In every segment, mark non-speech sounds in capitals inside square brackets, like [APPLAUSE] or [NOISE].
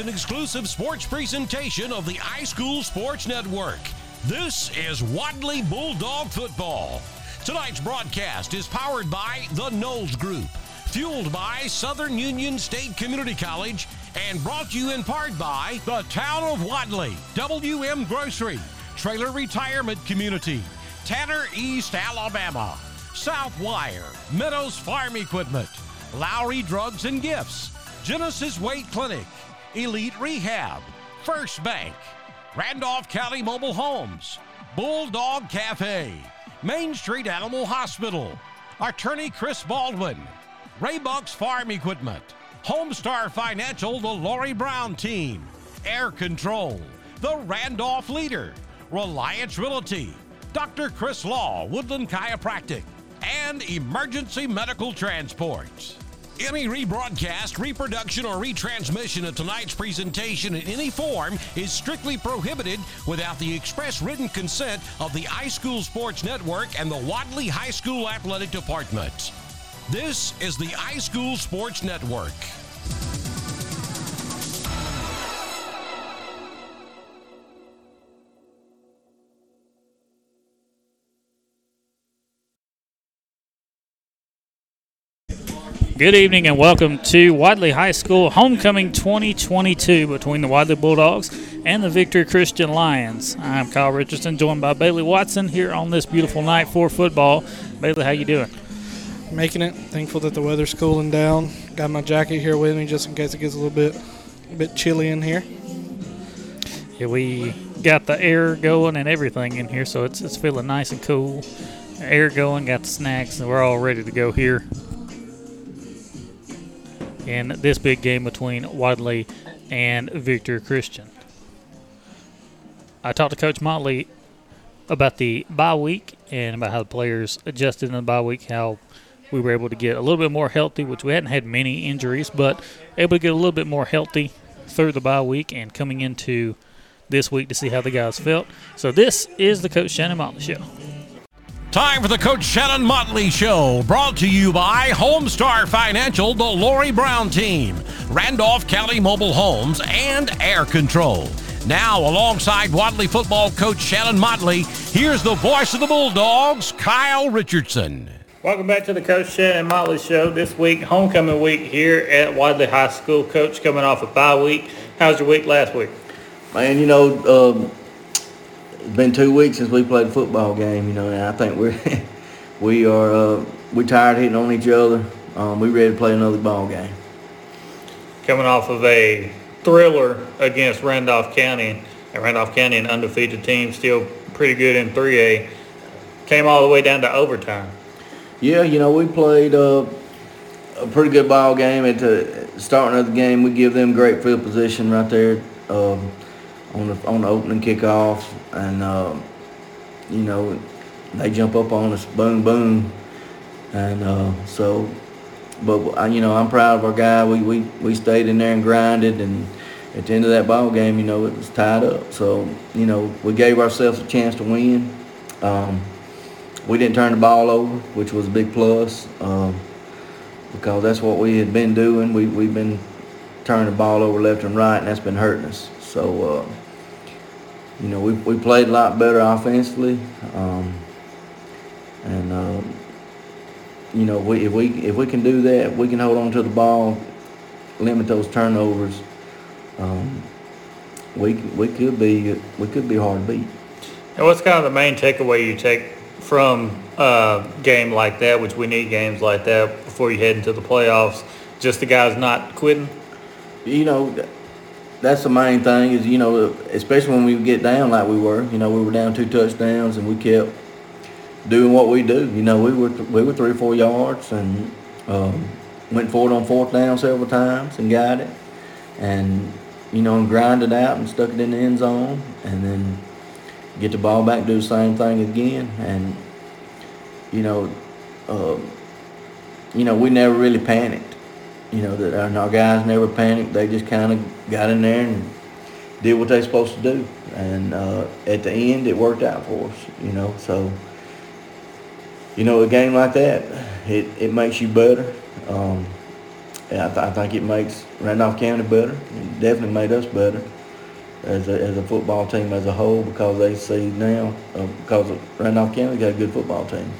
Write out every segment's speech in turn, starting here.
an exclusive sports presentation of the iSchool Sports Network. This is Wadley Bulldog Football. Tonight's broadcast is powered by the Knowles Group, fueled by Southern Union State Community College, and brought to you in part by the Town of Wadley, WM Grocery, Trailer Retirement Community, Tanner East, Alabama, Southwire, Meadows Farm Equipment, Lowry Drugs and Gifts, Genesis Weight Clinic, Elite Rehab, First Bank, Randolph County Mobile Homes, Bulldog Cafe, Main Street Animal Hospital, Attorney Chris Baldwin, Raybucks Farm Equipment, Homestar Financial, the Lori Brown Team, Air Control, the Randolph Leader, Reliance Realty, Dr. Chris Law, Woodland Chiropractic, and Emergency Medical Transport. Any rebroadcast, reproduction, or retransmission of tonight's presentation in any form is strictly prohibited without the express written consent of the iSchool Sports Network and the Wadley High School Athletic Department. This is the iSchool Sports Network. Good evening and welcome to Wadley High School Homecoming 2022 between the Wadley Bulldogs and the Victory Christian Lions. I'm Kyle Richardson, joined by Bailey Watson here on this beautiful night for football. Bailey, how you doing? Making it. Thankful that the weather's cooling down. Got my jacket here with me just in case it gets a little bit, a bit chilly in here. Yeah, we got the air going and everything in here, so it's it's feeling nice and cool. Air going, got the snacks, and we're all ready to go here in this big game between Wadley and Victory Christian. I talked to Coach Motley about the bye week and about how the players adjusted in the bye week, how we were able to get a little bit more healthy, which we hadn't had many injuries, but able to get a little bit more healthy through the bye week and coming into this week to see how the guys felt. So this is the Coach Shannon Motley Show. Time for the Coach Shannon Motley Show, brought to you by Homestar Financial, the Lori Brown Team, Randolph County Mobile Homes, and Air Control. Now, alongside Wadley football coach Shannon Motley, here's the voice of the Bulldogs, Kyle Richardson. Welcome back to the Coach Shannon Motley Show. This week, homecoming week here at Wadley High School. Coach coming off a bye week. How's your week last week? Man, you know, um, it's been two weeks since we played a football game, you know, and I think we're [LAUGHS] we are uh, we tired hitting on each other. Um, we ready to play another ball game. Coming off of a thriller against Randolph County, and Randolph County, an undefeated team, still pretty good in 3A, came all the way down to overtime. Yeah, you know, we played uh, a pretty good ball game. At the starting of the game, we give them great field position right there um, on the on the opening kickoff, and uh, you know, they jump up on us, boom, boom, and uh, so. But you know, I'm proud of our guy. We, we we stayed in there and grinded, and at the end of that ball game, you know, it was tied up. So you know, we gave ourselves a chance to win. Um, we didn't turn the ball over, which was a big plus, um, because that's what we had been doing. We we've been turning the ball over left and right, and that's been hurting us. So. Uh, you know, we, we played a lot better offensively. Um, and, uh, you know, we, if we if we can do that, we can hold on to the ball, limit those turnovers. Um, we we could be we could be hard to beat. And what's kind of the main takeaway you take from a game like that, which we need games like that before you head into the playoffs? Just the guys not quitting. You know, that's the main thing is you know especially when we get down like we were you know we were down two touchdowns and we kept doing what we do. You know we were we were three or four yards and um, went forward on fourth down several times and got it. And you know and grinded out and stuck it in the end zone and then get the ball back do the same thing again. And you know uh, you know we never really panicked. You know, that our guys never panicked. They just kind of got in there and did what they're supposed to do. And uh, at the end, it worked out for us, you know. So, you know, a game like that, it, it makes you better. Um, I, th- I think it makes Randolph County better. It definitely made us better as a, as a football team as a whole because they see now uh, because Randolph County got a good football team.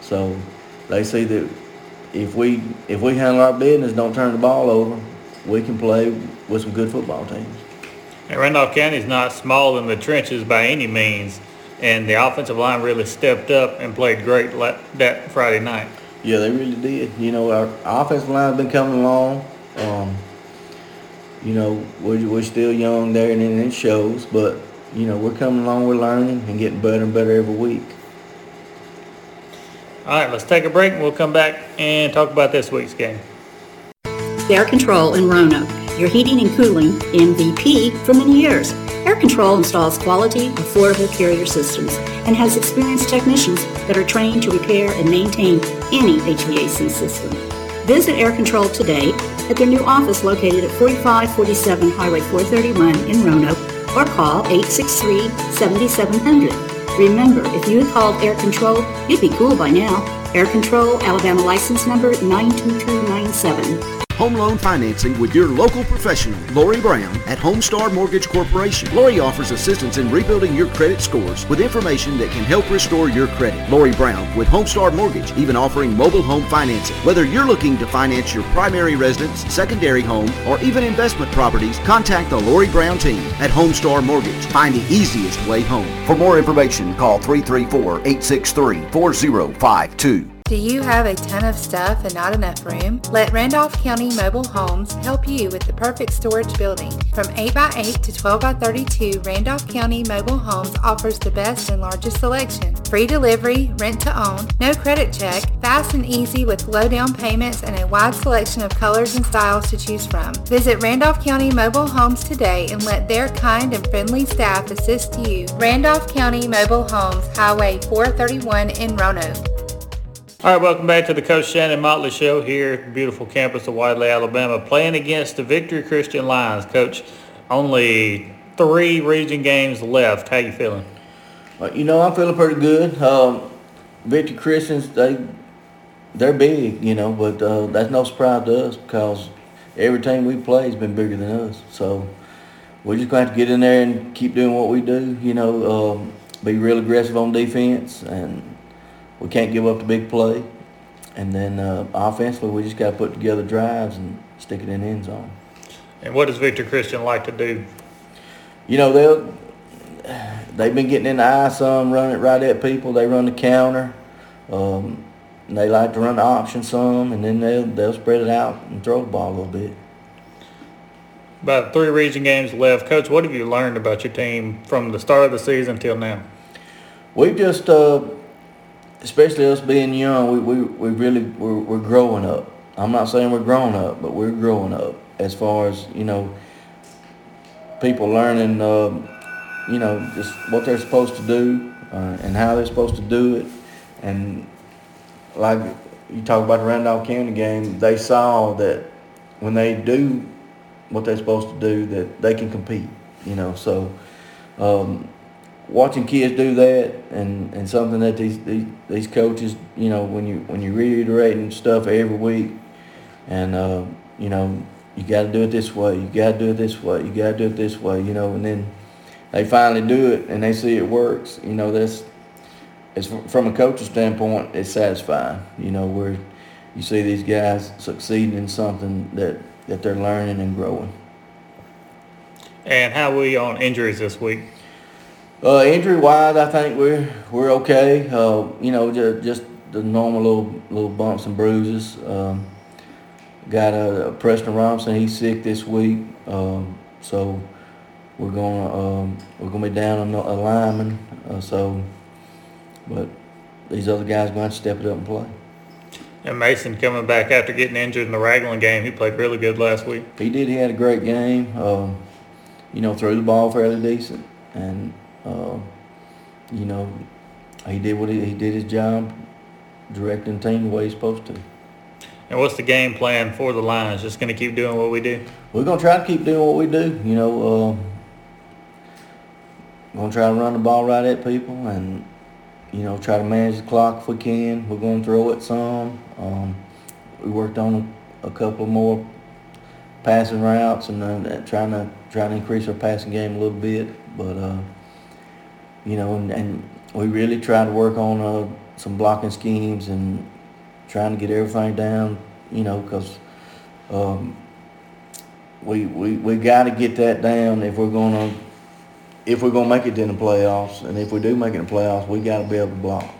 So they see that if we if we handle our business, don't turn the ball over, we can play with some good football teams. And Randolph County is not small in the trenches by any means, and the offensive line really stepped up and played great that Friday night. Yeah, they really did. You know, our offensive line's been coming along. Um, you know, we're, we're still young there, and it shows. But you know, we're coming along, we're learning, and getting better and better every week. All right, let's take a break, and we'll come back and talk about this week's game. Air Control in Roanoke, your heating and cooling MVP for many years. Air Control installs quality, affordable carrier systems and has experienced technicians that are trained to repair and maintain any HVAC system. Visit Air Control today at their new office located at 4547 Highway 431 in Roanoke or call 863-7700. Remember, if you had called Air Control, you'd be cool by now. Air Control, Alabama license number 92297. Home loan financing with your local professional, Lori Brown at Homestar Mortgage Corporation. Lori offers assistance in rebuilding your credit scores with information that can help restore your credit. Lori Brown with Homestar Mortgage, even offering mobile home financing. Whether you're looking to finance your primary residence, secondary home, or even investment properties, contact the Lori Brown team at Homestar Mortgage. Find the easiest way home. For more information, call 334-863-4052. Do you have a ton of stuff and not enough room? Let Randolph County Mobile Homes help you with the perfect storage building. From 8x8 to 12x32, Randolph County Mobile Homes offers the best and largest selection. Free delivery, rent to own, no credit check, fast and easy with low down payments and a wide selection of colors and styles to choose from. Visit Randolph County Mobile Homes today and let their kind and friendly staff assist you. Randolph County Mobile Homes, Highway 431 in Roanoke. All right, welcome back to the Coach Shannon Motley Show here beautiful campus of Wadley, Alabama, playing against the Victory Christian Lions. Coach, only three region games left. How you feeling? Uh, you know, I'm feeling pretty good. Um, Victory Christians, they they're big, you know, but uh, that's no surprise to us because every team we play has been bigger than us. So we're just going to have to get in there and keep doing what we do. You know, um, be real aggressive on defense, and we can't give up the big play. And then uh, offensively, we just got to put together drives and stick it in the end zone. And what does Victory Christian like to do? You know, they'll they've been getting in the I some, running it right at people. They run the counter. Um, and they like to run the option some, and then they'll they'll spread it out and throw the ball a little bit. About three region games left. Coach, what have you learned about your team from the start of the season till now? We've just, uh, especially us being young, we, we, we really we're, we're growing up. I'm not saying we're grown up, but we're growing up as far as you know. People learning, uh, you know, just what they're supposed to do uh, and how they're supposed to do it, and like you talk about the Randolph County game, they saw that when they do what they're supposed to do, that they can compete. You know, so um, watching kids do that and, and something that these, these these coaches, you know, when you when you're reiterating stuff every week, and uh, you know, you got to do it this way, you got to do it this way, you got to do it this way, you know, and then they finally do it and they see it works. You know, that's it's from a coach's standpoint, it's satisfying. You know, where you see these guys succeeding in something that that they're learning and growing. And how are we on injuries this week? Uh, injury wise, I think we're we're okay. Uh, you know, just, just the normal little little bumps and bruises. Um, got a, a Preston Robinson. He's sick this week, um, so we're gonna um, we're gonna be down on a lineman. Uh, so, but these other guys going to step it up and play. And Mason coming back after getting injured in the Ragland game. He played really good last week. He did. He had a great game. Um, you know, threw the ball fairly decent, and uh, you know, he did what he, he did his job, directing the team the way he's supposed to. And what's the game plan for the Lions? Just going to keep doing what we do? We're gonna try to keep doing what we do. You know, uh, gonna try to run the ball right at people, and you know, try to manage the clock if we can. We're gonna throw it some. Um, we worked on a couple more passing routes and then trying to trying to increase our passing game a little bit. But uh, you know, and, and we really try to work on uh, some blocking schemes and trying to get everything down. You know, because um, we we we got to get that down if we're gonna if we're gonna make it in the playoffs, and if we do make it in the playoffs, we got to be able to block.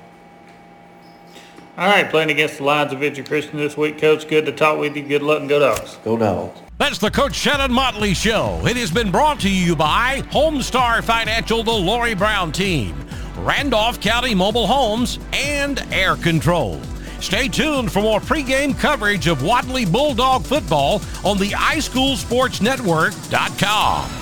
All right, playing against the Lions of Victory Christian this week, Coach. Good to talk with you. Good luck and go dogs. Go dogs. That's the Coach Shannon Motley Show. It has been brought to you by Homestar Financial, the Lori Brown team, Randolph County Mobile Homes, and Air Control. Stay tuned for more pregame coverage of Wadley Bulldog football on the iSchoolSportsNetwork.com.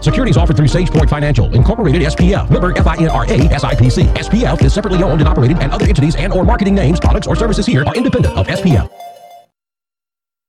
Securities offered through SagePoint Financial, Incorporated SPF, member FINRA SIPC. SPF is separately owned and operated, and other entities and or marketing names, products, or services here are independent of SPF.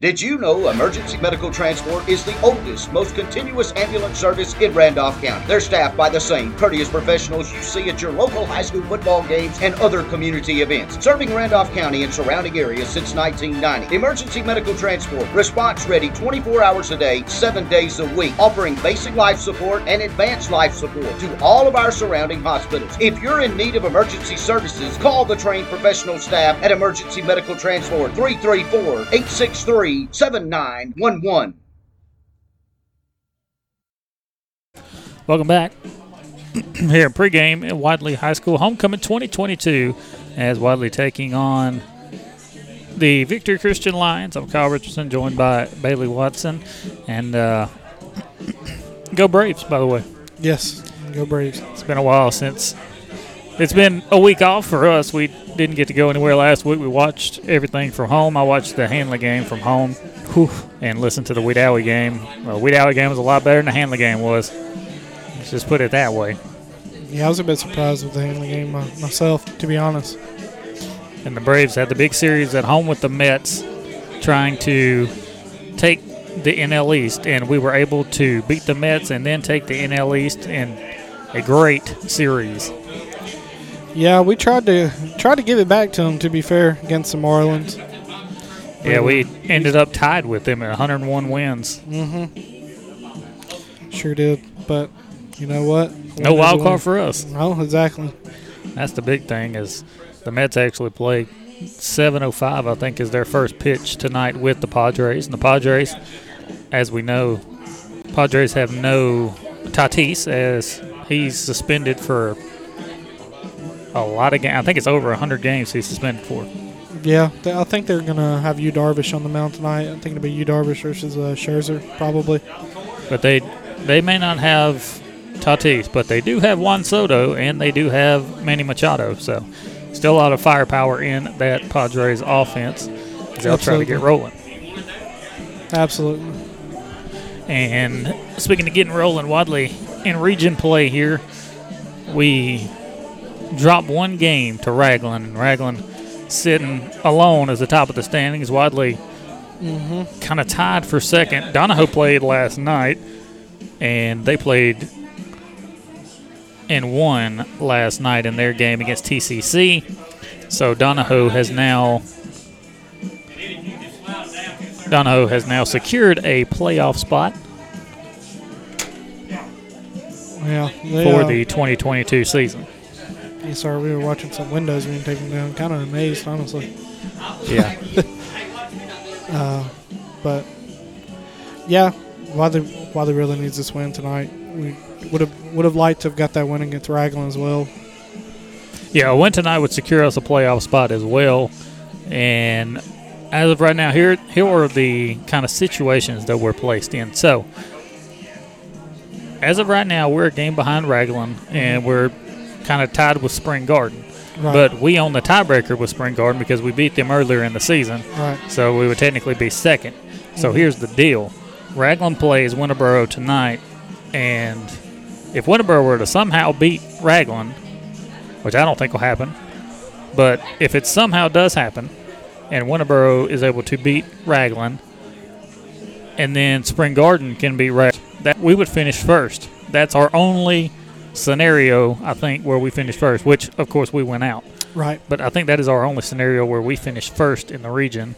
Did you know Emergency Medical Transport is the oldest, most continuous ambulance service in Randolph County? They're staffed by the same courteous professionals you see at your local high school football games and other community events. Serving Randolph County and surrounding areas since 1990. Emergency Medical Transport, response ready 24 hours a day, 7 days a week, offering basic life support and advanced life support to all of our surrounding hospitals. If you're in need of emergency services, call the trained professional staff at Emergency Medical Transport 334 863 7911. Welcome back [CLEARS THROAT] here at pregame at Wadley High School Homecoming 2022 as Wadley taking on the Victory Christian Lions. I'm Kyle Richardson, joined by Bailey Watson. And uh, [CLEARS THROAT] go Braves, by the way. Yes, go Braves. It's been a while since it's been a week off for us. We didn't get to go anywhere last week. We watched everything from home. I watched the Handley game from home Whew. and listened to the Wedowee game. Well, Wedowee game was a lot better than the Handley game was. Let's just put it that way. Yeah, I was a bit surprised with the Handley game uh, myself, to be honest. And the Braves had the big series at home with the Mets, trying to take the NL East, and we were able to beat the Mets and then take the NL East in a great series. Yeah, we tried to tried to give it back to them. To be fair, against the Marlins. Yeah, we ended up tied with them at 101 wins. Mm-hmm. Sure did, but you know what? No wild card for us. No, exactly. That's the big thing is the Mets actually play 7:05. I think is their first pitch tonight with the Padres, and the Padres, as we know, Padres have no Tatis as he's suspended for a lot of games. I think it's over 100 games he's suspended for. Yeah, th- I think they're gonna have Yu Darvish on the mound tonight. I think it'll be Yu Darvish versus uh, Scherzer probably. But they they may not have Tatis, but they do have Juan Soto and they do have Manny Machado. So still a lot of firepower in that Padres offense. They'll try to get rolling. Absolutely. And speaking of getting rolling, Wadley in region play here, we dropped one game to Ragland, and Ragland sitting alone as the top of the standings. Wadley mm-hmm. kind of tied for second. Donoho played last night, and they played and won last night in their game against TCC. So Donoho has now Donoho has now secured a playoff spot yeah, for the 2022 season. Yes, sir. We were watching some windows being taken down. Kind of amazed, honestly. Yeah. [LAUGHS] Uh, but yeah, Wadley Wadley really needs this win tonight. We would have would have liked to have got that win against Ragland as well. Yeah, a win tonight would secure us a playoff spot as well. And as of right now, here here are the kind of situations that we're placed in. So, as of right now, we're a game behind Ragland, and we're kind of tied with Spring Garden. Right. But we own the tiebreaker with Spring Garden because we beat them earlier in the season. Right. So we would technically be second. So mm-hmm. here's the deal Ragland plays Winterboro tonight, and if Winterboro were to somehow beat Ragland, which I don't think will happen, but if it somehow does happen, and Winterboro is able to beat Ragland, and then Spring Garden can beat Ragland, that we would finish first. That's our only scenario, I think, where we finish first, which of course we went out. Right. But I think that is our only scenario where we finish first in the region.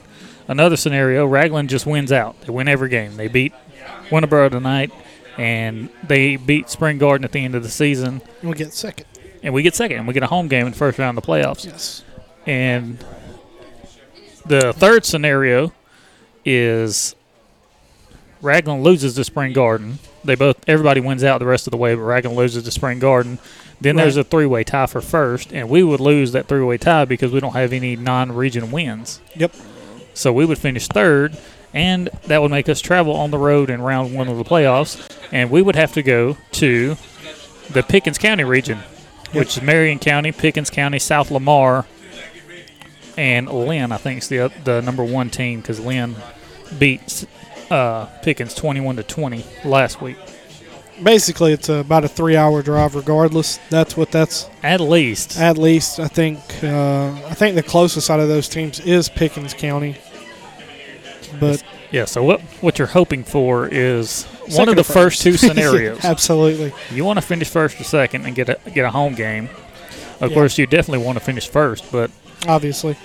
Another scenario, Ragland just wins out. They win every game. They beat Winterboro tonight, and they beat Spring Garden at the end of the season, And we get second. and we get second, and we get a home game in the first round of the playoffs. Yes. And the third scenario is Ragland loses to Spring Garden. They both everybody wins out the rest of the way, but Ragland loses to Spring Garden. Then there's a three-way tie for first, and we would lose that three-way tie because we don't have any non-region wins. Yep. So we would finish third, and that would make us travel on the road in round one of the playoffs, and we would have to go to the Pickens County region, which is Marion County, Pickens County, South Lamar, and Lynn. I think is the uh, the number one team because Lynn beat uh, Pickens twenty-one to twenty last week. Basically, it's about a three-hour drive. Regardless, that's what that's At least, at least. I think. Uh, I think the closest out of those teams is Pickens County. But yeah. So what what you're hoping for is one of the or first two [LAUGHS] scenarios. absolutely. You want to finish first or second and get a get a home game. Of Yeah. course, you definitely want to finish first, but Obviously.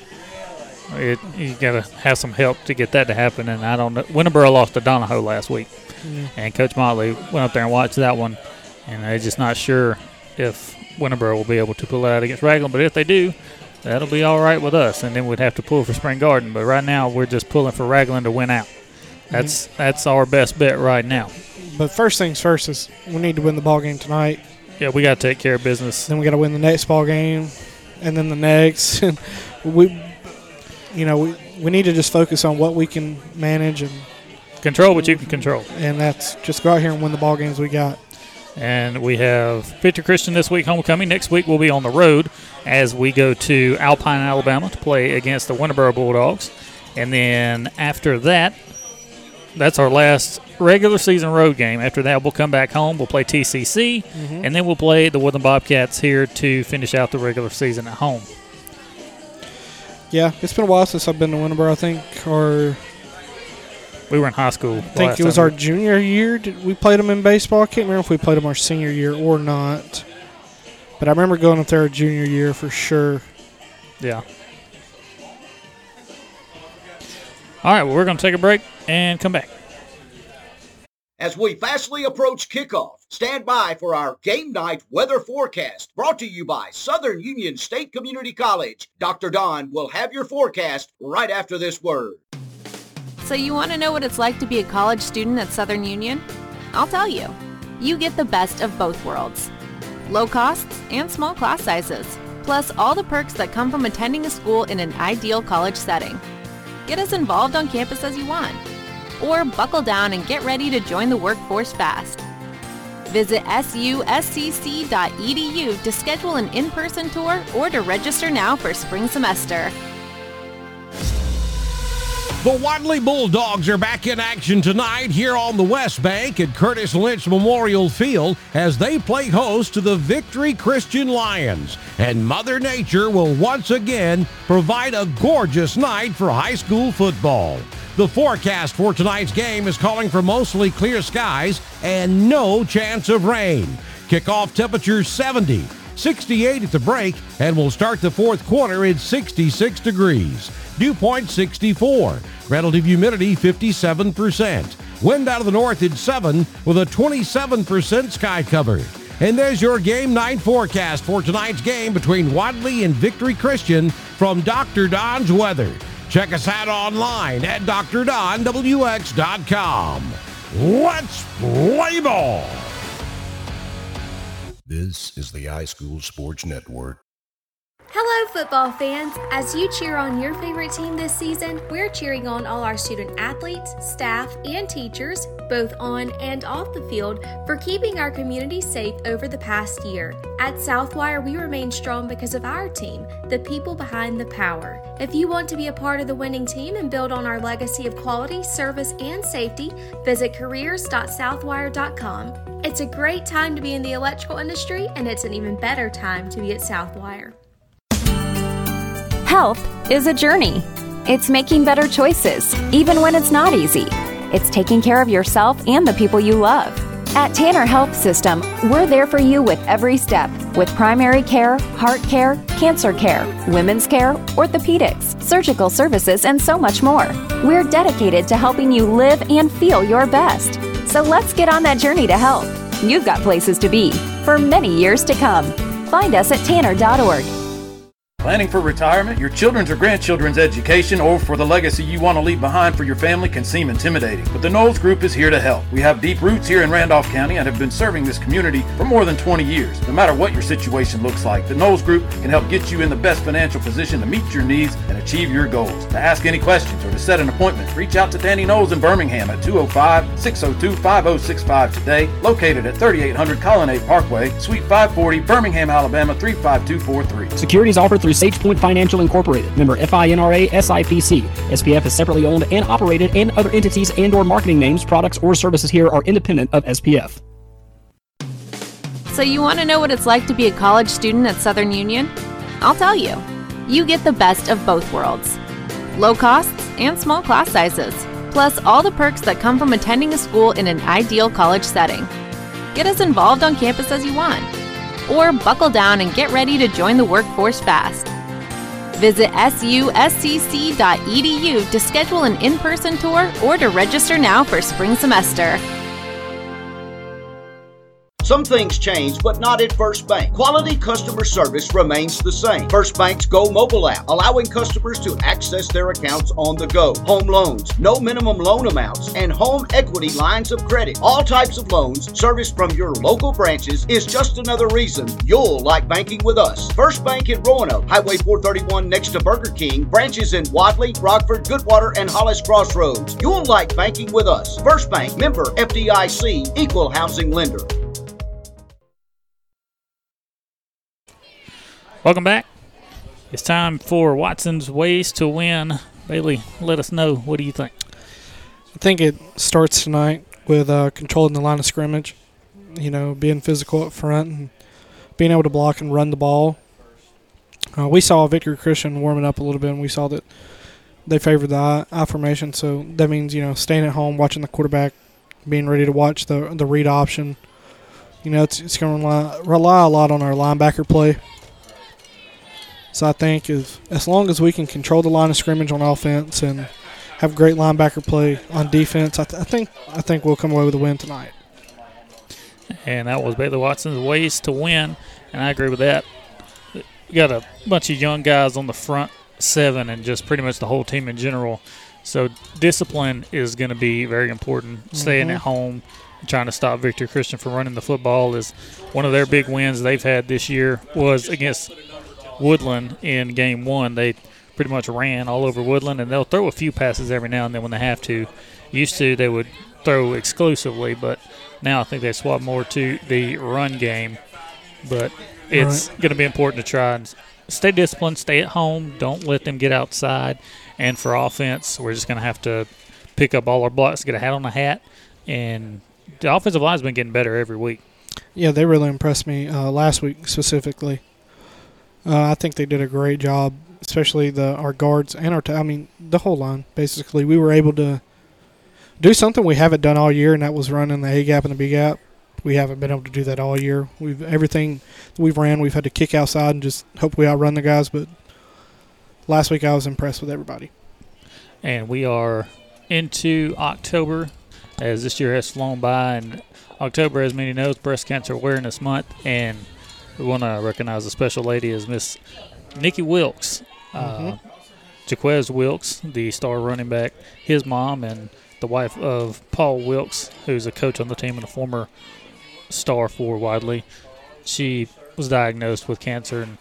It, you got to have some help to get that to happen. And I don't know. Winterboro lost to Donoho last week, and Coach Motley went up there and watched that one, and they're just not sure if Winterboro will be able to pull it out against Ragland. But if they do, that'll be all right with us, and then we'd have to pull for Spring Garden. But right now, we're just pulling for Ragland to win out. That's mm-hmm. that's our best bet right now. But first things first is we need to win the ball game tonight. Yeah, we got to take care of business. Then we got to win the next ball game, and then the next. [LAUGHS] And we, you know, we we need to just focus on what we can manage, and Control what you can control. and that's just go out here and win the ball games we got. And we have Victory Christian this week, homecoming. Next week, we'll be on the road as we go to Alpine, Alabama to play against the Winterboro Bulldogs. And then after that, that's our last regular season road game. After that, we'll come back home. We'll play TCC, mm-hmm. and then we'll play the Woodland Bobcats here to finish out the regular season at home. Yeah, it's been a while since I've been to Winterboro. I think, or We were in high school. I think it was our junior year. Did we played them in baseball? I can't remember if we played them our senior year or not. But I remember going up there our junior year for sure. Yeah. All right, well, we're going to take a break and come back. As we fastly approach kickoff, stand by for our game night weather forecast brought to you by Southern Union State Community College. Dr. Don will have your forecast right after this word. So you want to know what it's like to be a college student at Southern Union? I'll tell you. You get the best of both worlds. Low costs and small class sizes, plus all the perks that come from attending a school in an ideal college setting. Get as involved on campus as you want. Or buckle down and get ready to join the workforce fast. Visit suscc.edu to schedule an in-person tour or to register now for spring semester. The Wadley Bulldogs are back in action tonight here on the West Bank at Curtis Lynch Memorial Field as they play host to the Victory Christian Lions. And Mother Nature will once again provide a gorgeous night for high school football. The forecast for tonight's game is calling for mostly clear skies and no chance of rain. Kickoff temperature 70. 68 at the break, and we'll start the fourth quarter at 66 degrees. Dew point 64. Relative humidity 57%. Wind out of the north at 7 with a 27% sky cover. And there's your game night forecast for tonight's game between Wadley and Victory Christian from Dr. Don's Weather. Check us out online at drdonwx.com. Let's play ball. This is the iSchool Sports Network. Hello, football fans. As you cheer on your favorite team this season, we're cheering on all our student athletes, staff, and teachers, both on and off the field, for keeping our community safe over the past year. At Southwire, we remain strong because of our team, the people behind the power. If you want to be a part of the winning team and build on our legacy of quality, service, and safety, visit careers.southwire.com. It's a great time to be in the electrical industry, and it's an even better time to be at Southwire. Health is a journey. It's making better choices, even when it's not easy. It's taking care of yourself and the people you love. At Tanner Health System, we're there for you with every step with primary care, heart care, cancer care, women's care, orthopedics, surgical services, and so much more. We're dedicated to helping you live and feel your best. So let's get on that journey to health. You've got places to be for many years to come. Find us at tanner.org. Planning for retirement, your children's or grandchildren's education, or for the legacy you want to leave behind for your family can seem intimidating. But the Knowles Group is here to help. We have deep roots here in Randolph County and have been serving this community for more than 20 years. No matter what your situation looks like, the Knowles Group can help get you in the best financial position to meet your needs and achieve your goals. To ask any questions or to set an appointment, reach out to Danny Knowles in Birmingham at 205 602 5065 today, located at 3800 Colonnade Parkway, Suite 540, Birmingham, Alabama 35243. Securities offered through SagePoint Financial Incorporated, member FINRA SIPC. SPF is separately owned and operated, and other entities and/or marketing names, products, or services here are independent of SPF. So you want to know what it's like to be a college student at Southern Union? I'll tell you. You get the best of both worlds. Low costs and small class sizes, plus all the perks that come from attending a school in an ideal college setting. Get as involved on campus as you want or buckle down and get ready to join the workforce fast. Visit suscc.edu to schedule an in person tour or to register now for spring semester. Some things change, but not at First Bank. Quality customer service remains the same. First Bank's Go mobile app, allowing customers to access their accounts on the go. Home loans, no minimum loan amounts, and home equity lines of credit. All types of loans serviced from your local branches is just another reason you'll like banking with us. First Bank in Roanoke, Highway 431 next to Burger King, branches in Wadley, Rockford, Goodwater, and Hollis Crossroads. You'll like banking with us. First Bank, member FDIC, equal housing lender. Welcome back. It's time for Watson's Ways to Win. Bailey, let us know. What do you think? I think it starts tonight with uh, controlling the line of scrimmage. You know, being physical up front and being able to block and run the ball. Uh, we saw Victory Christian warming up a little bit, and we saw that they favored the I, formation. So that means you know staying at home, watching the quarterback, being ready to watch the the read option. You know, it's, it's going to rely, rely a lot on our linebacker play. So I think if, as long as we can control the line of scrimmage on offense and have great linebacker play on defense, I, th- I think I think we'll come away with a win tonight. And that was Bailey Watson's ways to win, and I agree with that. We got a bunch of young guys on the front seven, and just pretty much the whole team in general. So discipline is going to be very important. Staying Mhm. at home, trying to stop Victory Christian from running the football is one of their big wins they've had this year. Was against Woodland in game one. They pretty much ran all over Woodland, and they'll throw a few passes every now and then when they have to. Used to, they would throw exclusively, but now I think they swap more to the run game. But it's going to be important to try and stay disciplined, stay at home, don't let them get outside. And for offense, we're just going to have to pick up all our blocks, get a hat on a hat, and the offensive line's been getting better every week. Yeah, they really impressed me uh, last week specifically. Uh, I think they did a great job, especially the our guards and our. T- I mean, the whole line. Basically, we were able to do something we haven't done all year, and that was running the A gap and the B gap. We haven't been able to do that all year. We've everything we've ran, we've had to kick outside and just hope we outrun the guys. But last week, I was impressed with everybody. and we are into October as this year has flown by and October, as many knows, Breast Cancer Awareness Month, and we want to recognize a special lady as Miss Nikki Wilkes. Uh, Jaquez Wilkes, the star running back, his mom, and the wife of Paul Wilkes, who's a coach on the team and a former star for Wadley. She was diagnosed with cancer, and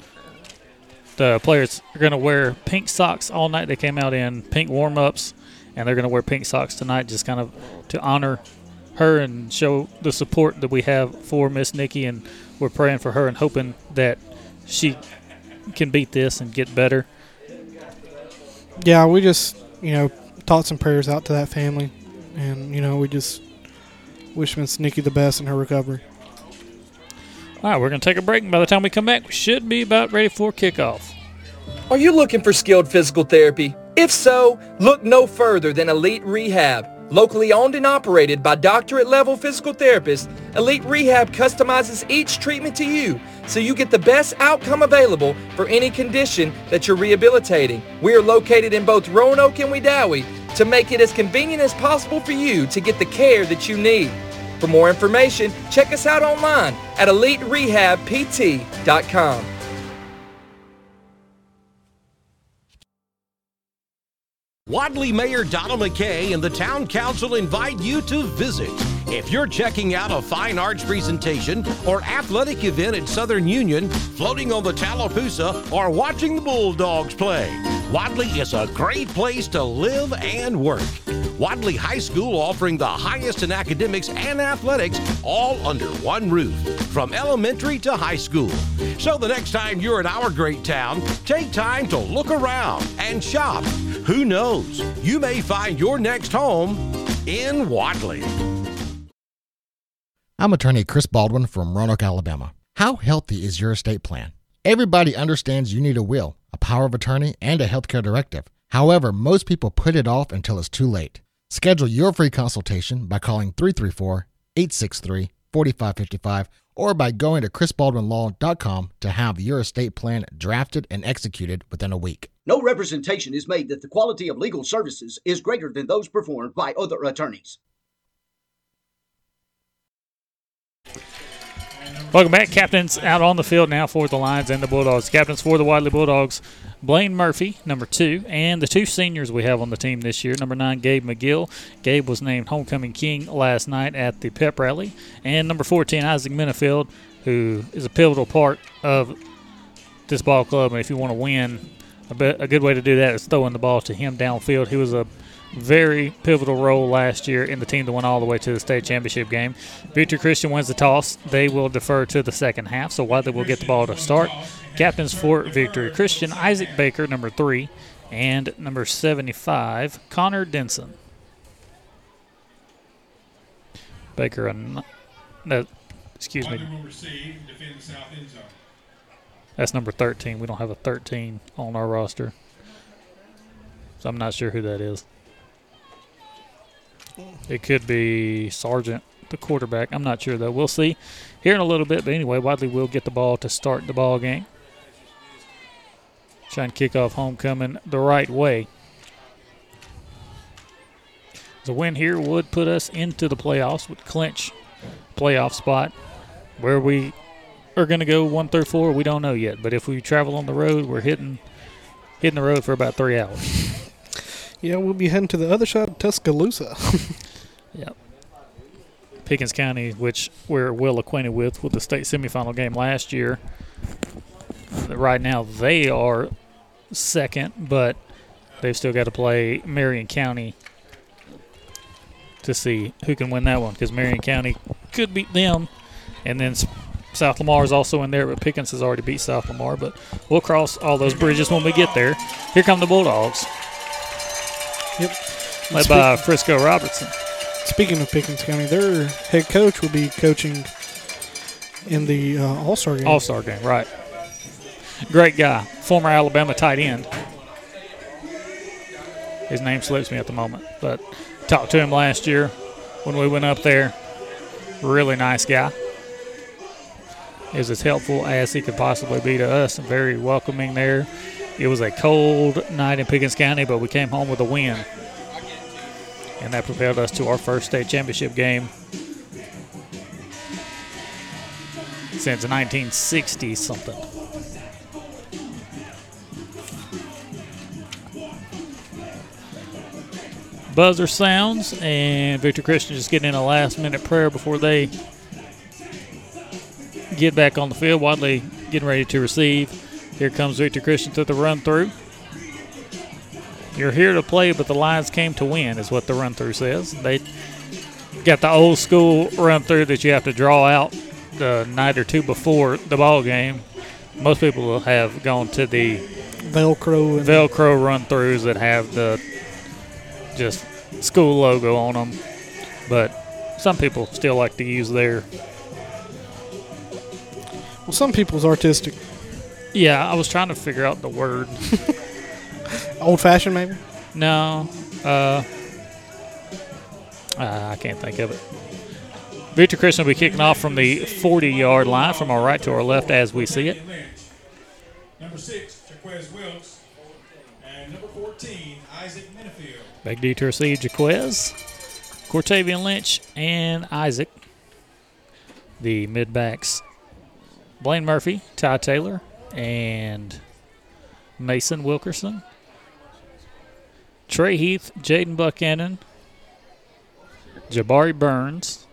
the players are going to wear pink socks all night. They came out in pink warm ups, and they're going to wear pink socks tonight, just kind of to honor her and show the support that we have for Miss Nikki. And we're praying for her and hoping that she can beat this and get better. Yeah, we just you know taught some prayers out to that family, and you know we just wish Miss Nikki the best in her recovery. All right, we're going to take a break, and by the time we come back, we should be about ready for kickoff. Are you looking for skilled physical therapy? If so, look no further than Elite Rehab. Locally owned and operated by doctorate level physical therapists, Elite Rehab customizes each treatment to you so you get the best outcome available for any condition that you're rehabilitating. We are located in both Roanoke and Wedowee to make it as convenient as possible for you to get the care that you need. For more information, check us out online at eliterehabpt.com. Wadley Mayor Donald McKay and the Town Council invite you to visit. If you're checking out a fine arts presentation or athletic event at Southern Union, floating on the Tallapoosa, or watching the Bulldogs play, Wadley is a great place to live and work. Wadley High School offering the highest in academics and athletics all under one roof, from elementary to high school. So the next time you're in our great town, take time to look around and shop. Who knows? You may find your next home in Wadley. I'm attorney Chris Baldwin from Roanoke, Alabama. How healthy is your estate plan? Everybody understands you need a will, a power of attorney, and a healthcare directive. However, most people put it off until it's too late. Schedule your free consultation by calling 334 863 4555 or by going to chrisbaldwinlaw.com to have your estate plan drafted and executed within a week. No representation is made that the quality of legal services is greater than those performed by other attorneys. Welcome back. Captains out on the field now for the Lions and the Bulldogs. Captains for the Wadley Bulldogs, Blaine Murphy, number two, and the two seniors we have on the team this year. Number nine, Gabe McGill. Gabe was named Homecoming King last night at the pep rally. And number 14, Isaac Minifield, who is a pivotal part of this ball club. And if you want to win, a, a good way to do that is throwing the ball to him downfield. He was a very pivotal role last year in the team that went all the way to the state championship game. Victory Christian wins the toss. They will defer to the second half, so Wadley will get the ball to start. Captains for Victory Christian, Isaac Baker, number three, and number 75, Connor Denson. Baker, no, excuse me. That's number 13. We don't have a 13 on our roster. So I'm not sure who that is. It could be Sargent, the quarterback. I'm not sure though. We'll see here in a little bit. But anyway, Wadley will get the ball to start the ball game. Trying to kick off homecoming the right way. The win here would put us into the playoffs, would clinch playoff spot. Where we are going to go one through four, we don't know yet. But if we travel on the road, we're hitting hitting the road for about three hours. [LAUGHS] Yeah, we'll be heading to the other side of Tuscaloosa. [LAUGHS] yep. Pickens County, which we're well acquainted with, with the state semifinal game last year. Right now, they are second, but they've still got to play Marion County to see who can win that one because Marion County could beat them. And then South Lamar is also in there, but Pickens has already beat South Lamar. But we'll cross all those bridges when we get there. Here come the Bulldogs. Yep. Led by Frisco Robertson. Speaking of Pickens County, their head coach will be coaching in the uh, All Star game. All Star game, right. Great guy, former Alabama tight end. His name slips me at the moment, but talked to him last year when we went up there. Really nice guy. Was as helpful as he could possibly be to us. Very welcoming there. It was a cold night in Pickens County, but we came home with a win. And that propelled us to our first state championship game since 1960 something. Buzzer sounds, and Victory Christian just getting in a last minute prayer before they get back on the field. Wadley getting ready to receive. Here comes Victory Christian to the run through. You're here to play, but the Lions came to win, is what the run through says. They got the old school run through that you have to draw out the night or two before the ball game. Most people have gone to the Velcro Velcro run throughs that have the just school logo on them, but some people still like to use their. Well, some people's artistic. Yeah, I was trying to figure out the word. [LAUGHS] Old fashioned, maybe? No. Uh, uh, I can't think of it. Victory Christian will be kicking off from the 40 yard line from our right to our left as we see it. Number six, Jaquez Wilkes. And number 14, Isaac Minifield. Big D to receive Jaquez, Cortavian Lynch, and Isaac. The mid backs Blaine Murphy, Ty Taylor, and Mason Wilkerson. Trey Heath, Jaden Buchanan, Jabari Burns,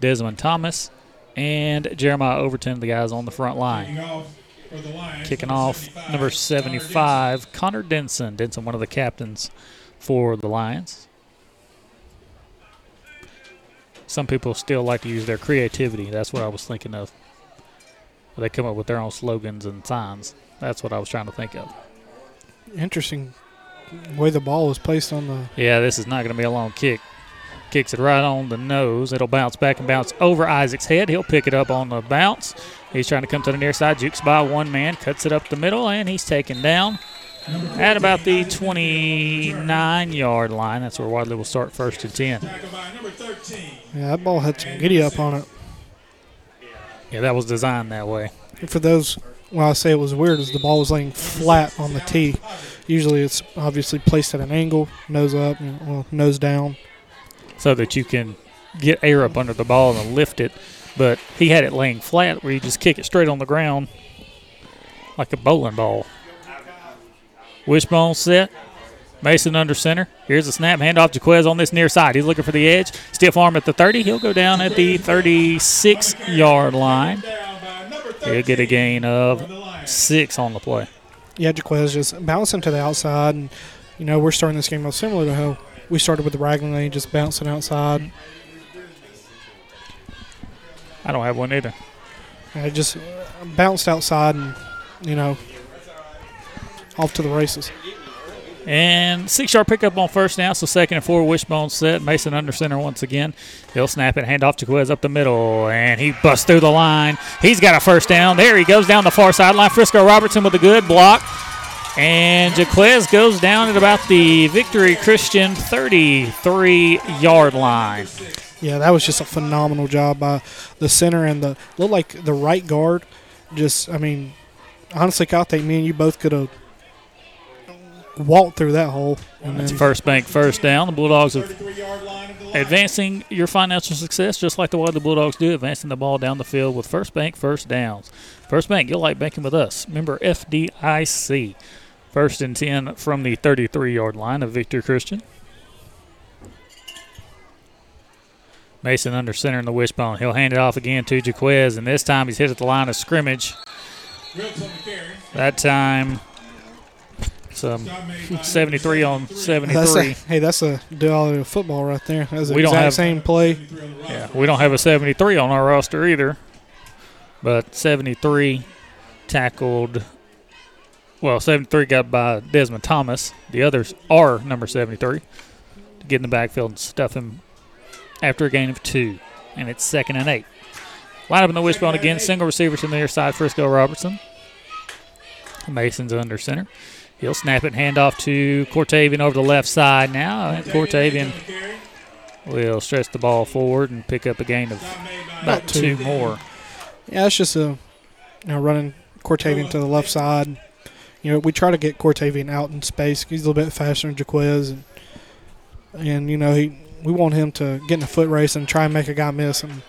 Desmond Thomas, and Jeremiah Overton, the guys on the front line. Kicking off number 75, Connor Denson. Denson, one of the captains for the Lions. Some people still like to use their creativity. That's what I was thinking of. They come up with their own slogans and signs. That's what I was trying to think of. Interesting way the ball was placed on the. Yeah, this is not going to be a long kick. Kicks it right on the nose. It'll bounce back and bounce over Isaac's head. He'll pick it up on the bounce. He's trying to come to the near side. Jukes by one man, cuts it up the middle, and he's taken down at about the 29 yard line. That's where Wadley will start first and 10. Yeah, that ball had some giddy up on it. Yeah, that was designed that way. For those, well, I say it was weird, is the ball was laying flat on the tee. Usually it's obviously placed at an angle, nose up, well, nose down. So that you can get air up under the ball and lift it. But he had it laying flat where you just kick it straight on the ground like a bowling ball. Wishbone set. Mason under center. Here's a snap handoff. Jaquez on this near side. He's looking for the edge. Stiff arm at the 30. He'll go down at the 36 yard line. He'll get a gain of six on the play. Yeah, Jaquez just bouncing to the outside. And, you know, we're starting this game real similar to how we started with the Ragland lane, just bouncing outside. I don't have one either. I just bounced outside and, you know, off to the races. And six yard pickup on first down, so second and four, wishbone set. Mason under center once again. He'll snap it, hand off to Quiz up the middle, and he busts through the line. He's got a first down. There he goes down the far sideline. Frisco Robertson with a good block. And Jaquez goes down at about the Victory Christian 33 yard line. Yeah, that was just a phenomenal job by the center and the looked like the right guard. Just, I mean, honestly, think me and you both could have walked through that hole. And It's then- first bank first down. The Bulldogs are advancing your financial success just like the way the Bulldogs do, advancing the ball down the field with first bank first downs. First bank, you'll like banking with us. Member FDIC. First and 10 from the 33 yard line of Victory Christian. Mason under center in the wishbone. He'll hand it off again to Jaquez, and this time he's hit at the line of scrimmage. That time, some 73 on 73. That's a, hey, that's a duality of football right there. That's the We don't exact have- same play. Yeah, we don't have a 73 on our roster either. But 73 tackled. Well, 73 got by Desmond Thomas. The others are number 73 to get in the backfield and stuff him after a gain of two. And it's second and eight. Line up in the wishbone again. Single receivers from the near side. Frisco Robertson. Mason's under center. He'll snap it and hand off to Cortavian over the left side now. And Cortavian will stretch the ball forward and pick up a gain of about two more. Yeah, it's just a you know running Cortavian to the left side. You know, we try to get Cortavian out in space. He's a little bit faster than Jaquez, and and you know he we want him to get in a foot race and try and make a guy miss. And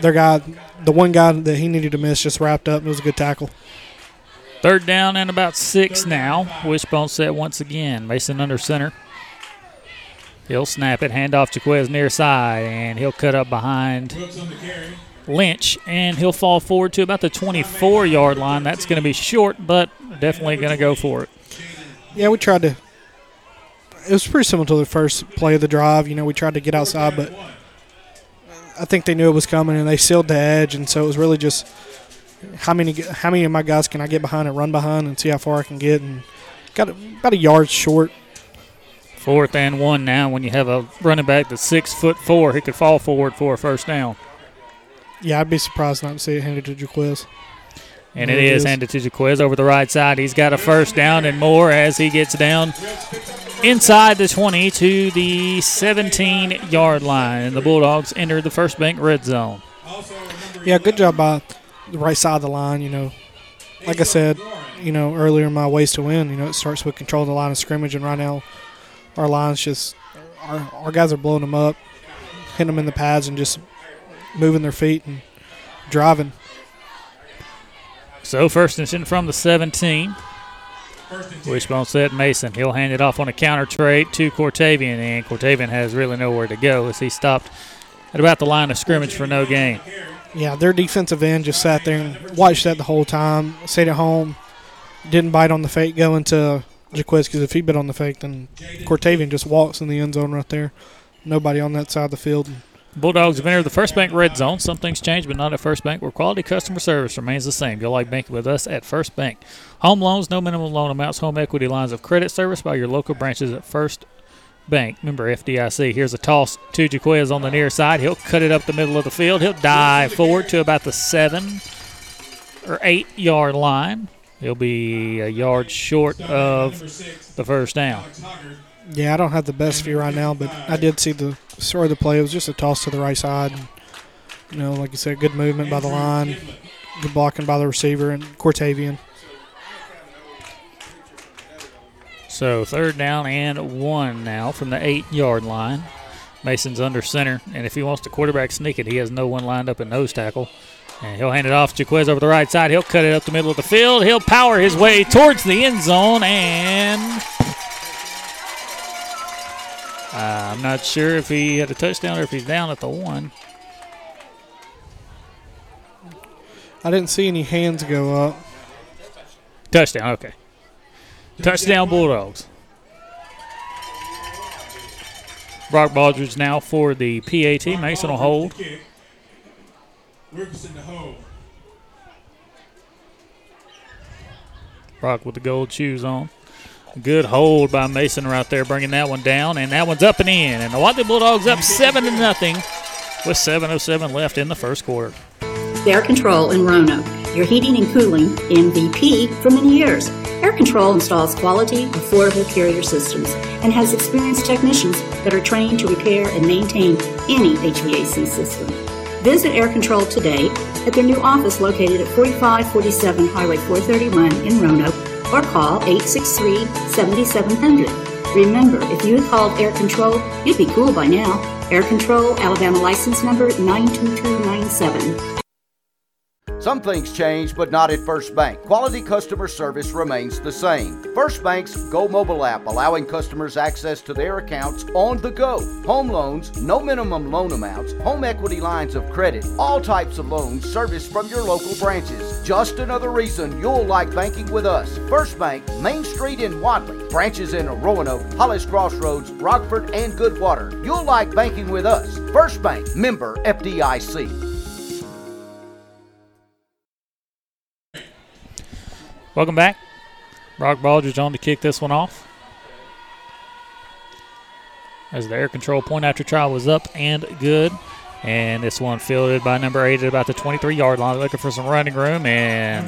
their guy, the one guy that he needed to miss, just wrapped up. It was a good tackle. Third down and about six now. Wishbone set once again. Mason under center. He'll snap it, hand off Jaquez near side, and he'll cut up behind Lynch, and he'll fall forward to about the 24 yard line. That's going to be short, but definitely going to go for it. Yeah, we tried to. It was pretty similar to the first play of the drive. You know, we tried to get outside, but I think they knew it was coming, and they sealed the edge, and so it was really just how many how many of my guys can I get behind and run behind and see how far I can get, and got about a yard short. Fourth and one now. When you have a running back that's six foot four, he could fall forward for a first down. Yeah, I'd be surprised not to see it handed to Jaquez. And it is handed to Jaquez over the right side. He's got a first down and more as he gets down inside the 20 to the 17 yard line. And the Bulldogs enter the first bank red zone. Yeah, good job by the right side of the line. You know, like I said, you know, earlier my ways to win, you know, it starts with controlling the line of scrimmage. And right now, our line's just, our, our guys are blowing them up, hitting them in the pads, and just moving their feet and driving. So first and ten from the 17. Wishbone set Mason. He'll hand it off on a counter trade to Cortavian, and Cortavian has really nowhere to go as he stopped at about the line of scrimmage for no gain. Yeah, their defensive end just sat there and watched that the whole time. Stayed at home, didn't bite on the fake going to Jaquez because if he bit on the fake, then Cortavian just walks in the end zone right there. Nobody on that side of the field. Bulldogs have entered the First Bank red zone. Some things but not at First Bank, where quality customer service remains the same. You'll like banking with us at First Bank. Home loans, no minimum loan amounts, home equity lines of credit service by your local branches at First Bank. Remember FDIC. Here's a toss to Jaquez on the near side. He'll cut it up the middle of the field. He'll dive forward to about the seven or eight yard line. He'll be a yard short of the first down. Yeah, I don't have the best view right now, but I did see the start of the play. It was just a toss to the right side. You know, like you said, good movement by the line, good blocking by the receiver and Cortavian. So third down and one now from the eight yard line. Mason's under center, and if he wants to quarterback sneak it, he has no one lined up at nose tackle. And he'll hand it off to Jaquez over the right side. He'll cut it up the middle of the field. He'll power his way towards the end zone, and uh, I'm not sure if he had a touchdown or if he's down at the one. I didn't see any hands go up. Touchdown, okay. Touchdown Bulldogs. Brock Baldridge now for the PAT. Mason will hold. Brock with the gold shoes on. Good hold by Mason right there, bringing that one down, and that one's up and in. And the Wadley Bulldogs up seven to nothing, with 7:07 left in the first quarter. Air Control in Roanoke, your heating and cooling MVP for many years. Air Control installs quality, affordable carrier systems and has experienced technicians that are trained to repair and maintain any HVAC system. Visit Air Control today at their new office located at 4547 Highway 431 in Roanoke or call 863 7700. Remember, if you had called Air Control, you'd be cool by now. Air Control, Alabama license number 92297. Some things change, but not at First Bank. Quality customer service remains the same. First Bank's Go mobile app allowing customers access to their accounts on the go. Home loans, no minimum loan amounts, home equity lines of credit, all types of loans serviced from your local branches. Just another reason you'll like banking with us. First Bank, Main Street in Wadley, branches in Roanoke, Hollis Crossroads, Rockford, and Goodwater. You'll like banking with us. First Bank, member FDIC. Welcome back. Brock Baldridge on to kick this one off. As the air control point after trial was up and good. And this one fielded by number eight at about the 23 yard line, looking for some running room. And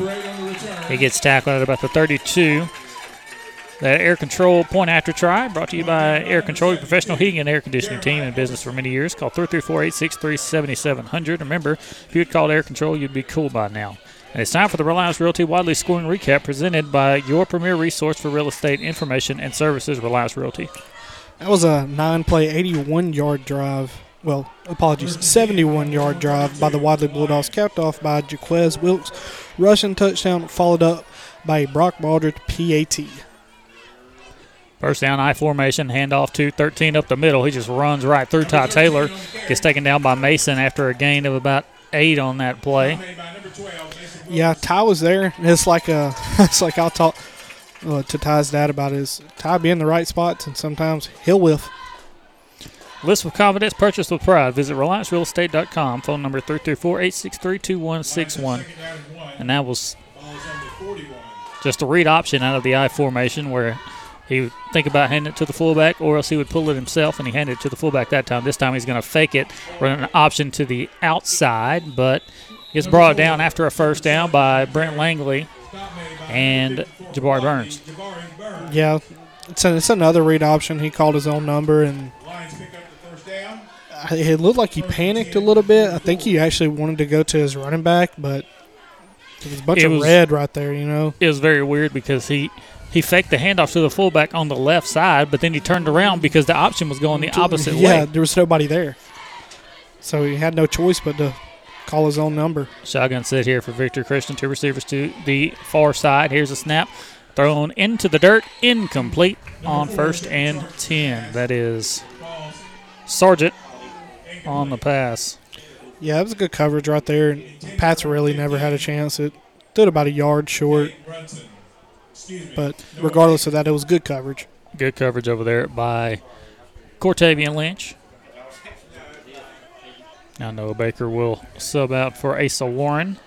he gets tackled at about the 32. That air control point after try brought to you by Air Control, your professional heating and air conditioning team in business for many years. Call 334 863 7700. Remember, if you had called Air Control, you'd be cool by now. And it's time for the Reliance Realty Wadley Scoring Recap presented by your premier resource for real estate information and services, Reliance Realty. That was a nine play, 81 yard drive. well, apologies, 71 yard drive by the Wadley Bulldogs, capped off by Jaquez Wilkes. Rushing touchdown, followed up by a Brock Baldridge PAT. First down, I formation, handoff to 13 up the middle. He just runs right through Ty Taylor. Gets taken down by Mason after a gain of about eight on that play. Yeah, Ty was there. It's like a, [LAUGHS] it's like I'll talk uh, to Ty's dad about his Ty be in the right spots, and sometimes he'll whiff. List with confidence, purchase with pride. Visit RelianceRealEstate.com. Phone number 334-863-2161. And that was just a read option out of the I formation where he would think about handing it to the fullback or else he would pull it himself and he handed it to the fullback that time. This time he's going to fake it, run an option to the outside, but gets brought down after a first down by Brent Langley and Jabari Burns. Yeah, it's, a, it's another read option. He called his own number and it looked like he panicked a little bit. I think he actually wanted to go to his running back, but there was a bunch It of was- red right there, you know. It was very weird because he he faked the handoff to the fullback on the left side, but then he turned around because the option was going the opposite yeah, way. Yeah, there was nobody there. So he had no choice but to call his own number. Shotgun set here for Victory Christian. Two receivers to the far side. Here's a snap thrown into the dirt, incomplete on first and 10. That is Sargent on the pass. Yeah, it was a good coverage right there. Pats really never had a chance. It stood about a yard short. But regardless of that, it was good coverage. Good coverage over there by Cortavian Lynch. Now Noah Baker will sub out for Asa Warren.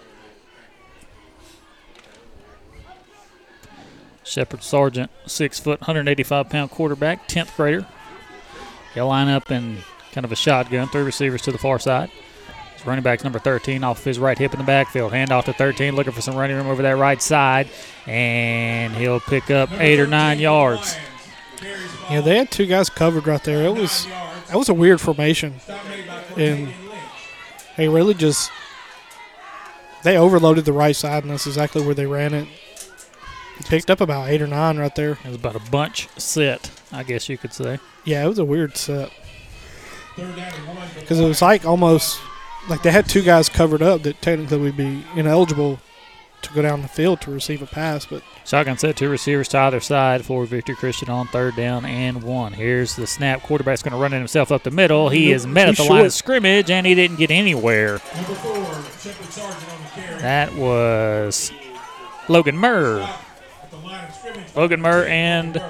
Shepard Sargent, six foot, 185 pound quarterback, 10th grader. He'll line up in kind of a shotgun, three receivers to the far side. His running back's number 13 off his right hip in the backfield. Hand off to 13, looking for some running room over that right side, and he'll pick up eight or nine yards. Yeah, they had two guys covered right there. It was that was a weird formation, and they really just they overloaded the right side, and that's exactly where they ran it. Picked up about eight or nine right there. It was about a bunch set, I guess you could say. Yeah, it was a weird set because it was like almost like they had two guys covered up that technically would be ineligible to go down the field to receive a pass, but Shotgun set, two receivers to either side for Victory Christian on third down and one. Here's the snap. Quarterback's going to run it himself up the middle. He is met at Too the line of scrimmage, and he didn't get anywhere. That was Logan Murr. Logan Murr and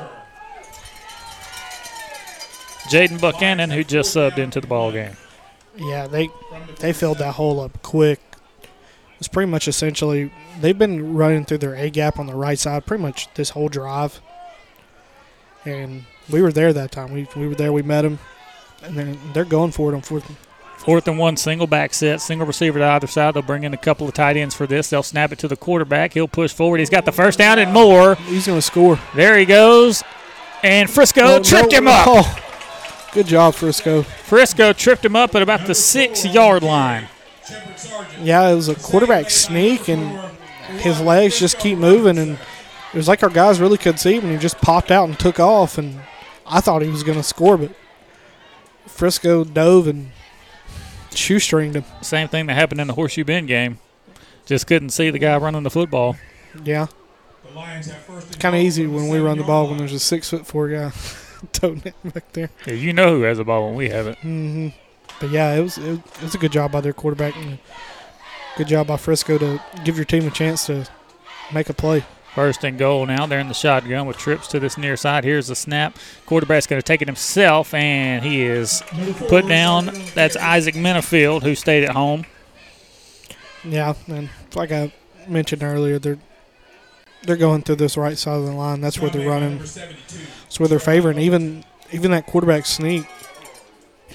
Jaden Buchanan, who just subbed into the ball game. Yeah, they they filled that hole up quick. It's pretty much essentially they've been running through their A gap on the right side pretty much this whole drive. And we were there that time. We we were there. We met them, and then they're going for it on fourth. Fourth and one, single back set, single receiver to either side. They'll bring in a couple of tight ends for this. They'll snap it to the quarterback. He'll push forward. He's got the first down and more. He's going to score. There he goes. And Frisco No, tripped no, him up. oh, [LAUGHS] good job, Frisco. Frisco tripped him up at about the six yard line. Yeah, it was a quarterback sneak, and his legs just keep moving, and it was like our guys really couldn't see him, and he just popped out and took off, and I thought he was going to score, but Frisco dove and shoestringed him. Same thing that happened in the Horseshoe Bend game. Just couldn't see the guy running the football. Yeah. It's kind of easy when we run the ball when there's a six foot four guy [LAUGHS] toting it back there. Yeah, you know who has the ball when we have it. hmm But yeah, it was, it was it was a good job by their quarterback and good job by Frisco to give your team a chance to make a play. First and goal now. They're in the shotgun with trips to this near side. Here's the snap. Quarterback's going to take it himself, and he is put down. That's Isaac Minifield, who stayed at home. Yeah, and like I mentioned earlier, they're they're going through this right side of the line. That's where they're running. That's where they're favoring. Even even that quarterback sneak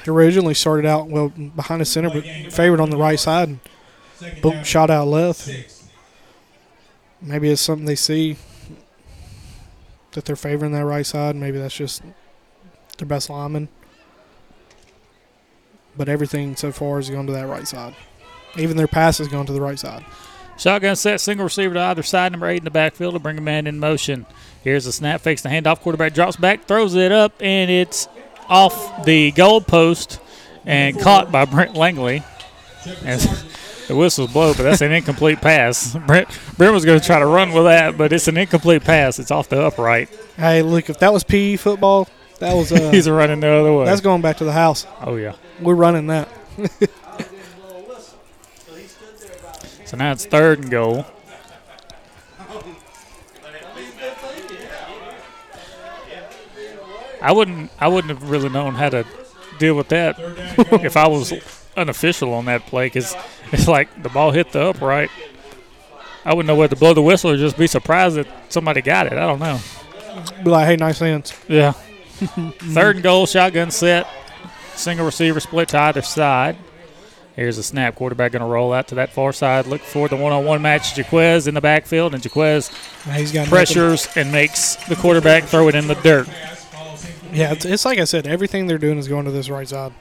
originally started out well behind the center, but favored on the right side, and boom, shot out left. Maybe it's something they see that they're favoring that right side. Maybe that's just their best lineman. But everything so far has gone to that right side. Even their pass has gone to the right side. Shotgun set, single receiver to either side, number eight in the backfield to bring a man in motion. Here's the snap, fakes the handoff, quarterback drops back, throws it up, and it's off the goal post and caught by Brent Langley. And the whistle's blow, but that's an incomplete pass. [LAUGHS] Brent, Brent was going to try to run with that, but it's an incomplete pass. It's off the upright. Hey, look, if that was PE football, that was. Uh, [LAUGHS] He's running the other way. That's going back to the house. Oh, yeah. We're running that. [LAUGHS] So now it's third and goal. I wouldn't. I wouldn't have really known how to deal with that [LAUGHS] if I was unofficial on that play because it's like the ball hit the upright. I wouldn't know whether to blow the whistle or just be surprised that somebody got it. I don't know. Be like, hey, nice hands. Yeah. [LAUGHS] Third and goal, shotgun set. Single receiver split to either side. Here's a snap. Quarterback going to roll out to that far side. Look for the one-on-one match. Jaquez in the backfield, and Jaquez He's got pressures and makes the quarterback throw it in the dirt. Yeah, it's, it's like I said, everything they're doing is going to this right side.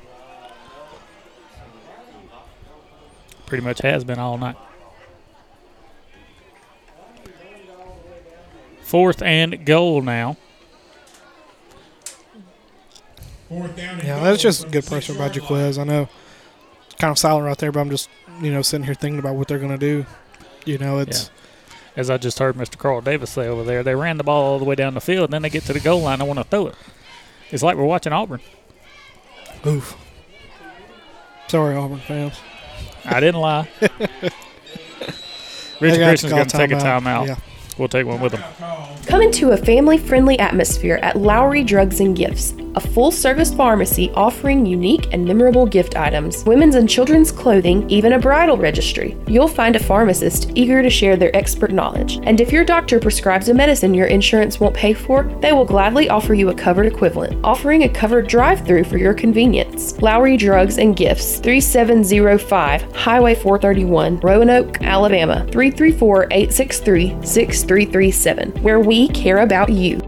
Pretty much has been all night. Fourth and goal now. Yeah, that's just good pressure by Jaquez. I know, kind of silent right there, but I'm just you know sitting here thinking about what they're going to do. You know, it's As I just heard Mr. Carl Davis say over there, they ran the ball all the way down the field, and then they get to the goal line. I want to throw it. It's like we're watching Auburn. oof. Sorry, Auburn fans. I didn't lie. [LAUGHS] Richard Christian's going to take a timeout. timeout. Yeah. We'll take one with him. Come into a family friendly atmosphere at Lowry Drugs and Gifts, a full service pharmacy offering unique and memorable gift items, women's and children's clothing, even a bridal registry. You'll find a pharmacist eager to share their expert knowledge. And if your doctor prescribes a medicine your insurance won't pay for, they will gladly offer you a covered equivalent, offering a covered drive through for your convenience. Lowry Drugs and Gifts, 3705 Highway 431, Roanoke, Alabama, 334 863 6337, where we care about you.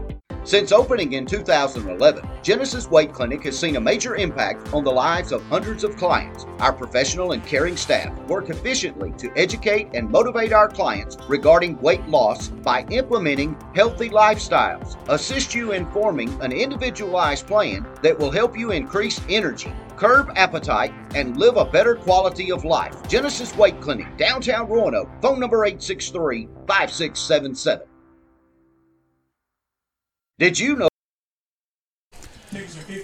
Since opening in 2011, Genesis Weight Clinic has seen a major impact on the lives of hundreds of clients. Our professional and caring staff work efficiently to educate and motivate our clients regarding weight loss by implementing healthy lifestyles, assist you in forming an individualized plan that will help you increase energy, curb appetite, and live a better quality of life. Genesis Weight Clinic, downtown Roanoke, phone number 863 5677. Did you know?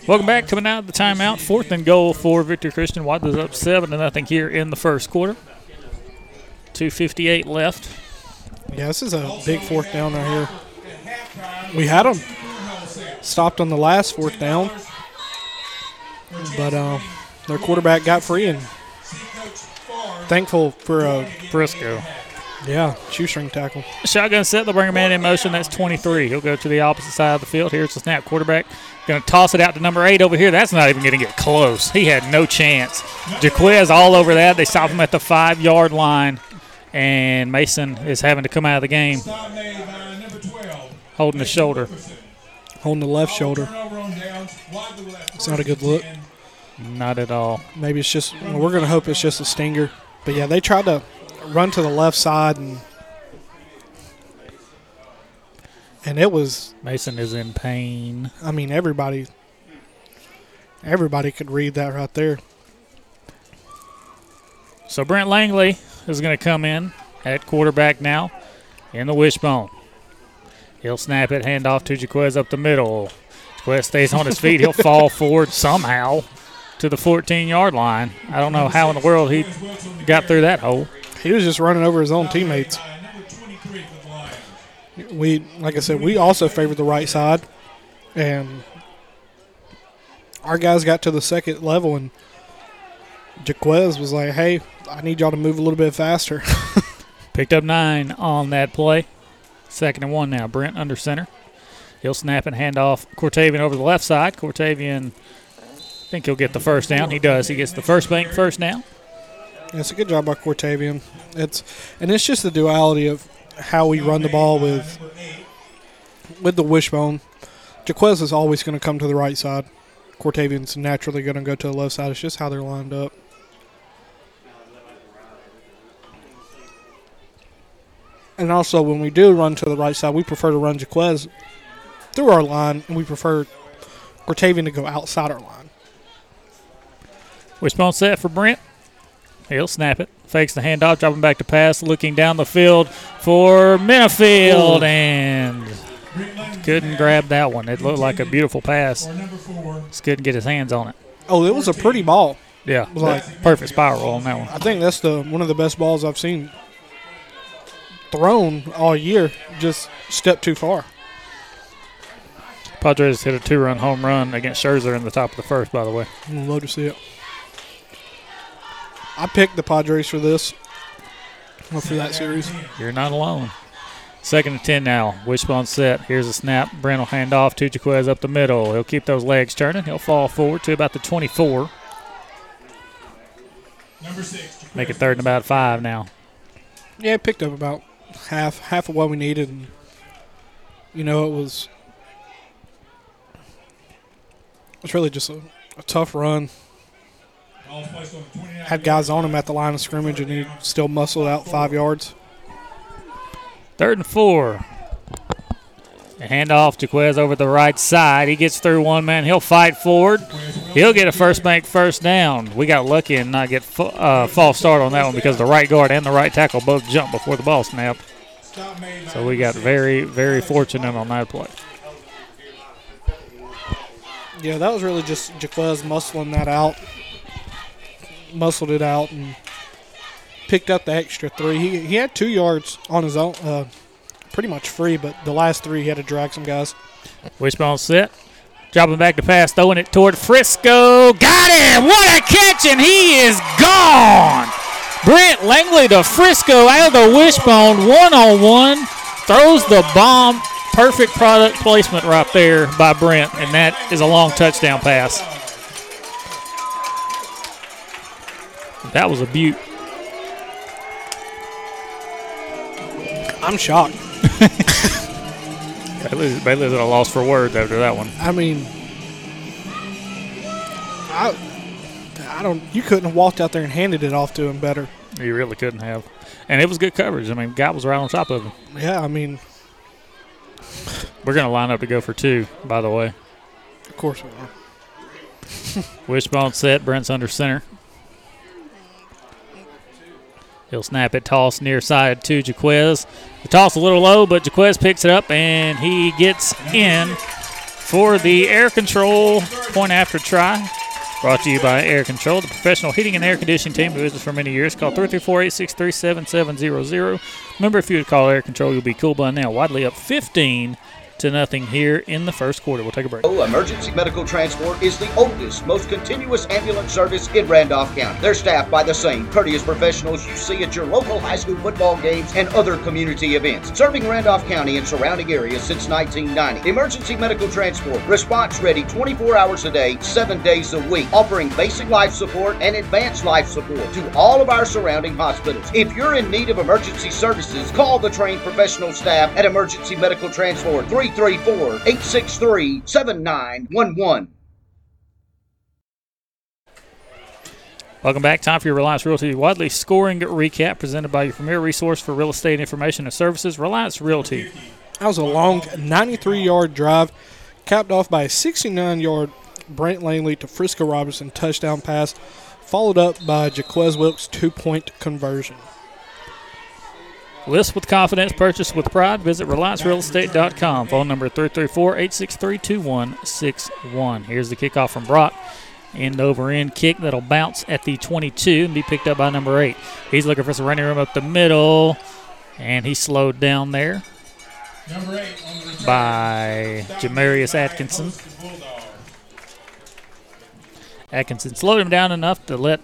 Welcome back. Coming out of the timeout. Fourth and goal for Victory Christian. Wadley's up 7 to nothing here in the first quarter. 2.58 left. Yeah, this is a big fourth down right here. We had them stopped on the last fourth down, but uh, their quarterback got free and thankful for a Frisco. Yeah, shoestring tackle. Shotgun set. They'll bring a man in motion. That's 23. He'll go to the opposite side of the field. Here's the snap. Quarterback going to toss it out to number eight over here. That's not even going to get close. He had no chance. Jaquez all over that. They stop him at the five yard line, and Mason is having to come out of the game, holding the shoulder. Holding the left shoulder. It's not a good look. Not at all. Maybe it's just. Well, we're going to hope it's just a stinger. But yeah, they tried to run to the left side and and it was Mason is in pain. I mean everybody everybody could read that right there. So Brent Langley is going to come in at quarterback now in the wishbone. He'll snap it, hand off to Jaquez up the middle. Jaquez stays on his feet. He'll [LAUGHS] fall forward somehow to the 14 yard line. I don't know how in the world he got through that hole. He was just running over his own teammates. We, like I said, we also favored the right side, and our guys got to the second level, and Jaquez was like, "Hey, I need y'all to move a little bit faster." [LAUGHS] Picked up nine on that play. Second and one now. Brent under center. He'll snap and hand off Cortavian over the left side. Cortavian, I think he'll get the first down. He does. He gets the first bank first down. Yeah, it's a good job by Cortavian. It's and it's just the duality of how we run the ball with with the wishbone. Jaquez is always going to come to the right side. Cortavian's naturally going to go to the left side. It's just how they're lined up. And also, when we do run to the right side, we prefer to run Jaquez through our line, and we prefer Cortavian to go outside our line. Wishbone set for Brent. He'll snap it. Fakes the handoff, dropping back to pass, looking down the field for Minifield, and couldn't grab that one. It looked like a beautiful pass. Just couldn't get his hands on it. Oh, it was a pretty ball. Yeah, It was like perfect spiral on that one. I think that's the one of the best balls I've seen thrown all year. Just step too far. Padres hit a two-run home run against Scherzer in the top of the first, by the way. I'm love to see it. I picked the Padres for this. Well, for that series. You're not alone. Second and 10 now. Wishbone set. Here's a snap. Brent will hand off to Jaquez up the middle. He'll keep those legs turning. He'll fall forward to about the 24. Number six. Make it third and about five now. Yeah, it picked up about half half of what we needed. And, you know, it was it was really just a, a tough run. Ball's placed on the 29 Had guys on him at the line of scrimmage, and he still muscled out five yards. Third and four. A handoff. Jaquez over the right side. He gets through one man. He'll fight forward. He'll get a first bank first down. We got lucky and not get fa- uh, false start on that one because the right guard and the right tackle both jumped before the ball snapped. So we got very, very fortunate on that play. Yeah, that was really just Jaquez muscling that out, muscled it out, and picked up the extra three. He, he had two yards on his own, uh, pretty much free, but the last three he had to drag some guys. Wishbone set. Dropping back to pass, throwing it toward Frisco. Got him! What a catch, and he is gone! Brent Langley to Frisco out of the wishbone, one on one. Throws the bomb. Perfect product placement right there by Brent, and that is a long touchdown pass. That was a beaut. I'm shocked. Bailey's, Bailey's at a loss for words after that one. I mean, I, I don't. You couldn't have walked out there and handed it off to him better. You really couldn't have. And it was good coverage. I mean, guy was right on top of him. Yeah, I mean, We're going to line up to go for two, by the way. of course we are. [LAUGHS] Wishbone set. Brent's under center. He'll snap it, toss near side to Jaquez. The toss a little low, but Jaquez picks it up and he gets in for the air control point after try. Brought to you by Air Control, the professional heating and air conditioning team who been for many years. Call 334 863 7700. Remember, if you would call Air Control, you'll be cool by now. Wadley up 15 to nothing here in the first quarter. We'll take a break. Oh, Emergency Medical Transport is the oldest, most continuous ambulance service in Randolph County. They're staffed by the same courteous professionals you see at your local high school football games and other community events. Serving Randolph County and surrounding areas since 1990. Emergency Medical Transport, response ready 24 hours a day, 7 days a week, offering basic life support and advanced life support to all of our surrounding hospitals. If you're in need of emergency services, call the trained professional staff at Emergency Medical Transport 334 863 7911. Welcome back. Time for your Reliance Realty Wadley scoring recap presented by your premier resource for real estate information and services, Reliance Realty. That was a long 93 yard drive, capped off by a 69 yard Brent Langley to Frisco Robinson touchdown pass, followed up by Jaquez Wilkes two point conversion. List with confidence, purchase with pride. Visit RelianceRealEstate.com. Phone number 334 863 2161. Here's the kickoff from Brock. End over end kick that'll bounce at the 22 and be picked up by number 8. He's looking for some running room up the middle, and he slowed down there by Jamarius Atkinson. Atkinson slowed him down enough to let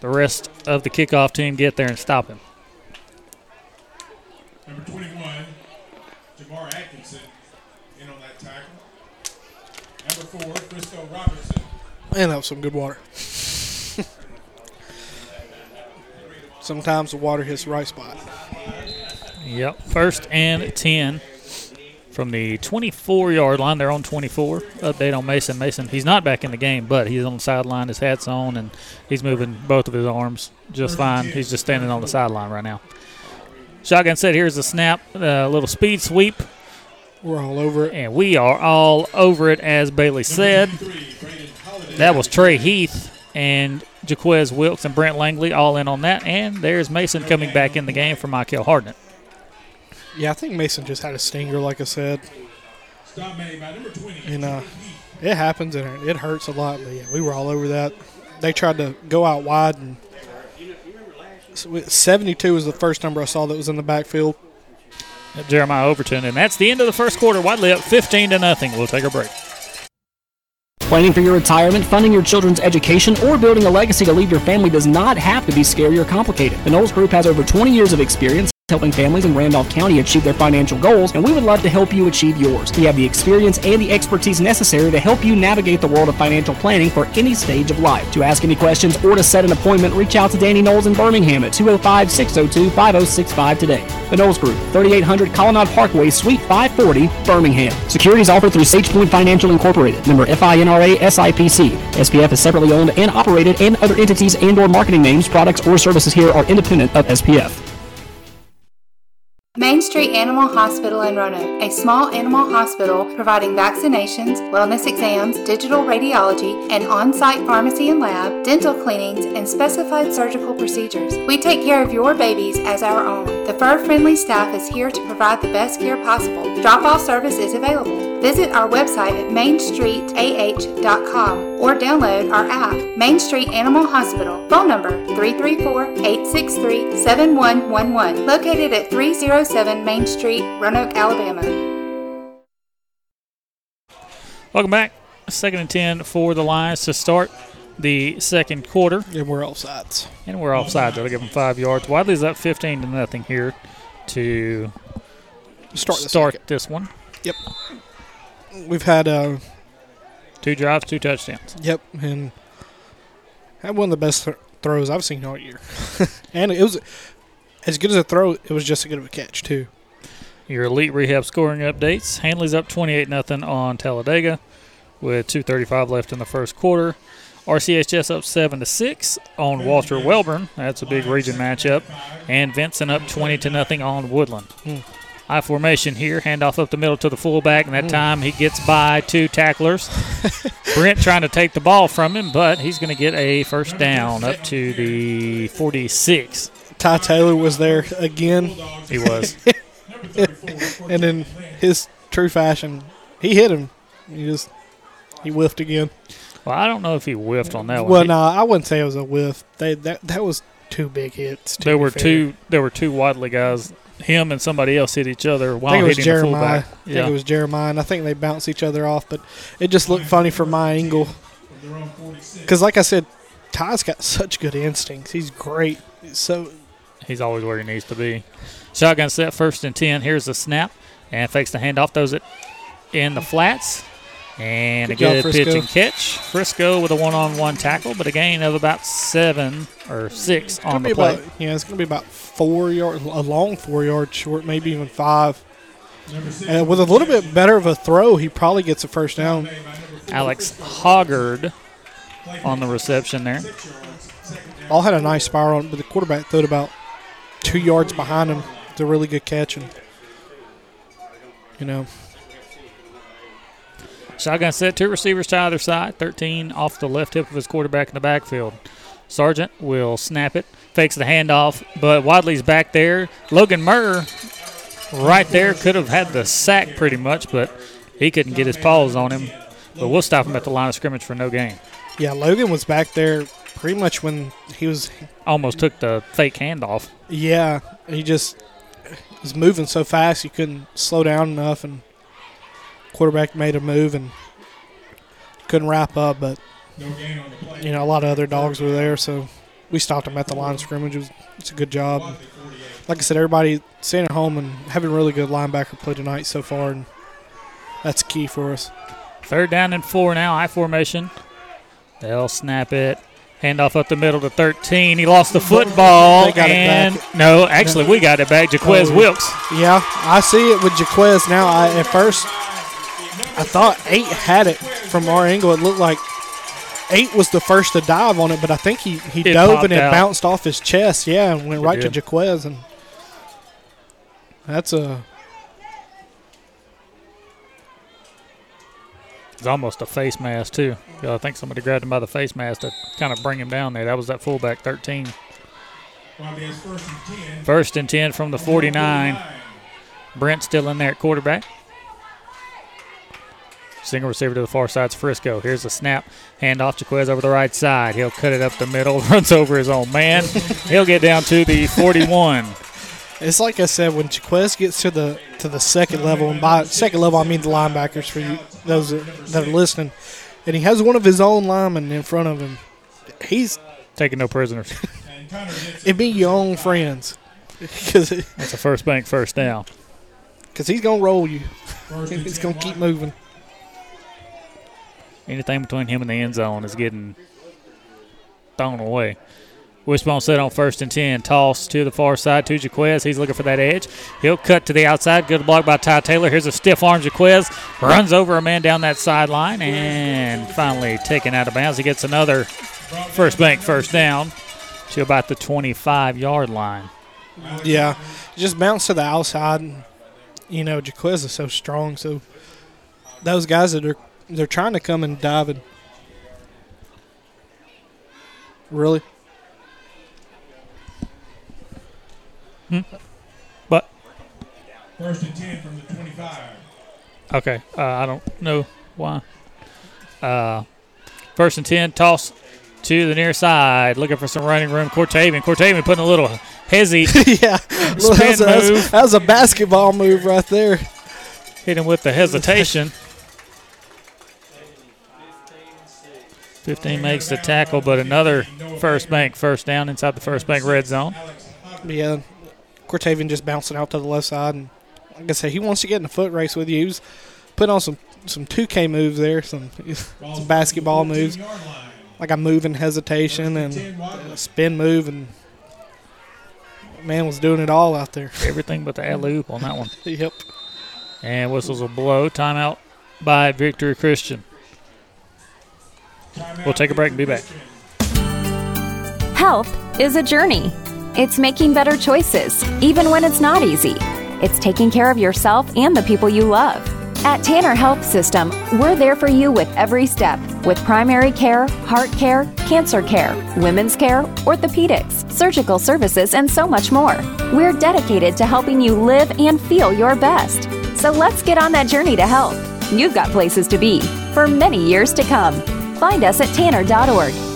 the rest of the kickoff team get there and stop him. Number 21, Jamar Atkinson, in on that tackle. Number four, Frisco Robertson. That was some good water. Sometimes the water hits the right spot. Yep. First and 10 from the 24 yard line. They're on 24. Update on Mason. Mason, he's not back in the game, but he's on the sideline. His hat's on, and he's moving both of his arms just fine. He's just standing on the sideline right now. Shotgun set. Here's the snap. A little speed sweep. We're all over it. And we are all over it, as Bailey said. That was Trey Heath, and Jaquez Wilkes and Brent Langley all in on that. And there's Mason coming back in the game for Michael Hardnett. Yeah, I think Mason just had a stinger, like I said. And uh, it happens and it hurts a lot. But yeah, we were all over that. They tried to go out wide, and 72 was the first number I saw that was in the backfield. Jeremiah Overton, and that's the end of the first quarter. Wadley up 15 to nothing. We'll take a break. Planning for your retirement, funding your children's education, or building a legacy to leave your family does not have to be scary or complicated. The Knowles Group has over 20 years of experience helping families in Randolph County achieve their financial goals, and we would love to help you achieve yours. We have the experience and the expertise necessary to help you navigate the world of financial planning for any stage of life. To ask any questions or to set an appointment, reach out to Danny Knowles in Birmingham at 205 602 5065 today. The Knowles Group, 3800 Colonnade Parkway, Suite 540, Birmingham. Securities offered through SagePoint Financial Incorporated, member FINRA SIPC. SPF is separately owned and operated, and other entities and or marketing names, products, or services here are independent of SPF. Main Street Animal Hospital in Roanoke, a small animal hospital providing vaccinations, wellness exams, digital radiology, and on site pharmacy and lab, dental cleanings, and specified surgical procedures. We take care of your babies as our own. The fur friendly staff is here to provide the best care possible. Drop off service is available. Visit our website at mainstreetah.com or download our app, Main Street Animal Hospital. Phone number 334 863 7111, located at 307 Main Street, Roanoke, Alabama. Welcome back. Second and 10 for the Lions to start the second quarter. And we're offsides. And we're offsides. That'll give them five yards. Wadley's up 15 to nothing here to start, start this one. Yep. We've had uh, two drives, two touchdowns. Yep, and had one of the best th- throws I've seen all year. [LAUGHS] and it was as good as a throw. It was just as good of a catch too. Your elite rehab scoring updates. Handley's up 28 nothing on Talladega with 2:35 left in the first quarter. RCHS up seven to six on Walter Wellborn. That's a big region matchup, and Vincent up 20 to nothing on Woodland. Hmm. I formation here, handoff up the middle to the fullback, and that Hmm. time he gets by two tacklers. [LAUGHS] Brent trying to take the ball from him, but he's going to get a first down up to the 46. Ty Taylor was there again. He was. [LAUGHS] and in his true fashion, he hit him. He just he whiffed again. Well, I don't know if he whiffed on that one. Well, He- no, I wouldn't say it was a whiff. They that that was two big hits. to there were fair. two. There were two Wadley guys. Him and somebody else hit each other I while think it was hitting the Jeremiah. fullback. I think it was Jeremiah, and I think they bounced each other off. But it just looked funny for my angle. Because, like I said, Ty's got such good instincts. He's great. So He's always where he needs to be. Shotgun set, first and 10. Here's the snap. And fakes the handoff, throws it in the flats. And Good a good Frisco. pitch and catch. Frisco with a one on one tackle, but a gain of about seven or six on the play. about yeah, it's gonna be about four yards, a long four yard short, maybe even five. And with a little bit better of a throw, he probably gets a first down. Alex Hoggard on the reception there. All had a nice spiral, but the quarterback threw it about two yards behind him. It's a really good catch, and you know, Shotgun set, two receivers to either side. 13 off the left hip of his quarterback in the backfield. Sargent will snap it, fakes the handoff, but Wadley's back there. Logan Murr right there could have had the sack pretty much, but he couldn't get his paws on him. But we'll stop him at the line of scrimmage for no gain. yeah, Logan was back there pretty much when he was. Almost took the fake handoff. Yeah, he just was moving so fast he couldn't slow down enough, and quarterback made a move and couldn't wrap up. But you know, a lot of other dogs were there, so we stopped him at the line of scrimmage. It was it's a good job. Like I said, everybody staying at home and having really good linebacker play tonight so far, and that's key for us. Third down and four now, I formation. They'll snap it. Handoff up the middle to 13. He lost the football. They got it and back. No, actually, we got it back. Jaquez Oh, Wilkes. Yeah, I see it with Jaquez now. I, at first, I thought eight had it from our angle. It looked like eight was the first to dive on it, but I think he, he It dove and it out. bounced off his chest. Yeah, and went It right to did. Jaquez, and that's a Almost a face mask too. I think somebody grabbed him by the face mask to kind of bring him down there. That was that fullback 13. First and 10. First and 10 from the 49. Brent still in there at quarterback. Single receiver to the far side's Frisco. Here's a snap. Hand off Jaquez over the right side. He'll cut it up the middle, [LAUGHS] runs over his own man. He'll get down to the 41. It's like I said when Jaquez gets to the to the second level, and by second level I mean the linebackers for you those that, that are listening, and he has one of his own linemen in front of him. He's taking no prisoners. [LAUGHS] It'd be your own friends, because That's a first bank first down. because he's gonna roll you. he's gonna keep moving. Anything between him and the end zone is getting thrown away. Wishbone set on first and 10. Toss to the far side to Jaquez. He's looking for that edge. He'll cut to the outside. Good block by Ty Taylor. Here's a stiff arm. Jaquez runs over a man down that sideline and finally taken out of bounds. He gets another first bank first down to about the 25 yard line. Yeah, just bounce to the outside. You know, Jaquez is so strong. So those guys that are they're trying to come and dive and really. But First and 10 from the 25. Okay, uh, I don't know why. Uh, first and 10, toss to the near side, looking for some running room. Cortavian, Cortavian putting a little hezzy [LAUGHS] yeah, spin that was, that was- move. that was a basketball move right there. Hit him with the hesitation. 15 makes the tackle, but another first bank first down inside the first bank red zone. Yeah, Cortavian just bouncing out to the left side, and like I said, he wants to get in a foot race with you. He's was putting on some some 2K moves there, some, [LAUGHS] some basketball moves, like a move and hesitation and a spin move, and man was doing it all out there. [LAUGHS] Everything but the alley oop on that one. [LAUGHS] Yep. And whistles a blow. Timeout by Victory Christian. We'll take a break and be back. Health is a journey. It's making better choices, even when it's not easy. It's taking care of yourself and the people you love. At Tanner Health System, we're there for you with every step with primary care, heart care, cancer care, women's care, orthopedics, surgical services, and so much more. We're dedicated to helping you live and feel your best. So let's get on that journey to health. You've got places to be for many years to come. Find us at tanner.org.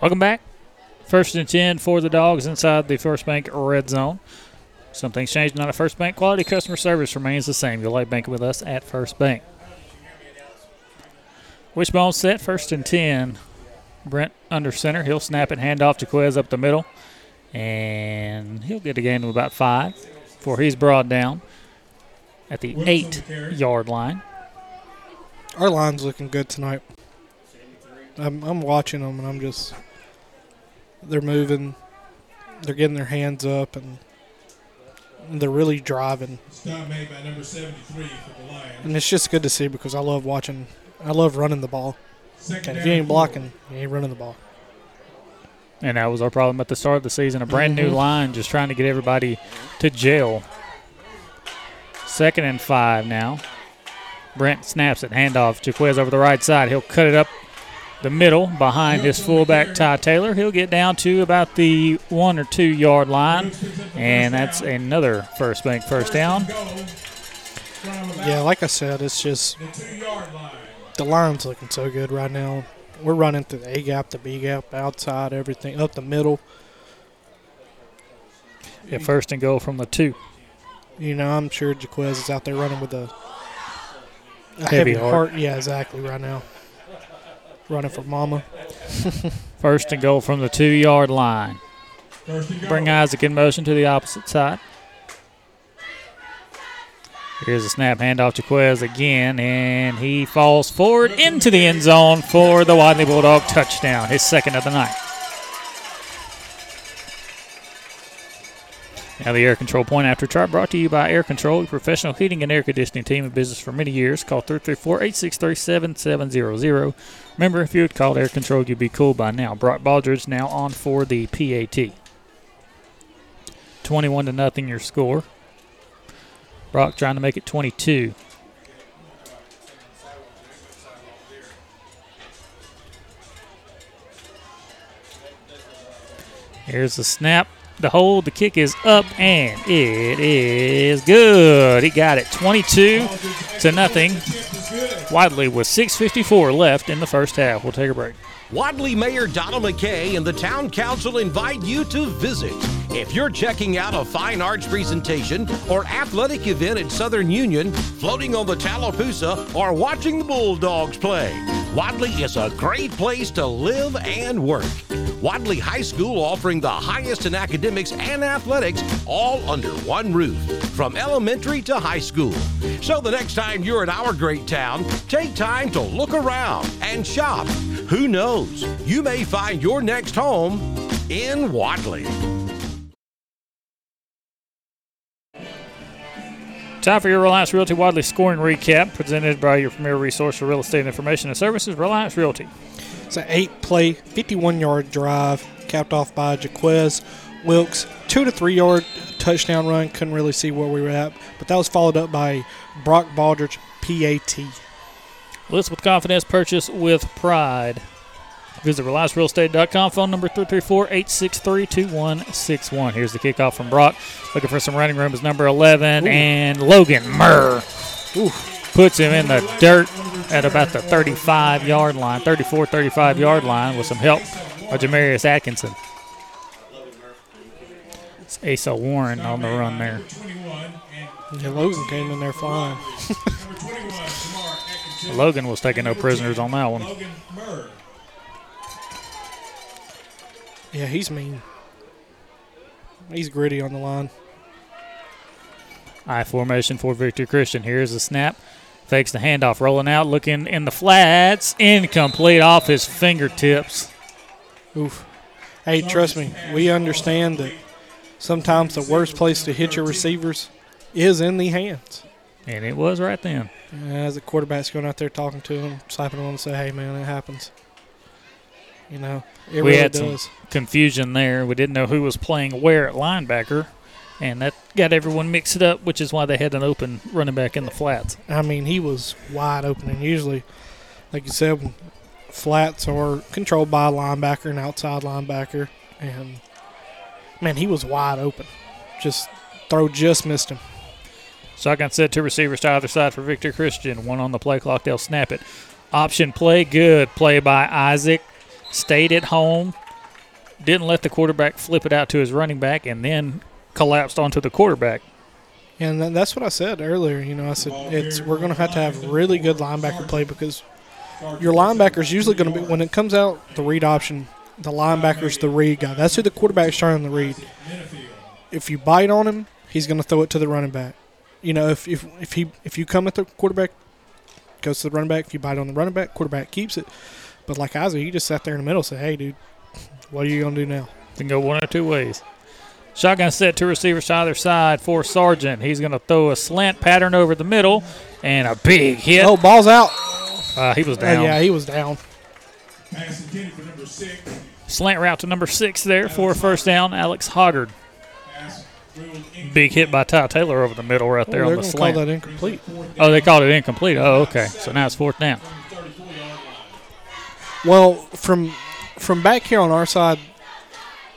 Welcome back. First and 10 for the Dogs inside the First Bank red zone. Something's changed on at First Bank. Quality customer service remains the same. You'll like banking with us at First Bank. Wishbone set, first and 10. Brent under center. He'll snap it, hand off Jaquez up the middle. And he'll get a gain of about five before he's brought down at the eight yard line. Our line's looking good tonight. I'm, I'm watching them, and I'm just. They're moving. They're getting their hands up, and they're really driving. Stop made by number 73 for the Lions. And it's just good to see because I love watching. I love running the ball. Second And if you ain't blocking, you ain't running the ball. And that was our problem at the start of the season. A brand new Mhm. line just trying to get everybody to jail. Second and five now. Brent snaps it, handoff. Jaquez over the right side. He'll cut it up the middle behind his fullback, Ty Taylor. He'll get down to about the one or two yard line. And that's another first bank first down. Yeah, like I said, it's just the line's looking so good right now. We're running through the A gap, the B gap, outside, everything up the middle. Yeah, first and goal from the two. You know, I'm sure Jaquez is out there running with a, a Heavy heavy, heart. heart. Yeah, exactly. Right now, running for Mama. [LAUGHS] First and goal from the two yard line. Bring Isaac in motion to the opposite side. Here's a snap handoff to Quez again, and he falls forward into the end zone for the Wadley Bulldog touchdown, his second of the night. Now the air control point after chart brought to you by Air Control, a professional heating and air conditioning team in business for many years. Call 334-863-7700. Remember, if you had called Air Control, you'd be cool by now. Brock Baldridge now on for the PAT. 21 to nothing your score. Brock trying to make it 22. Here's the snap, the hold, the kick is up, and it is good. He got it 22 to nothing. Wadley with 6.54 left in the first half. We'll take a break. Wadley Mayor Donald McKay and the Town Council invite you to visit. If you're checking out a fine arts presentation or athletic event at Southern Union, floating on the Tallapoosa, or watching the Bulldogs play, Wadley is a great place to live and work. Wadley High School offering the highest in academics and athletics all under one roof, from elementary to high school. So the next time you're in our great town, take time to look around and shop. Who knows? You may find your next home in Wadley. Time for your Reliance Realty Wadley scoring recap, presented by your premier resource for real estate information and services, Reliance Realty. It's an eight play, 51 yard drive, capped off by Jaquez Wilkes. Two to three yard touchdown run. Couldn't really see where we were at, but that was followed up by Brock Baldridge PAT. List with confidence, purchase with pride. Visit RelianceRealEstate.com. Phone number 334-863-2161. Here's the kickoff from Brock. Looking for some running room is number 11. Ooh. And Logan Murr Ooh. Puts him in the dirt at about the 35-yard line, 34, 35-yard line with some help by Jamarius Atkinson. It's Asa Warren on the run there. Yeah, Logan came in there flying. [LAUGHS] Logan was taking no prisoners on that one. Yeah, he's mean. He's gritty on the line. I formation for Victory Christian. Here's the snap. Fakes the handoff, rolling out, looking in the flats. Incomplete off his fingertips. Oof. Hey, trust me, we understand that sometimes the worst place to hit your receivers is in the hands. And it was right then. As the quarterback's going out there talking to him, slapping him and say, "Hey, man, it happens." You know, it we really had does. some confusion there. We didn't know who was playing where at linebacker, and that got everyone mixed up, which is why they had an open running back in the flats. I mean, he was wide open, and usually, like you said, flats are controlled by a linebacker, an outside linebacker, and man, he was wide open. Just throw just missed him. So I Shotgun set two receivers to either side for Victory Christian. One on the play clock. They'll snap it. Option play, good. Play by Isaac. Stayed at home. Didn't let the quarterback flip it out to his running back and then collapsed onto the quarterback. And that's what I said earlier. You know, I said it's we're going to have to have really good linebacker play because your linebacker is usually going to be when it comes out the read option. The linebacker's the read guy. That's who the quarterback's trying to read. If you bite on him, he's going to throw it to the running back. You know, if if if he if you come at the quarterback, goes to the running back. If you bite on the running back, quarterback keeps it. But like Isaac, he just sat there in the middle, and said, "Hey, dude, what are you going to do now?" Can go one or two ways. Shotgun set two receivers to either side for Sargent. He's going to throw a slant pattern over the middle and a big hit. Oh, ball's out. Uh, he was Uh, down. yeah, he was down. Pass intended for number six. Slant route to number six there for a first down. Alex Hoggard. Pass ruled incomplete. Big hit by Ty Taylor over the middle right there Oh, on the gonna call slant. that incomplete. Oh, they called it incomplete. Oh, okay. So now it's fourth down. Well, from from back here on our side,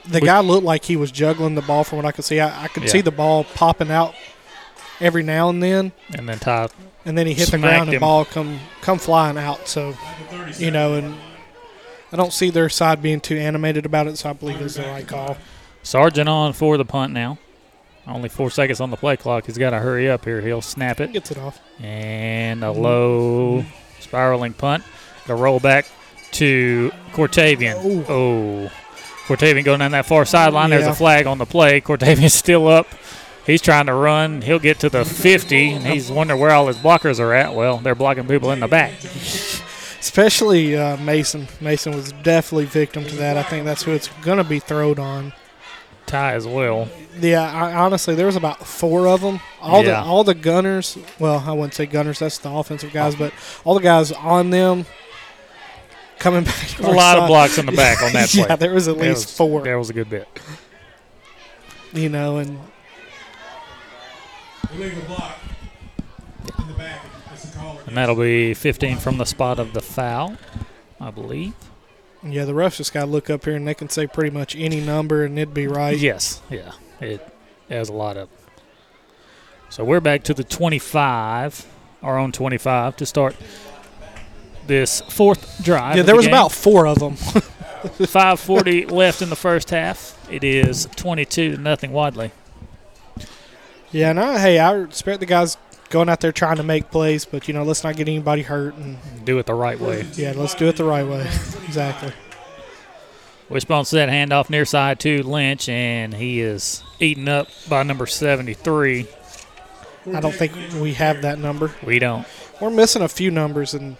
the guy looked like he was juggling the ball. From what I could see, I, I could see the ball popping out every now and then, And then Ty and then he hit the Smacked ground and him. ball come come flying out. So, you know, and I don't see their side being too animated about it. So I believe it's the right call. Sargent on for the punt now. Only four seconds on the play clock. He's got to hurry up here. He'll snap it. Gets it off. And a low spiraling punt. The roll back to Cortavian. Oh. Cortavian going down that far sideline. There's a flag on the play. Cortavian's still up. He's trying to run. He'll get to the 50, and he's wondering where all his blockers are at. Well, they're blocking people in the back. Especially uh, Mason. Mason was definitely victim to that. I think that's who it's going to be thrown on. Ty as well. Yeah, I, honestly, there was about four of them. All Yeah. the all the gunners. Well, I wouldn't say gunners. That's the offensive guys, but all the guys on them coming back. There's a lot of blocks in the back on that [LAUGHS] play. yeah, there was at least was- four. That was a good bit. You know, and Illegal block in the back. That's the call. And that'll be 15 from the spot of the foul, I believe. yeah, the refs just got to look up here and they can say pretty much any number and it'd be right. Yes, yeah. It has a lot of. So we're back to the 25, our own 25, to start this fourth drive. Yeah, there the was game. about four of them. [LAUGHS] 540 [LAUGHS] left in the first half. It is 22 to nothing Wadley. Yeah, no, hey, I respect the guys going out there trying to make plays, but you know, let's not get anybody hurt and Do it the right way. yeah, let's do it the right way. [LAUGHS] exactly. Wishbone set handoff near side to Lynch, and he is eaten up by number 73. I don't think we have that number. We don't. We're missing a few numbers, and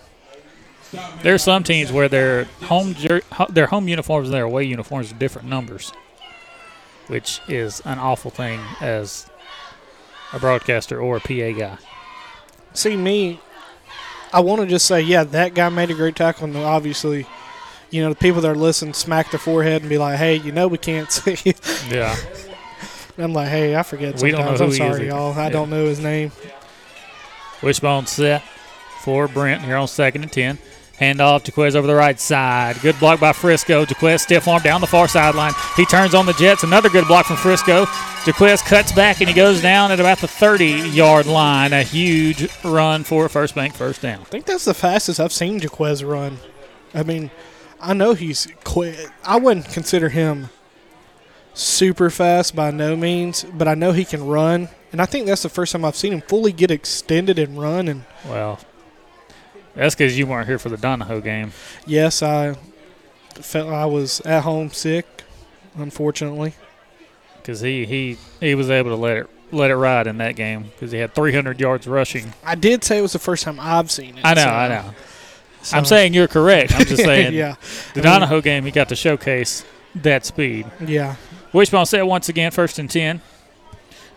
There's some teams where their home jer- their home uniforms and their away uniforms are different numbers, which is an awful thing as a broadcaster or a PA guy. see me. I want to just say, yeah, that guy made a great tackle, and obviously, you know, the people that are listening smack their forehead and be like, "Hey, you know, we can't [LAUGHS] see." Yeah. And I'm like, "Hey, I forget We don't know sometimes. who I'm sorry, y'all. I Yeah. don't know his name." Wishbone set for Brent here on second and 10. Handoff, Jaquez over the right side. Good block by Frisco. Jaquez stiff arm down the far sideline. He turns on the Jets. Another good block from Frisco. Jaquez cuts back and he goes down at about the 30 yard line. A huge run for a first bank first down. I think that's the fastest I've seen Jaquez run. I mean, I know he's quick. I wouldn't consider him super fast by no means, but I know he can run. And I think that's the first time I've seen him fully get extended and run. And Well, that's because you weren't here for the Donoho game. yes, I felt I was at home sick, unfortunately. Because he, he, he was able to let it let it ride in that game because he had 300 yards rushing. I did say it was the first time I've seen it. I know, so- I know. so- I'm saying you're correct. I'm just [LAUGHS] saying Yeah. the I mean- Donoho game, he got to showcase that speed. Yeah. Wishbone set once again, first and 10.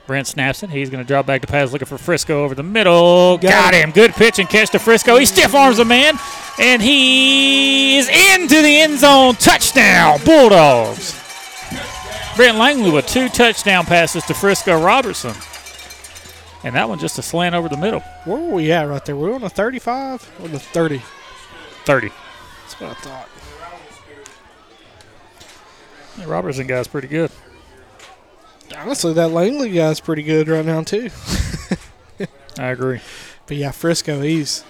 Brent snaps it. He's going to drop back to pass, looking for Frisco over the middle. Got, him. Good pitch and catch to Frisco. He stiff arms a man, and he is into the end zone. Touchdown, Bulldogs. Brent Langley with two touchdown passes to Frisco Robertson. And that one just a slant over the middle. Where were we at right there? We're on the 35 or the 30? 30. That's what I thought. Robertson guy's pretty good. Honestly, that Langley guy's pretty good right now too. [LAUGHS] I agree. But yeah, Frisco, he's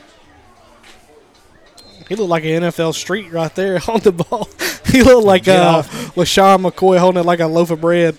he looked like an NFL street right there [LAUGHS] on the ball. [LAUGHS] he looked like Get uh. LeSean McCoy holding it like a loaf of bread.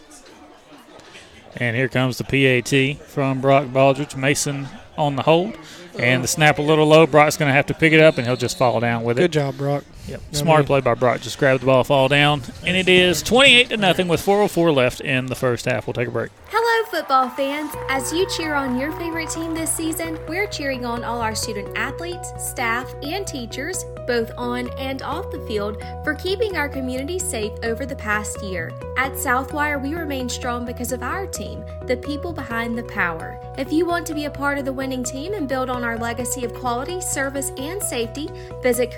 And here comes the PAT from Brock Baldridge. Mason on the hold. And the snap a little low. Brock's going to have to pick it up, and he'll just fall down with it. Good job, Brock. Yep. I Smart mean- play by Brock. Just grab the ball, fall down. And it is 28 to nothing with 4.04 left in the first half. We'll take a break. Hello, football fans. As you cheer on your favorite team this season, we're cheering on all our student athletes, staff, and teachers, both on and off the field, for keeping our community safe over the past year. At Southwire, we remain strong because of our team, the people behind the power. If you want to be a part of the winning team and build on our legacy of quality, service, and safety, visit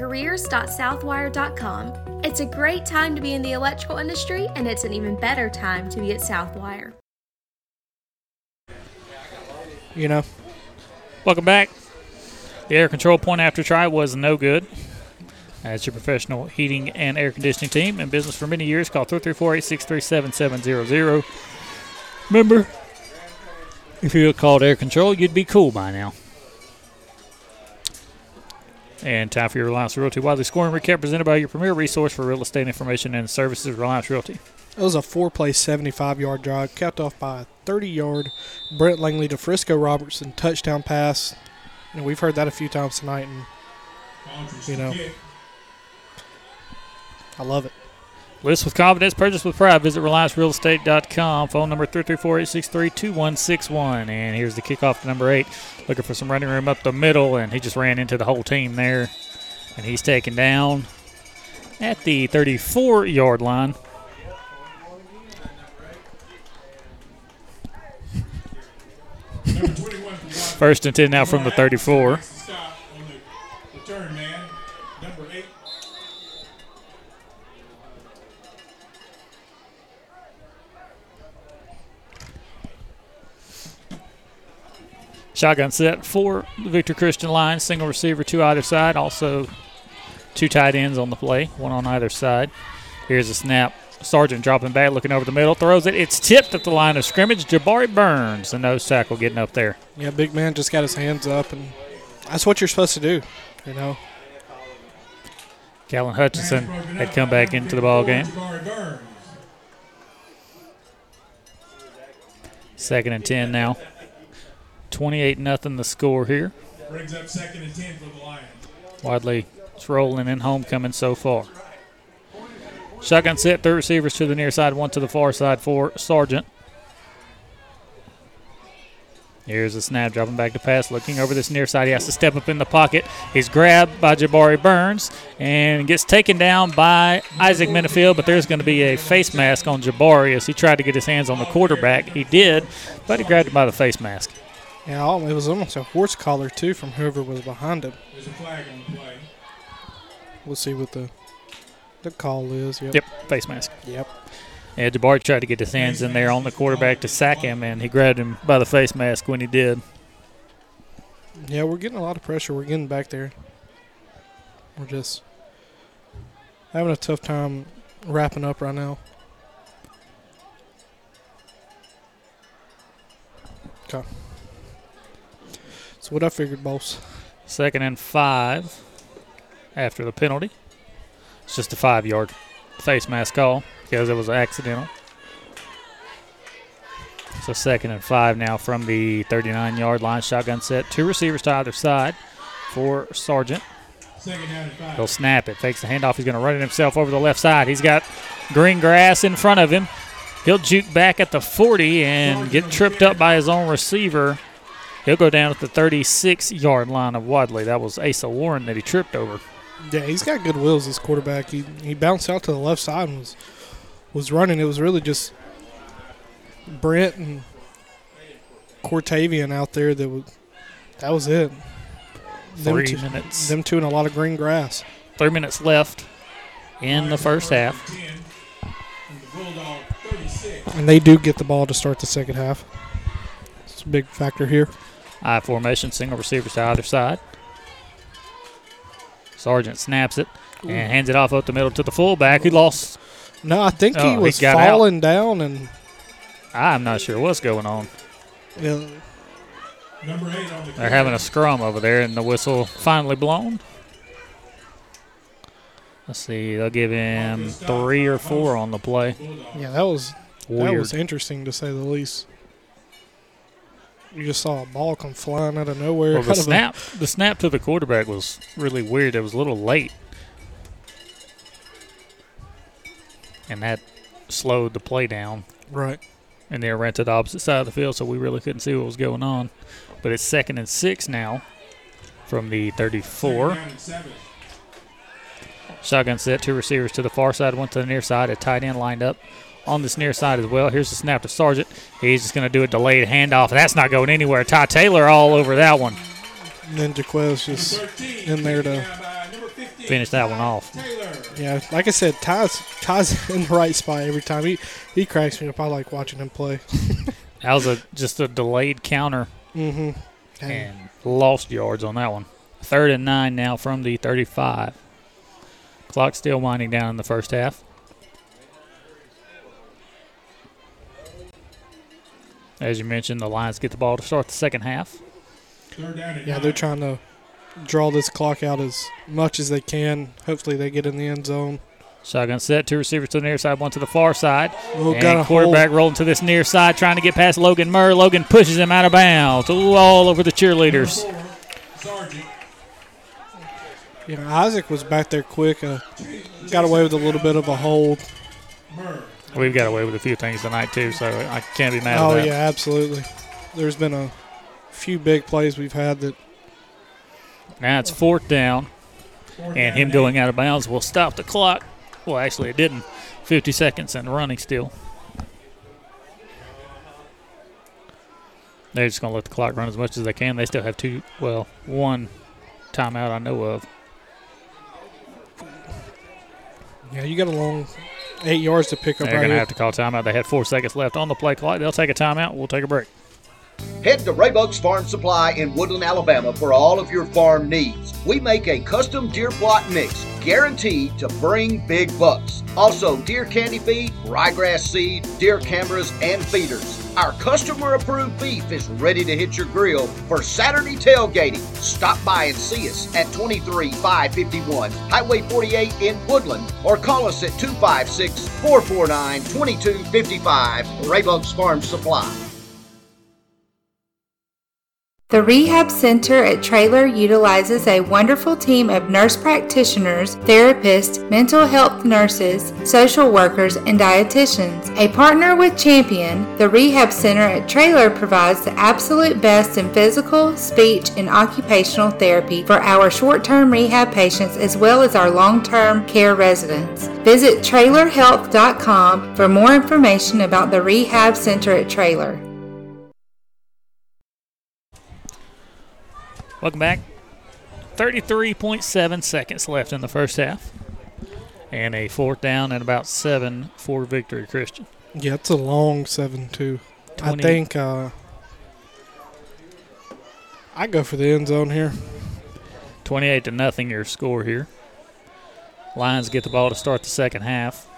careers.southwire.com. It's a great time to be in the electrical industry, and it's an even better time to be at Southwire. You know, Welcome back. The air control point after try was no good. As your professional heating and air conditioning team in business for many years, call 334 863 7700. Remember, if you had called air control, you'd be cool by now. And time for your Reliance Realty Wadley Scoring Recap presented by your premier resource for real estate information and services, Reliance Realty. it was a four-play, 75-yard drive, capped off by a 30-yard Brent Langley to Frisco Robertson touchdown pass. And we've heard that a few times tonight, and you know, I love it. List with confidence, purchase with pride. Visit RelianceRealEstate.com. Phone number 334-863-2161. And here's the kickoff to number eight. Looking for some running room up the middle, and he just ran into the whole team there. And he's taken down at the 34-yard line. [LAUGHS] First and 10 now from the 34. Return man, number eight. Shotgun set for the Victory Christian line. Single receiver, two either side. Also, two tight ends on the play, one on either side. Here's a snap. Sargent dropping back, looking over the middle, throws it. It's tipped at the line of scrimmage. Jabari Burns, the nose tackle, getting up there. Yeah, big man just got his hands up, and that's what you're supposed to do. You know. Callan Hutchinson had come back into the ball game. Second and ten now. 28 nothing the score here. Brings up second and ten for the Lions. Wadley rolling in homecoming so far. Shotgun set, three receivers to the near side, one to the far side for Sargent. Here's a snap, dropping back to pass, looking over this near side. He has to step up in the pocket. He's grabbed by Jabari Burns and gets taken down by Isaac Minifield, but there's going to be a face mask on Jabari as he tried to get his hands on the quarterback. He did, but he grabbed him by the face mask. Yeah, it was almost a horse collar too from whoever was behind him. There's a flag on the play. We'll see what the the call is. Yep. Yep, face mask. Yep. Yeah, Jabari tried to get his hands in there on the quarterback to sack him, and he grabbed him by the face mask when he did. Yeah, we're getting a lot of pressure. We're getting back there. We're just having a tough time wrapping up right now. Okay. So what I figured, boss. Second and five after the penalty. It's just a five yard face mask call because it was accidental. So second and five now from the 39 yard line. Shotgun set. Two receivers to either side for Sargent. Second down and five. He'll snap it. Fakes the handoff. He's going to run it himself over the left side. He's got green grass in front of him. He'll juke back at the 40 and get tripped up by his own receiver. He'll go down at the 36 yard line of Wadley. That was Asa Warren that he tripped over. Yeah, he's got good wheels. This quarterback. He he bounced out to the left side and was was running. It was really just Brent and Cortavian out there. That was that was it. Them Three two, minutes. Them two in a lot of green grass. Three minutes left in the first half. And they do get the ball to start the second half. It's a big factor here. I formation, single receivers to either side. Sargent snaps it and hands it off up the middle to the fullback. He lost. No, I think Oh, he he was got out. falling down and I'm not sure what's going on. yeah, Number eight on the They're having a scrum over there, and the whistle finally blown. Let's see, they'll give him three or four on the play. yeah, that was that was interesting to say the least. You just saw a ball come flying out of nowhere. Well, the out of a- snap, the snap to the quarterback was really weird. It was a little late, and that slowed the play down. Right. And they ran to the opposite side of the field, so we really couldn't see what was going on. But it's second and six now from the 34. Down and seven. Shotgun set, two receivers to the far side, one to the near side. A tight end lined up on this near side as well. Here's the snap to Sargent. He's just going to do a delayed handoff. That's not going anywhere. Ty Taylor all over that one. And then Jaquez just in there to Finish that one off. Yeah, like I said, Ty's Ty's [LAUGHS] in the right spot every time. He he cracks me up. I like watching him play. [LAUGHS] That was a just a delayed counter mm-hmm. and lost yards on that one. Third and nine now from the 35. Clock still winding down in the first half. As you mentioned, the Lions get the ball to start the second half. Third down and Yeah, they're trying to draw this clock out as much as they can. Hopefully, they get in the end zone. Shotgun set, two receivers to the near side, one to the far side. Oh, and got a quarterback rolling to this near side, trying to get past Logan Murr. Logan pushes him out of bounds. Ooh, all over the cheerleaders. Sargent. Yeah, Isaac was back there quick. Uh, got away with a little bit of a hold. We've got away with a few things tonight too, so I can't be mad Oh at that. yeah, absolutely. There's been a few big plays we've had that Now it's fourth down, and him going out of bounds will stop the clock. Well, actually, it didn't. 50 seconds and running still. They're just going to let the clock run as much as they can. They still have two, well, one timeout I know of. yeah, you got a long eight yards to pick up They're right going to have to call timeout. They had four seconds left on the play clock. They'll take a timeout. We'll take a break. Head to Raybuck's Farm Supply in Woodland, Alabama for all of your farm needs. We make a custom deer plot mix guaranteed to bring big bucks. Also, deer candy feed, ryegrass seed, deer cameras, and feeders. Our customer approved beef is ready to hit your grill for Saturday tailgating. Stop by and see us at 23551 Highway 48 in Woodland or call us at 256 449 2255 Raybuck's Farm Supply. The Rehab Center at Trailer utilizes a wonderful team of nurse practitioners, therapists, mental health nurses, social workers, and dietitians. A partner with Champion, the Rehab Center at Trailer provides the absolute best in physical, speech, and occupational therapy for our short term rehab patients as well as our long term care residents. Visit trailerhealth.com for more information about the Rehab Center at Trailer. Welcome back. 33.7 seconds left in the first half. And a fourth down and about seven for Victory Christian. Yeah, it's a long seven too. I think uh, I go for the end zone here. 28 to nothing your score here. Lions get the ball to start the second half.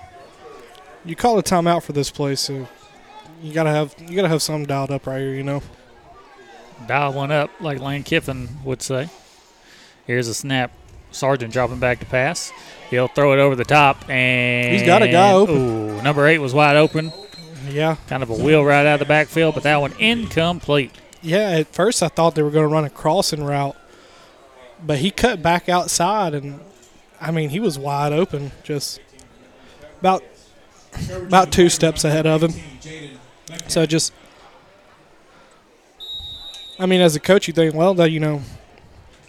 You call a timeout for this play, so you gotta have you gotta have something dialed up right here. You know. Dial one up, like Lane Kiffin would say. Here's a snap. Sargent dropping back to pass. He'll throw it over the top, and He's got a guy open. Ooh, number eight was wide open. Yeah. Kind of a wheel right out of the backfield, but that one incomplete. Yeah, at first I thought they were going to run a crossing route, but he cut back outside, and I mean he was wide open, just about about two steps ahead of him. So just, I mean, as a coach, you think, well, that you know,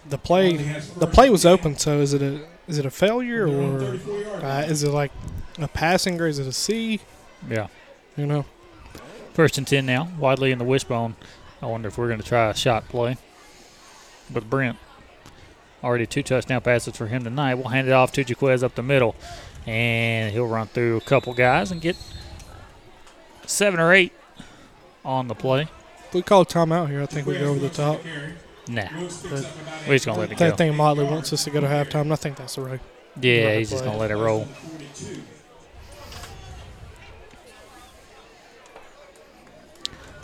the play the play was open. So is it a is it a failure or uh, is it like a passing or is it a C? Yeah. You know. First and 10 now. Wadley in the wishbone. I wonder if we're going to try a shot play with Brent. Already two touchdown passes for him tonight. We'll hand it off to Jaquez up the middle. And he'll run through a couple guys and get seven or eight on the play. If we call a timeout here, I think we go over the top. Nah. But We're just going to let it I go. think Motley wants us to go to halftime. and I think that's the right. Yeah, right he's just going to let it roll.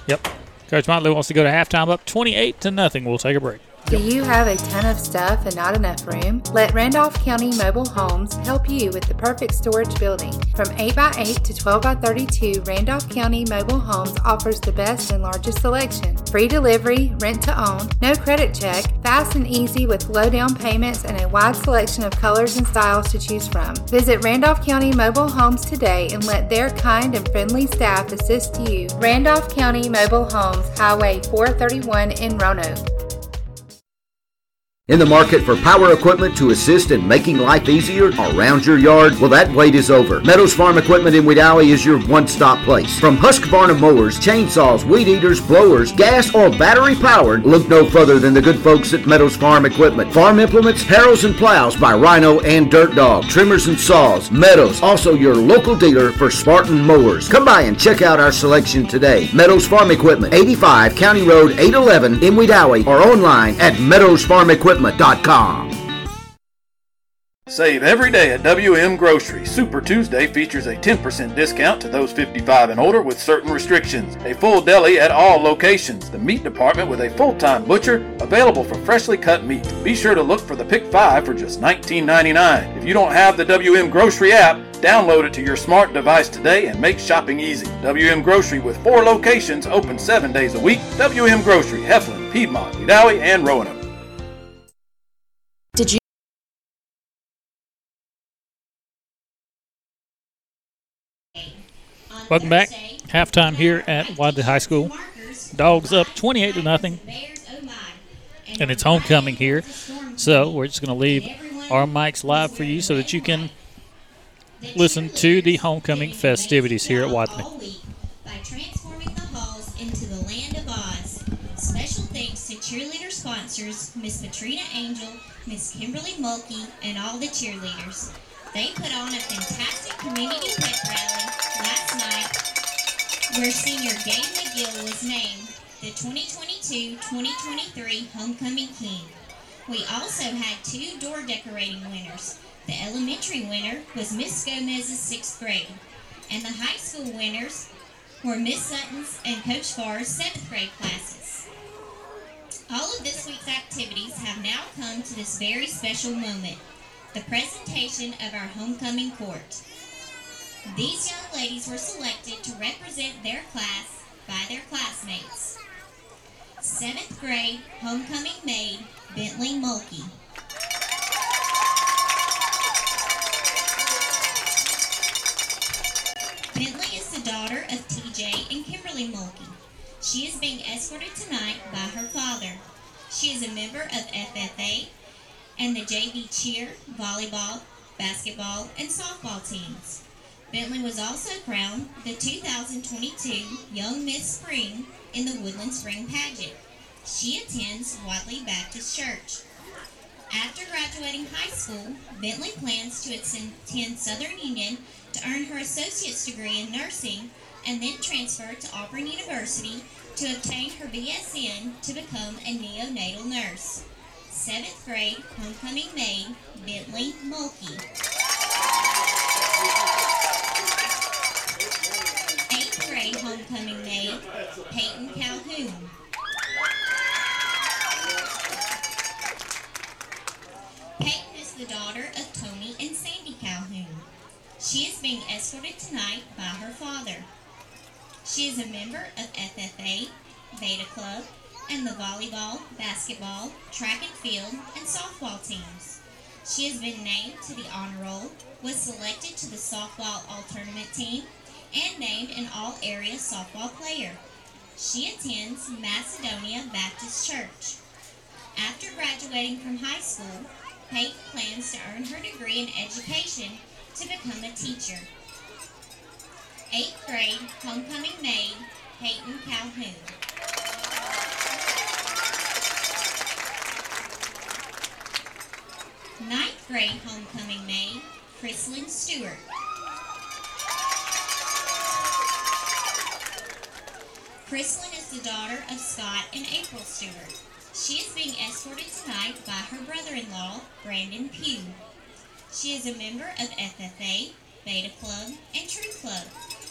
Yep. Coach Motley wants to go to halftime up 28 to nothing. We'll take a break. Do you have a ton of stuff and not enough room? Let Randolph County Mobile Homes help you with the perfect storage building. From 8x8 to 12x32, Randolph County Mobile Homes offers the best and largest selection. Free delivery, rent to own, no credit check, fast and easy with low down payments and a wide selection of colors and styles to choose from. Visit Randolph County Mobile Homes today and let their kind and friendly staff assist you. Randolph County Mobile Homes, Highway 431 in Roanoke. In the market for power equipment to assist in making life easier around your yard? Well, that wait is over. Meadows Farm Equipment in Wedowee is your one-stop place. From Husqvarna mowers, chainsaws, weed eaters, blowers, gas or battery powered, look no further than the good folks at Meadows Farm Equipment. Farm implements, harrows and plows by Rhino and Dirt Dog, trimmers and saws. Meadows, also your local dealer for Spartan mowers. Come by and check out our selection today. Meadows Farm Equipment, 85 County Road 811 in Wedowee or online at Save every day at WM Grocery. Super Tuesday features a 10% discount to those 55 and older with certain restrictions. A full deli at all locations. The meat department with a full-time butcher available for freshly cut meat. Be sure to look for the Pick 5 for just $19.99. If you don't have the WM Grocery app, download it to your smart device today and make shopping easy. WM Grocery with four locations open seven days a week. WM Grocery, Heflin, Piedmont, Wedowee, and Roanoke. Welcome back. Halftime here at Wadley High School. Dogs up 28 to nothing. And it's homecoming here. So we're just going to leave our mics live for you so that you can listen to the homecoming festivities here at Wadley. By transforming the halls into the land of Oz. Special thanks to cheerleader sponsors Miss Katrina Angel, Miss Kimberly Mulkey, and all the cheerleaders. They put on a fantastic community pep rally last night where senior Gabe McGill was named the 2022-2023 Homecoming King. We also had two door decorating winners. The elementary winner was Miss Gomez's sixth grade, and the high school winners were Miss Sutton's and Coach Farr's seventh grade classes. All of this week's activities have now come to this very special moment, the presentation of our homecoming court. These young ladies were selected to represent their class by their classmates. Seventh grade homecoming maid Bentley Mulkey. Bentley is the daughter of TJ and Kimberly Mulkey. She is being escorted tonight by her father. She is a member of FFA and the JV cheer, volleyball, basketball, and softball teams. Bentley was also crowned the 2022 Young Miss Spring in the Woodland Spring Pageant. She attends Wadley Baptist Church. After graduating high school, Bentley plans to attend Southern Union to earn her associate's degree in nursing and then transfer to Auburn University to obtain her BSN to become a neonatal nurse. Seventh grade homecoming maid, Bentley Mulkey. Eighth grade homecoming maid, Peyton Calhoun. Peyton is the daughter of Tony and Sandy Calhoun. She is being escorted tonight by her father. She is a member of FFA, Beta Club, and the volleyball, basketball, track and field, and softball teams. She has been named to the honor roll, was selected to the softball all tournament team, and named an all area softball player. She attends Macedonia Baptist Church. After graduating from high school, Peyton plans to earn her degree in education to become a teacher. Eighth grade homecoming maid, Peyton Calhoun. Ninth grade homecoming maid, Chrislyn Stewart. Chrislyn is the daughter of Scott and April Stewart. She is being escorted tonight by her brother-in-law, Brandon Pugh. She is a member of FFA, Beta Club, and True Club,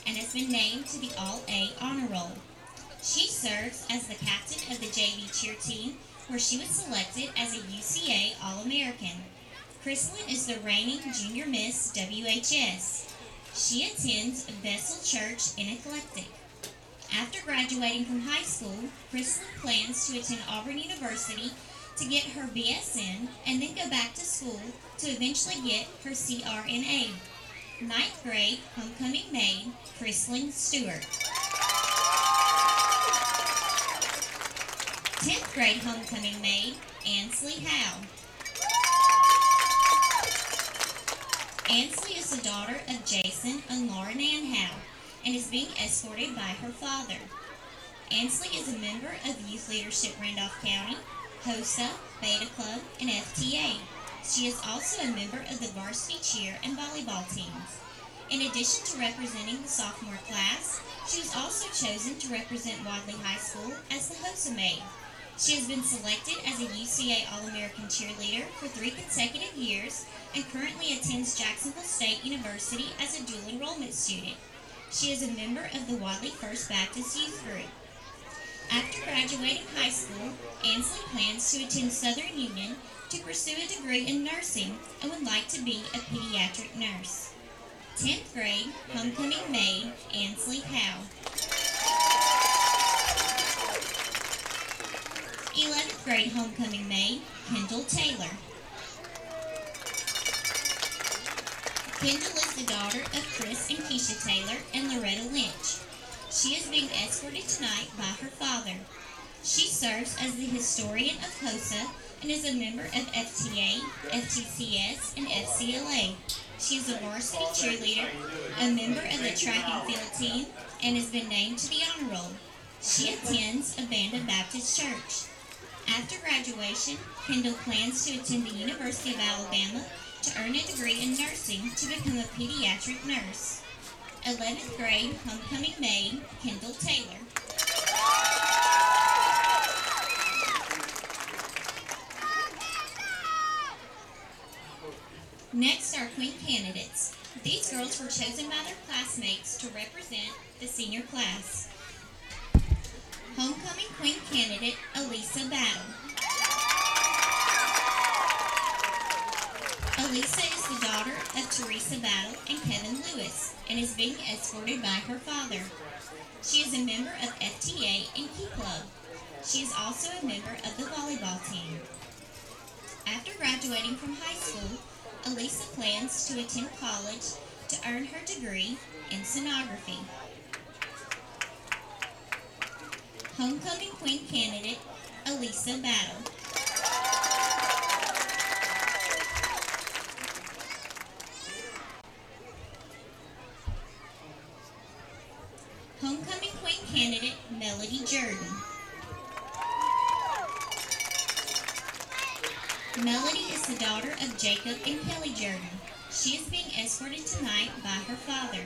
and has been named to the All-A Honor Roll. She serves as the captain of the JV cheer team, where she was selected as a UCA All-American. Chrislyn is the reigning Junior Miss WHS. She attends Vessel Church in Eclectic. After graduating from high school, Chrislyn plans to attend Auburn University to get her BSN and then go back to school to eventually get her CRNA. Ninth grade homecoming maid, Chrislyn Stewart. Tenth grade homecoming maid, Ansley Howe. Ansley is the daughter of Jason and Lauren Ann Howe and is being escorted by her father. Ansley is a member of Youth Leadership Randolph County, HOSA, Beta Club, and FTA. She is also a member of the varsity cheer and volleyball teams. In addition to representing the sophomore class, she was also chosen to represent Wadley High School as the HOSA maid. She has been selected as a UCA All-American cheerleader for three consecutive years and currently attends Jacksonville State University as a dual enrollment student. She is a member of the Wadley First Baptist Youth Group. After graduating high school, Ansley plans to attend Southern Union to pursue a degree in nursing and would like to be a pediatric nurse. 10th grade homecoming maid, Ansley Howe. 11th grade homecoming maid, Kendall Taylor. Kendall is the daughter of Chris and Keisha Taylor and Loretta Lynch. She is being escorted tonight by her father. She serves as the historian of HOSA and is a member of FTA, FTCS, and FCLA. She is a varsity cheerleader, a member of the track and field team, and has been named to the honor roll. She attends Abanda Baptist Church. After graduation, Kendall plans to attend the University of Alabama to earn a degree in nursing to become a pediatric nurse. 11th grade homecoming maid, Kendall Taylor. Next are Queen candidates. These girls were chosen by their classmates to represent the senior class. Homecoming Queen candidate Elisa Battle. Elisa is the daughter of Teresa Battle and Kevin Lewis and is being escorted by her father. She is a member of FTA and Key Club. She is also a member of the volleyball team. After graduating from high school, Elisa plans to attend college to earn her degree in sonography. Homecoming Queen candidate Elisa Battle. Homecoming Queen candidate Melody Jordan. Melody is the daughter of Jacob and Kelly Jordan. She is being escorted tonight by her father.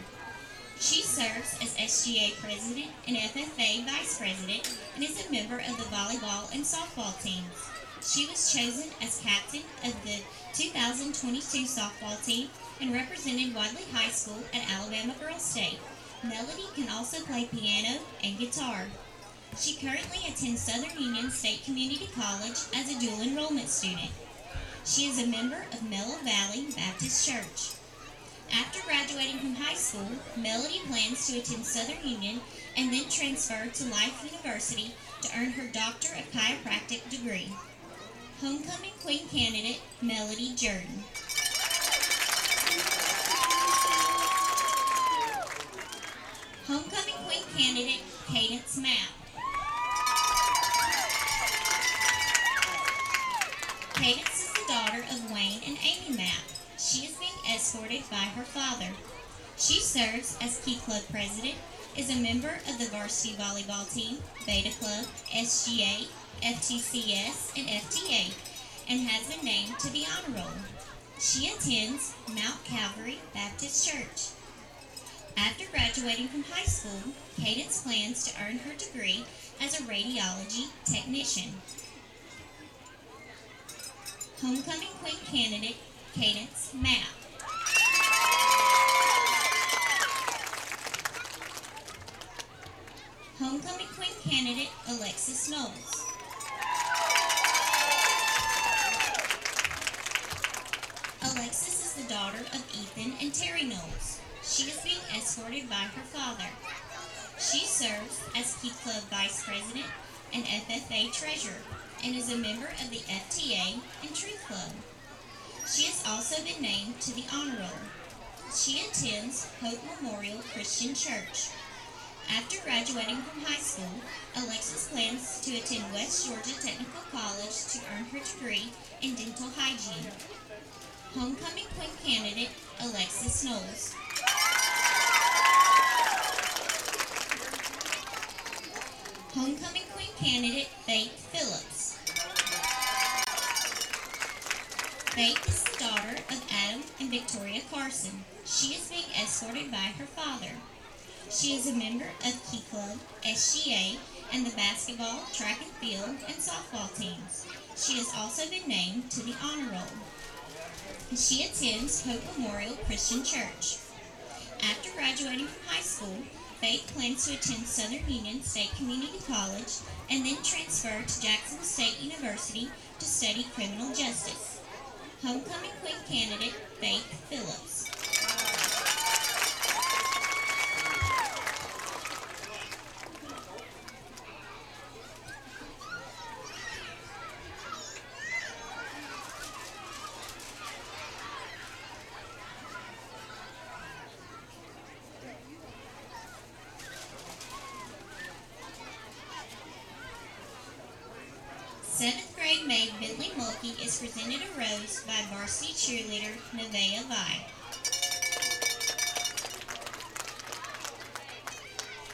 She serves as SGA president and FFA vice president and is a member of the volleyball and softball teams. She was chosen as captain of the 2022 softball team and represented Wadley High School at Alabama Girls State. Melody can also play piano and guitar. She currently attends Southern Union State Community College as a dual enrollment student. She is a member of Mellow Valley Baptist Church. After graduating from high school, Melody plans to attend Southern Union and then transfer to Life University to earn her Doctor of Chiropractic degree. Homecoming Queen candidate Melody Jordan. Homecoming Queen candidate Cadence Mapp. Cadence is the daughter of Wayne and Amy Mapp. She is being escorted by her father. She serves as Key Club president, is a member of the varsity volleyball team, Beta Club, SGA, FTCS, and FTA, and has been named to the honor roll. She attends Mount Calvary Baptist Church. After graduating from high school, Cadence plans to earn her degree as a radiology technician. Homecoming Queen candidate Cadence Mapp. Homecoming Queen candidate Alexis Knowles. Alexis is the daughter of Ethan and Terry Knowles. She is being escorted by her father. She serves as Key Club Vice President and FFA Treasurer and is a member of the FTA and Truth Club. She has also been named to the Honor Roll. She attends Hope Memorial Christian Church. After graduating from high school, Alexis plans to attend West Georgia Technical College to earn her degree in dental hygiene. Homecoming Queen candidate Alexis Knowles. Homecoming Queen candidate Faith Phillips. Faith daughter of Adam and Victoria Carson. She is being escorted by her father. She is a member of Key Club, SGA, and the basketball, track and field, and softball teams. She has also been named to the honor roll. She attends Hope Memorial Christian Church. After graduating from high school, Faith plans to attend Southern Union State Community College and then transfer to Jackson State University to study criminal justice. Homecoming Queen candidate Faith Phillips. grade maid Bentley Mulkey is presented a rose by varsity cheerleader Nevaeh Vi.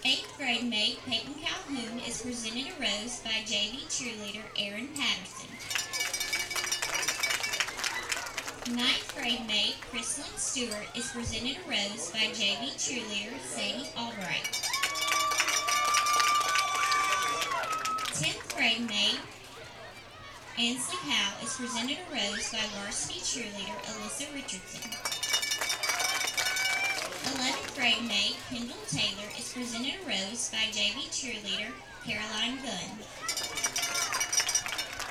Eighth grade maid Peyton Calhoun is presented a rose by JV cheerleader Erin Patterson. Ninth grade maid Chrislyn Stewart is presented a rose by JV cheerleader Sadie Albright. Tenth grade maid Ansley Howe is presented a rose by varsity cheerleader Alyssa Richardson. 11th grade maid Kendall Taylor is presented a rose by JV cheerleader Caroline Gunn.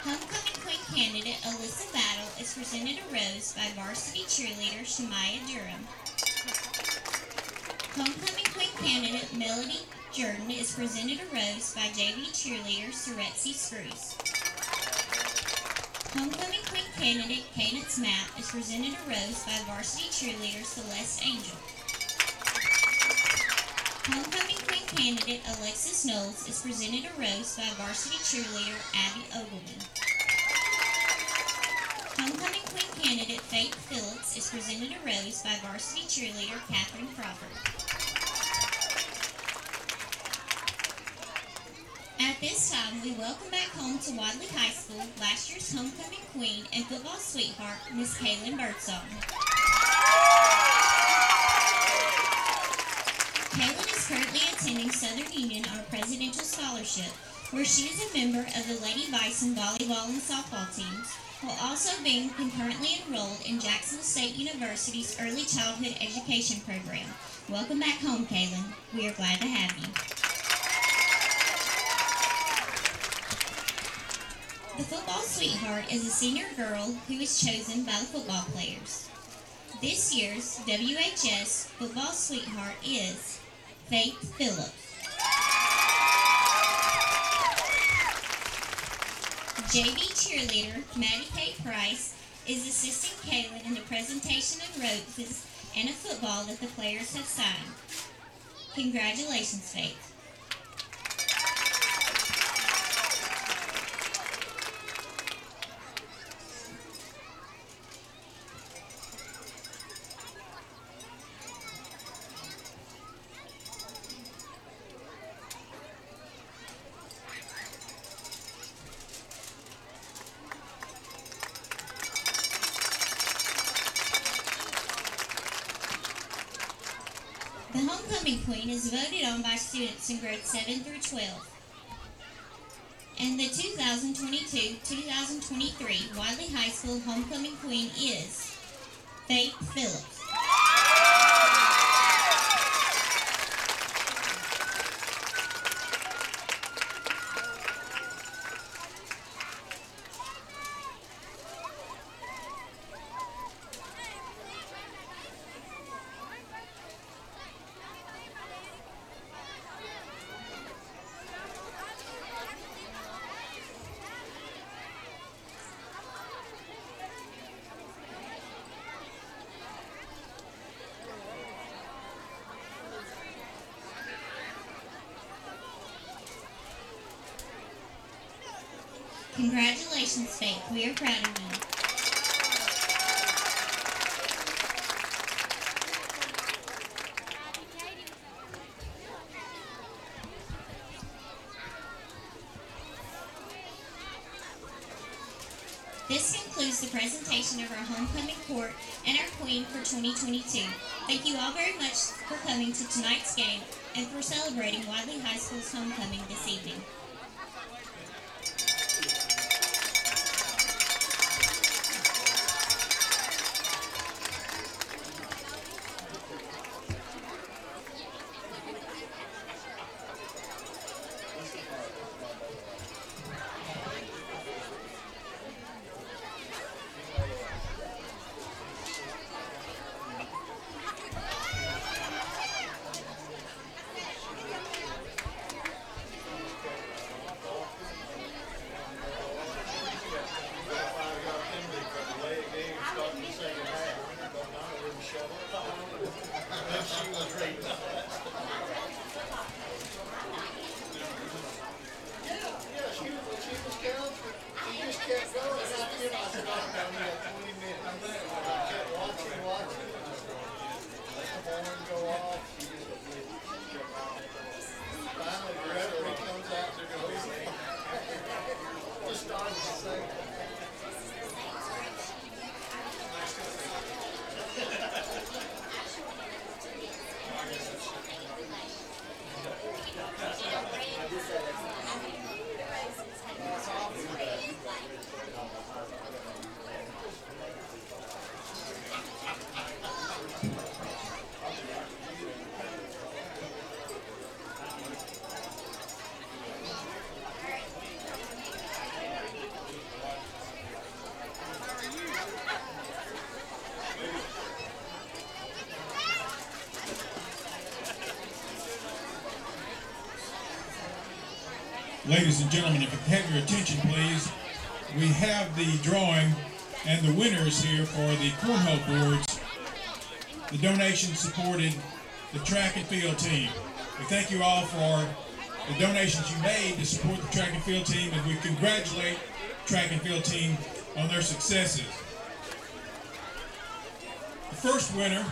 Homecoming Queen candidate Alyssa Battle is presented a rose by varsity cheerleader Shemaya Durham. Homecoming Queen candidate Melody Jordan is presented a rose by JV cheerleader Suretzi Screws. Homecoming Queen candidate Cadence Mapp is presented a rose by varsity cheerleader Celeste Angel. Homecoming Queen candidate Alexis Knowles is presented a rose by varsity cheerleader Abby Ogilvy. Homecoming Queen candidate Faith Phillips is presented a rose by varsity cheerleader Catherine Crawford. At this time, we welcome back home to Wadley High School last year's homecoming queen and football sweetheart, Miss Kaylin Birdsong. Kaylin is currently attending Southern Union on a presidential scholarship, where she is a member of the Lady Bison volleyball and softball teams, while also being concurrently enrolled in Jacksonville State University's Early Childhood Education Program. Welcome back home, Kaylin. We are glad to have you. The football sweetheart is a senior girl who is chosen by the football players. This year's WHS football sweetheart is Faith Phillips. JV cheerleader Maddie Kay Price is assisting Kaylin in the presentation of roses and a football that the players have signed. Congratulations, Faith. The homecoming queen is voted on by students in grades 7 through 12. And the 2022-2023 Wadley High School homecoming queen is Faith Phillips. Congratulations, Faith. We are proud of you. This concludes the presentation of our homecoming court and our queen for 2022. Thank you all very much for coming to tonight's game and for celebrating Wadley High School's homecoming this evening. Ladies and gentlemen, if you have your attention, please, we have the drawing and the winners here for the cornhole boards. The donation supported the track and field team. We thank you all for the donations you made to support the track and field team, and we congratulate track and field team on their successes. The first winner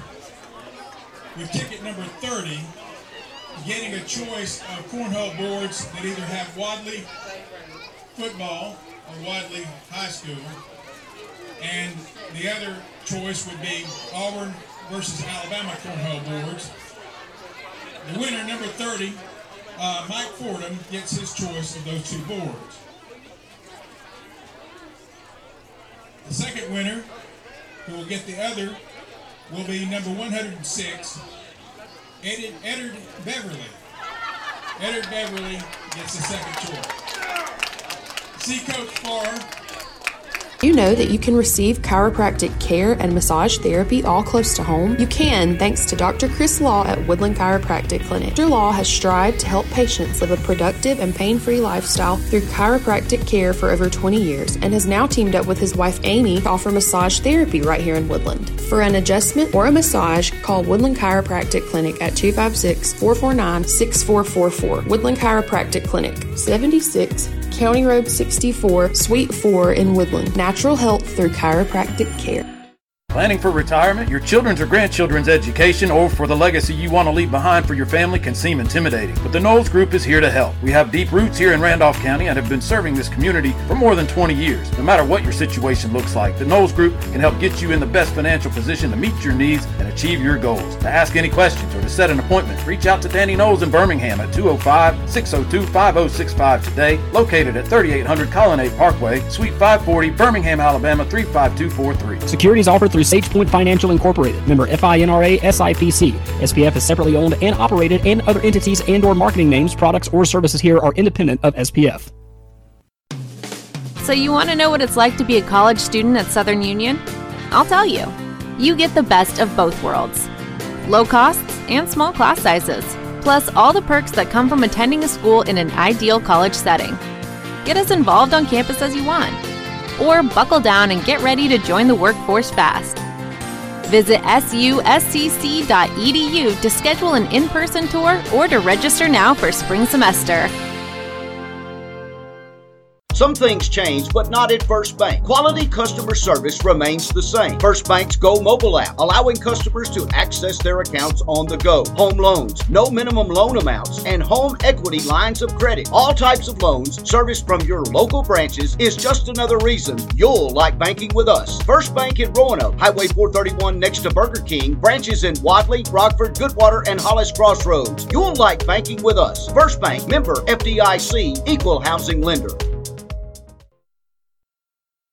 with ticket number 30 getting a choice of cornhole boards that either have Wadley football or Wadley High School. And the other choice would be Auburn versus Alabama cornhole boards. The winner, number 30, uh, Mike Fordham, gets his choice of those two boards. The second winner, who will get the other, will be number 106, Eddard, Eddard Beverly. Eddard Beverly gets the second choice. See Coach Farr you know that you can receive chiropractic care and massage therapy all close to home? You can thanks to Dr. Chris Law at Woodland Chiropractic Clinic. Dr. Law has strived to help patients live a productive and pain free lifestyle through chiropractic care for over 20 years and has now teamed up with his wife Amy to offer massage therapy right here in Woodland. For an adjustment or a massage, call Woodland Chiropractic Clinic at 256 449 6444. Woodland Chiropractic Clinic, 76 County Road 64, Suite 4 in Woodland. Natural health through chiropractic care. Planning for retirement, your children's or grandchildren's education, or for the legacy you want to leave behind for your family can seem intimidating. But the Knowles Group is here to help. We have deep roots here in Randolph County and have been serving this community for more than 20 years. No matter what your situation looks like, the Knowles Group can help get you in the best financial position to meet your needs and achieve your goals. To ask any questions or to set an appointment, reach out to Danny Knowles in Birmingham at 205 602 5065 today, located at 3800 Colonnade Parkway, Suite 540, Birmingham, Alabama 35243. Securities offered through SagePoint Financial Incorporated, member FINRA SIPC. SPF is separately owned and operated, and other entities and/or marketing names, products, or services here are independent of SPF. So you want to know what it's like to be a college student at Southern Union? I'll tell you. You get the best of both worlds. Low costs and small class sizes, plus all the perks that come from attending a school in an ideal college setting. Get as involved on campus as you want or buckle down and get ready to join the workforce fast. Visit suscc.edu to schedule an in person tour or to register now for spring semester. Some things change, but not at First Bank. Quality customer service remains the same. First Bank's Go mobile app, allowing customers to access their accounts on the go. Home loans, no minimum loan amounts, and home equity lines of credit. All types of loans serviced from your local branches is just another reason you'll like banking with us. First Bank in Roanoke, Highway 431 next to Burger King, branches in Wadley, Rockford, Goodwater, and Hollis Crossroads. You'll like banking with us. First Bank, member FDIC, equal housing lender.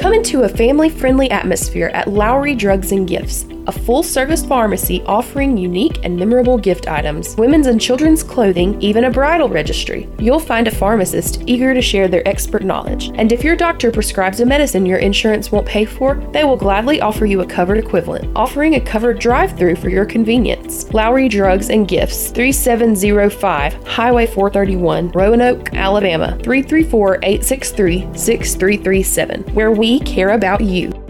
Come into a family friendly atmosphere at Lowry Drugs and Gifts, a full service pharmacy offering unique and memorable gift items, women's and children's clothing, even a bridal registry. You'll find a pharmacist eager to share their expert knowledge. And if your doctor prescribes a medicine your insurance won't pay for, they will gladly offer you a covered equivalent, offering a covered drive through for your convenience. Lowry Drugs and Gifts, 3705 Highway 431, Roanoke, Alabama, 334 863 6337, where we care about you.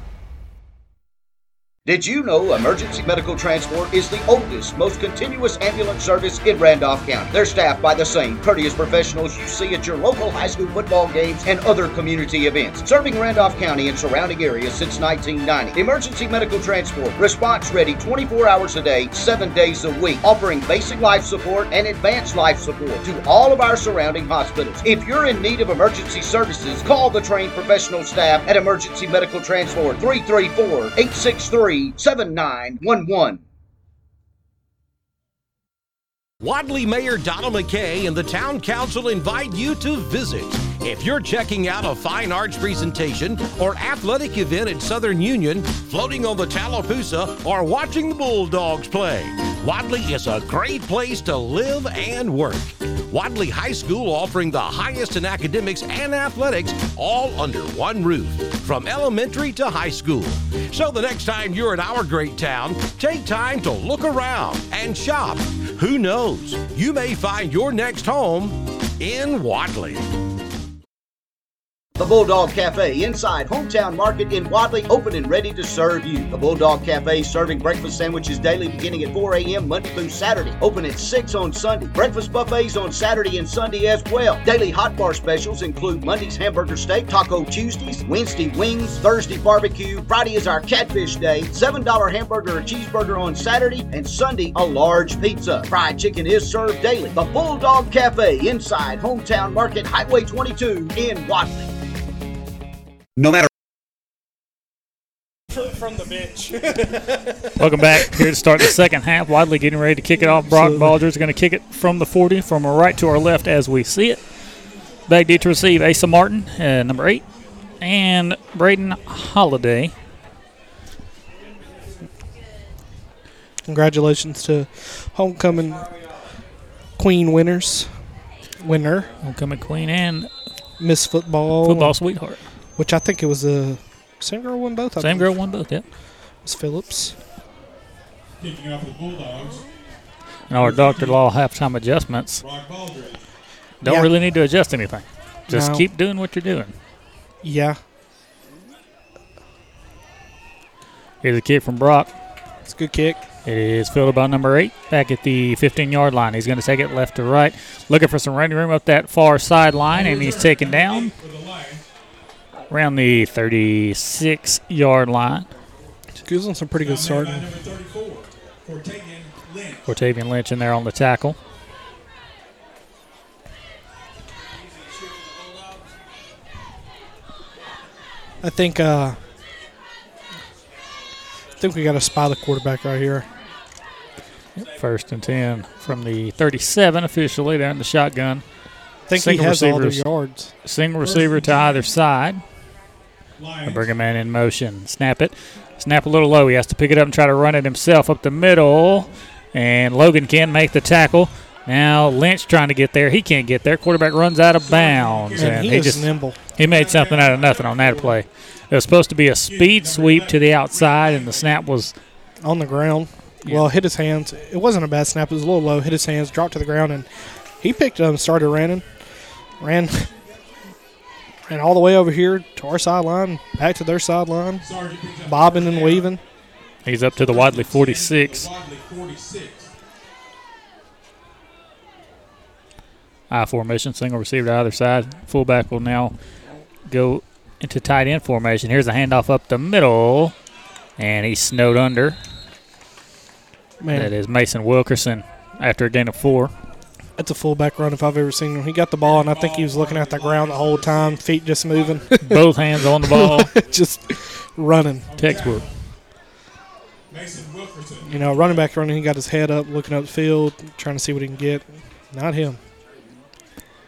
Did you know Emergency Medical Transport is the oldest, most continuous ambulance service in Randolph County? They're staffed by the same courteous professionals you see at your local high school football games and other community events. Serving Randolph County and surrounding areas since 1990. Emergency Medical Transport, response ready 24 hours a day, 7 days a week, offering basic life support and advanced life support to all of our surrounding hospitals. If you're in need of emergency services, call the trained professional staff at Emergency Medical Transport 334 863 7911. Wadley Mayor Donald McKay and the Town Council invite you to visit. If you're checking out a fine arts presentation or athletic event at Southern Union, floating on the Tallapoosa, or watching the Bulldogs play, Wadley is a great place to live and work. Wadley High School offering the highest in academics and athletics all under one roof, from elementary to high school. So the next time you're in our great town, take time to look around and shop. Who knows? You may find your next home in Wadley. The Bulldog Cafe inside Hometown Market in Wadley, open and ready to serve you. The Bulldog Cafe serving breakfast sandwiches daily beginning at 4 a.m. Monday through Saturday. Open at 6 on Sunday. Breakfast buffets on Saturday and Sunday as well. Daily hot bar specials include Monday's hamburger steak, Taco Tuesdays, Wednesday wings, Thursday barbecue. Friday is our catfish day. $7 hamburger or cheeseburger on Saturday, and Sunday a large pizza. Fried chicken is served daily. The Bulldog Cafe inside Hometown Market, Highway 22 in Wadley. No matter from the bench. Welcome back here to start the second half. Wadley getting ready to kick it off. Brock Balger is going to kick it from the 40 from our right to our left as we see it. Back deep to receive Asa Martin, uh, number eight, and Braden Holiday. Congratulations to homecoming queen winners. Winner. Homecoming queen and Miss Football. Football sweetheart. Which I think it was the same girl won both. I Same believe. girl won both, yep. Miss Phillips. Kicking off the Bulldogs. And our Dr. Law halftime adjustments don't Yeah. really need to adjust anything. Just No. keep doing what you're doing. Yeah. Here's a kick from Brock. It's a good kick. It is fielded by number eight back at the 15 yard line. He's going to take it left to right. Looking for some running room up that far sideline, and he's taken down around the 36 yard line. Gives them some pretty good start. Cortavian Lynch in there on the tackle. I think uh I think we got to spy the quarterback right here. First and 10 from the 37 officially there in the shotgun. I think he has all the yards. Single receiver to either side. The Brigham man in motion. Snap it. Snap a little low. He has to pick it up and try to run it himself up the middle. And Logan can't make the tackle. Now Lynch trying to get there. He can't get there. Quarterback runs out of bounds. And he is just nimble. He made something out of nothing on that play. It was supposed to be a speed sweep to the outside, and the snap was on the ground. Well, hit his hands. It wasn't a bad snap. It was a little low. Hit his hands, dropped to the ground, and he picked it up and started running. Ran, ran all the way over here to our sideline, back to their sideline, bobbing and weaving. He's up to the Wadley 46. I formation, single receiver to either side. Fullback will now go into tight end formation. Here's a handoff up the middle, and he's snowed under. Man. That is Mason Wilkerson after a gain of four. That's a fullback run if I've ever seen him. He got the ball, and I think he was looking at the ground the whole time, feet just moving. [LAUGHS] Both hands on the ball. [LAUGHS] just running. Textbook. You know, running back running, he got his head up, looking up the field, trying to see what he can get. Not him.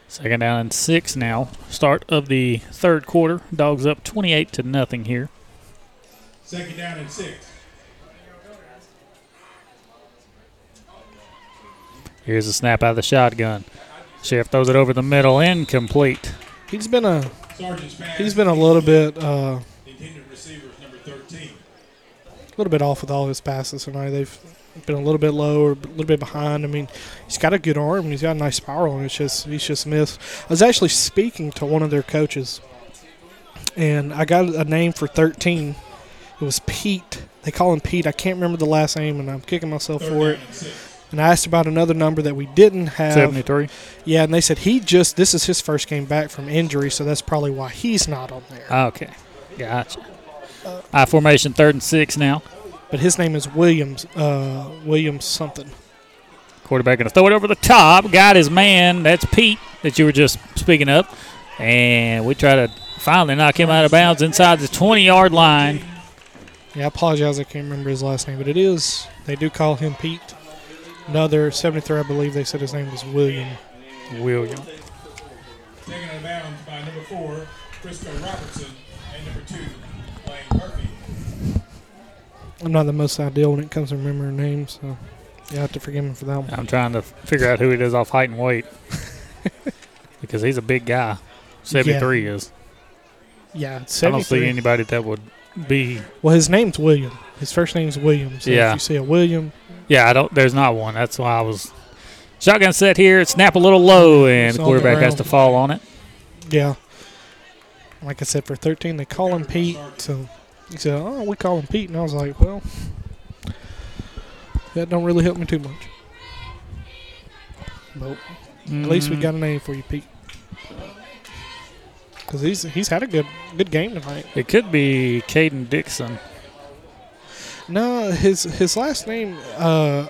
Second down and six now. Start of the third quarter. Dogs up 28 to nothing here. Second down and six. Here's a snap out of the shotgun. Sheriff throws it over the middle, incomplete. He's been a he's been a little bit uh, Intended receiver is number 13. a little bit off with all his passes tonight. They've been a little bit low or a little bit behind. I mean, he's got a good arm he's got a nice power on. It's just he's just missed. I was actually speaking to one of their coaches, and I got a name for 13. It was Pete They call him Pete. I can't remember the last name, and I'm kicking myself for it. And I asked about another number that we didn't have. 73. Yeah, and they said he just this is his first game back from injury, so that's probably why he's not on there. Okay. Gotcha. I formation third and six now. But his name is Williams. Uh, Williams something. Quarterback going to throw it over the top. Got his man. That's Pete that you were just speaking up. And we try to finally knock him out of bounds inside the 20 yard line. Yeah, I apologize. I can't remember his last name, but it is. They do call him Pete. Another 73, I believe they said his name was William. William. Taken out of bounds by number four, Frisco Robertson, and number two, Blaine Murphy. I'm not the most ideal when it comes to remembering names, so you have to forgive me for that one. I'm trying to figure out who it is off height and weight. [LAUGHS] because he's a big guy. 73 is. Yeah, I don't see anybody that would be. Well, his name's William. His first name's William. So Yeah. if you see a William, Yeah, I don't. There's not one. That's why I was. Shotgun set here. Snap a little low, and the quarterback has to fall on it. yeah. Like I said, for 13, they call him Pete. So he said, "Oh, we call him Pete," and I was like, "Well, that don't really help me too much." But at least we Mm. got a name for you, Pete. Because he's he's had a good good game tonight. It could be Caden Dixon. No, his his last name. Uh,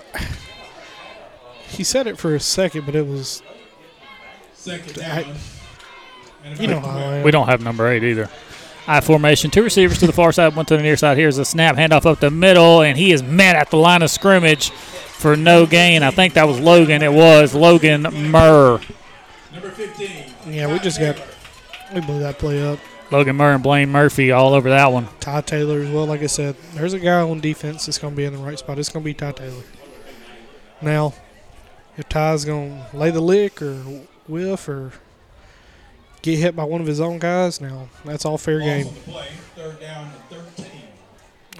he said it for a second, but it was. Second I- down. And you know how I am. We don't have number eight either. I formation. Two receivers to the far side, one to the near side. Here's a snap, handoff up the middle, and he is met at the line of scrimmage for no gain. I think that was Logan. It was Logan Murr. Number 15. Yeah, we just got we blew that play up. Logan Murray and Blaine Murphy all over that one. Ty Taylor as well. Like I said, there's a guy on defense that's going to be in the right spot. It's going to be Ty Taylor. Now, if Ty's going to lay the lick or whiff or get hit by one of his own guys, now that's all fair game. play, and 13.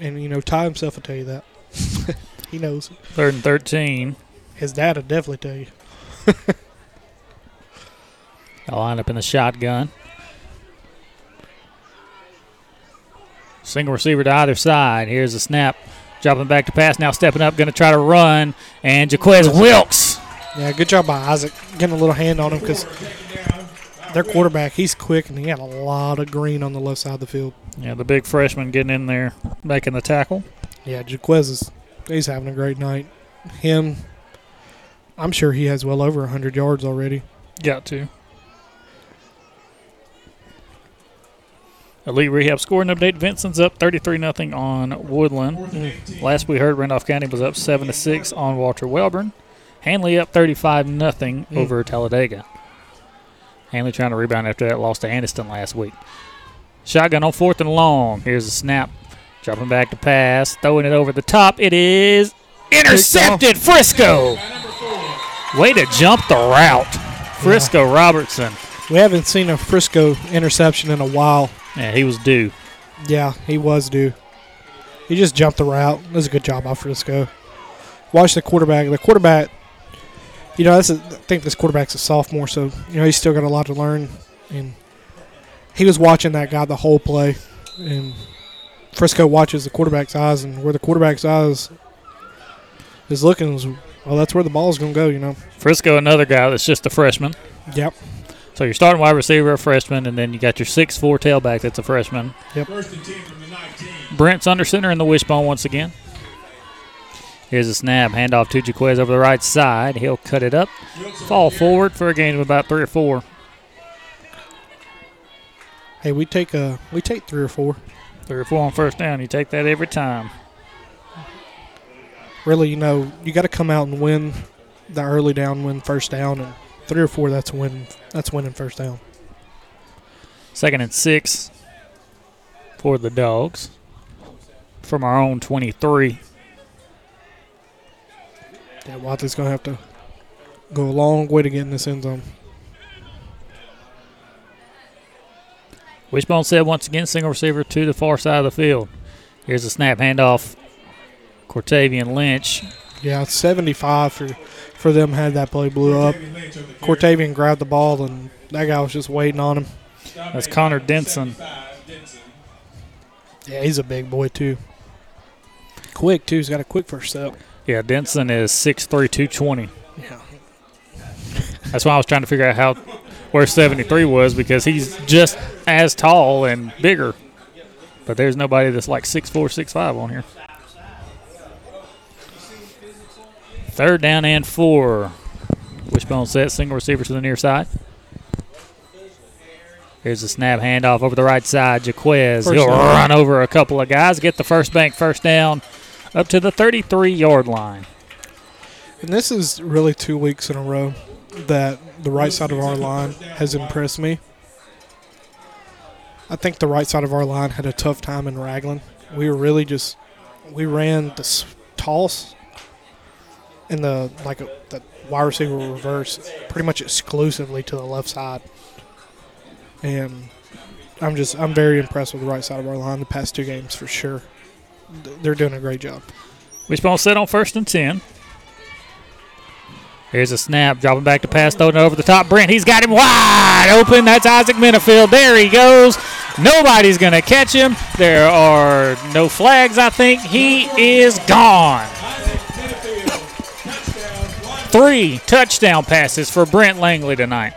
And you know, Ty himself will tell you that. [LAUGHS] he knows. Third and 13. His dad will definitely tell you. [LAUGHS] I'll line up in the shotgun. Single receiver to either side. Here's the snap. Dropping back to pass. Now stepping up. Going to try to run. And Jaquez Wilkes. Yeah, good job by Isaac getting a little hand on him because their quarterback, he's quick and he had a lot of green on the left side of the field. Yeah, the big freshman getting in there, making the tackle. Yeah, Jaquez is he's having a great night. Him, I'm sure he has well over 100 yards already. Got to. Elite Rehab scoring update. Vincent's up 33 0 on Woodland. Last we heard, Randolph County was up 7 to 6 on Walter Wellborn. Handley up 35 0 Mm. over Talladega. Handley trying to rebound after that loss to Anniston last week. Shotgun on fourth and long. Here's a snap. Dropping back to pass. Throwing it over the top. It is intercepted. Frisco. Way to jump the route. Frisco Robertson. We haven't seen a Frisco interception in a while. Yeah, he was due. Yeah, he was due. He just jumped the route. That was a good job by Frisco. Watch the quarterback. The quarterback, you know, that's a, I think this quarterback's a sophomore, so you know he's still got a lot to learn. And he was watching that guy the whole play, and Frisco watches the quarterback's eyes, and where the quarterback's eyes is looking is well, that's where the ball's gonna go. You know. Frisco, another guy that's just a freshman. Yep. So you're starting wide receiver, a freshman, and then you got your six four tailback that's a freshman. Yep. First and 10 from the 19. Brent's under center in the wishbone once again. Here's a snap, handoff to Jaquez over the right side. He'll cut it up, fall forward for a gain of about three or four. Hey, we take a we take three or four. Three or four on first down. You take that every time. Really, you know, you got to come out and win the early down, win first down, and three or four. That's win. That's winning first down. Second and six for the dogs from our own 23. Yeah, Wadley's gonna have to go a long way to get in this end zone. Wishbone said once again, single receiver to the far side of the field. Here's a snap handoff. Cortavian Lynch. Yeah, 75 for for them had that play blew up. Cortavian grabbed the ball and that guy was just waiting on him. That's Connor Denson. Yeah, he's a big boy too. quick too. He's got a quick first step. Yeah, Denson is 6'3", 220. Yeah. That's why I was trying to figure out how where 73 was because he's just as tall and bigger. But there's nobody that's like 6'4", 6'5", on here. Third down and four. Wishbone set, single receiver to the near side. Here's a snap handoff over the right side. Jaquez. He'll down. run over a couple of guys, get the first bank first down up to the 33 yard line. And this is really two weeks in a row that the right side of our line has impressed me. I think the right side of our line had a tough time in Ragland. We were really just we ran the toss and the like the wide receiver reverse pretty much exclusively to the left side. And I'm just I'm very impressed with the right side of our line the past two games for sure. They're doing a great job. We Wishbone set on first and 10. Here's a snap, dropping back to pass, throwing it over the top. Brent, he's got him wide open. That's Isaac Minifield. There he goes. Nobody's going to catch him. There are no flags, I think. He is gone. Three touchdown passes for Brent Langley tonight.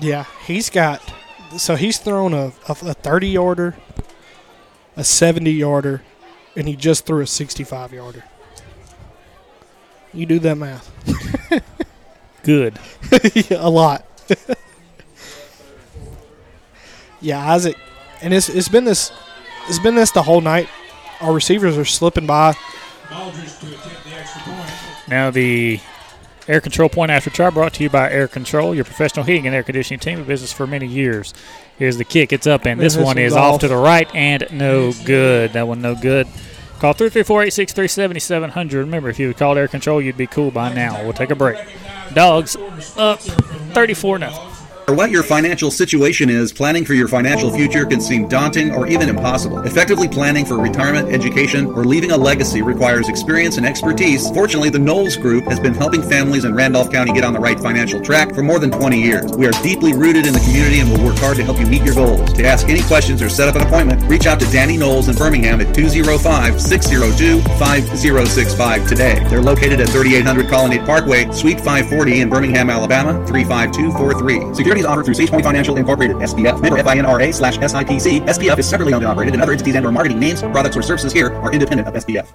Yeah, he's got. So he's thrown a, a, a 30 yarder, a 70 yarder, and he just threw a 65 yarder. You do that math. [LAUGHS] Good. yeah, [LAUGHS] a lot. [LAUGHS] yeah, Isaac, and it's it's been this, it's been this the whole night. Our receivers are slipping by. Now the Air Control Point After Try brought to you by Air Control, your professional heating and air conditioning team of business for many years. Here's the kick. It's up, and this, this one is off. off. to the right and no good. That one no good. Call 334 863 7700. Remember, if you called Air Control, you'd be cool by now. We'll take a break. Dogs up 34 now matter what your financial situation is, planning for your financial future can seem daunting or even impossible. Effectively planning for retirement, education, or leaving a legacy requires experience and expertise. Fortunately, the Knowles Group has been helping families in Randolph County get on the right financial track for more than 20 years. We are deeply rooted in the community and will work hard to help you meet your goals. To ask any questions or set up an appointment, reach out to Danny Knowles in Birmingham at 205 602 5065 today. They're located at 3800 Colonnade Parkway, Suite 540 in Birmingham, Alabama 35243. Securities offered through Sage Point Financial Incorporated, SPF, member FINRA slash SIPC. SPF is separately owned and operated, and other entities and or marketing names, products, or services here are independent of SPF.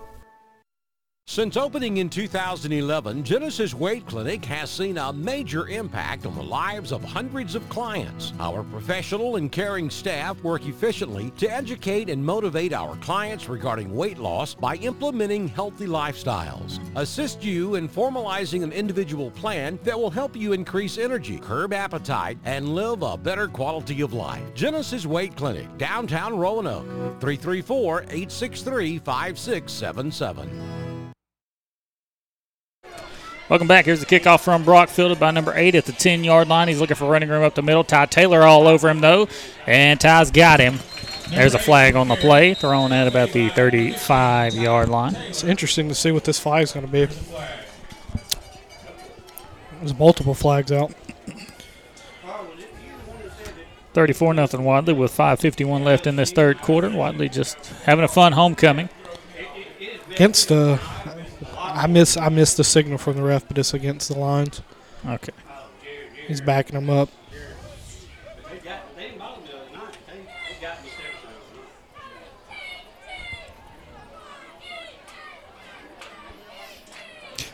Since opening in 2011, Genesis Weight Clinic has seen a major impact on the lives of hundreds of clients. Our professional and caring staff work efficiently to educate and motivate our clients regarding weight loss by implementing healthy lifestyles. Assist you in formalizing an individual plan that will help you increase energy, curb appetite, and live a better quality of life. Genesis Weight Clinic, downtown Roanoke, 334-863-5677. Welcome back. Here's the kickoff from Brock, fielded by number eight at the 10 yard line. He's looking for running room up the middle. Ty Taylor all over him, though. And Ty's got him. There's a flag on the play, thrown at about the 35 yard line. It's interesting to see what this flag is going to be. There's multiple flags out. 34 nothing Wadley with 5.51 left in this third quarter. Wadley just having a fun homecoming. Against the, I miss I missed the signal from the ref, but it's against the lines. Okay. He's backing them up.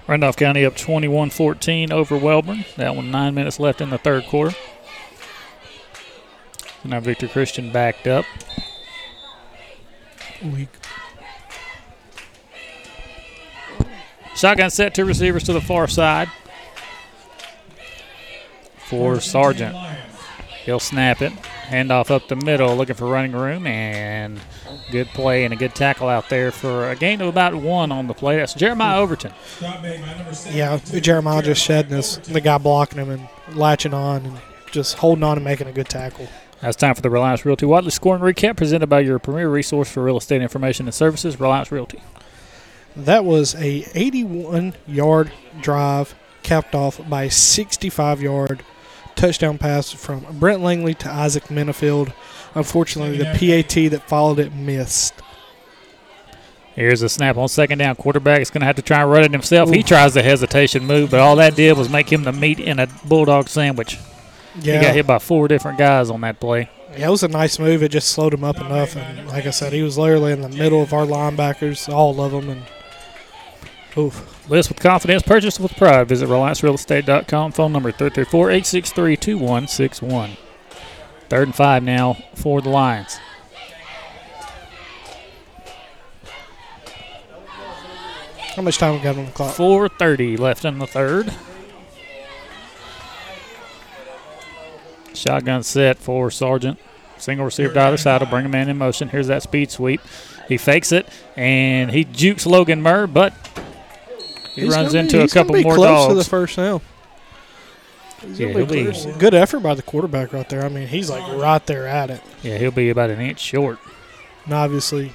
Randolph County up 21 14 over Wellborn. That one, nine minutes left in the third quarter. And now Victory Christian backed up. Weak. Shotgun set two receivers to the far side. For Sargent. He'll snap it. Handoff up the middle, looking for running room, and good play and a good tackle out there for a gain of about one on the play. That's Jeremiah Overton. Yeah, Jeremiah just shedding this, the guy blocking him and latching on and just holding on and making a good tackle. That's time for the Reliance Realty Wadley scoring recap presented by your premier resource for real estate information and services, Reliance Realty. That was a 81 yard drive capped off by a 65 yard touchdown pass from Brent Langley to Isaac Minifield. Unfortunately, the PAT that followed it missed. Here's a snap on second down. Quarterback is going to have to try and run it himself. He tries the hesitation move, but all that did was make him the meat in a bulldog sandwich. He got hit by four different guys on that play. Yeah, it was a nice move. It just slowed him up enough, and like I said, he was literally in the middle of our linebackers, all of them, and oof. List with confidence, purchase with pride. Visit RelianceRealEstate.com. Phone number 334 863 2161. Third and five now for the Lions. How much time we got on the clock? 4.30 left in the third. Shotgun set for Sargent. Single receiver to either side will bring a man in motion. Here's that speed sweep. He fakes it and he jukes Logan Murr, but he He's runs gonna be- into a he's couple be more close to the first down. He's Yeah, be he'll be- Good effort by the quarterback right there. I mean, he's like right there at it. yeah, he'll be about an inch short. And obviously,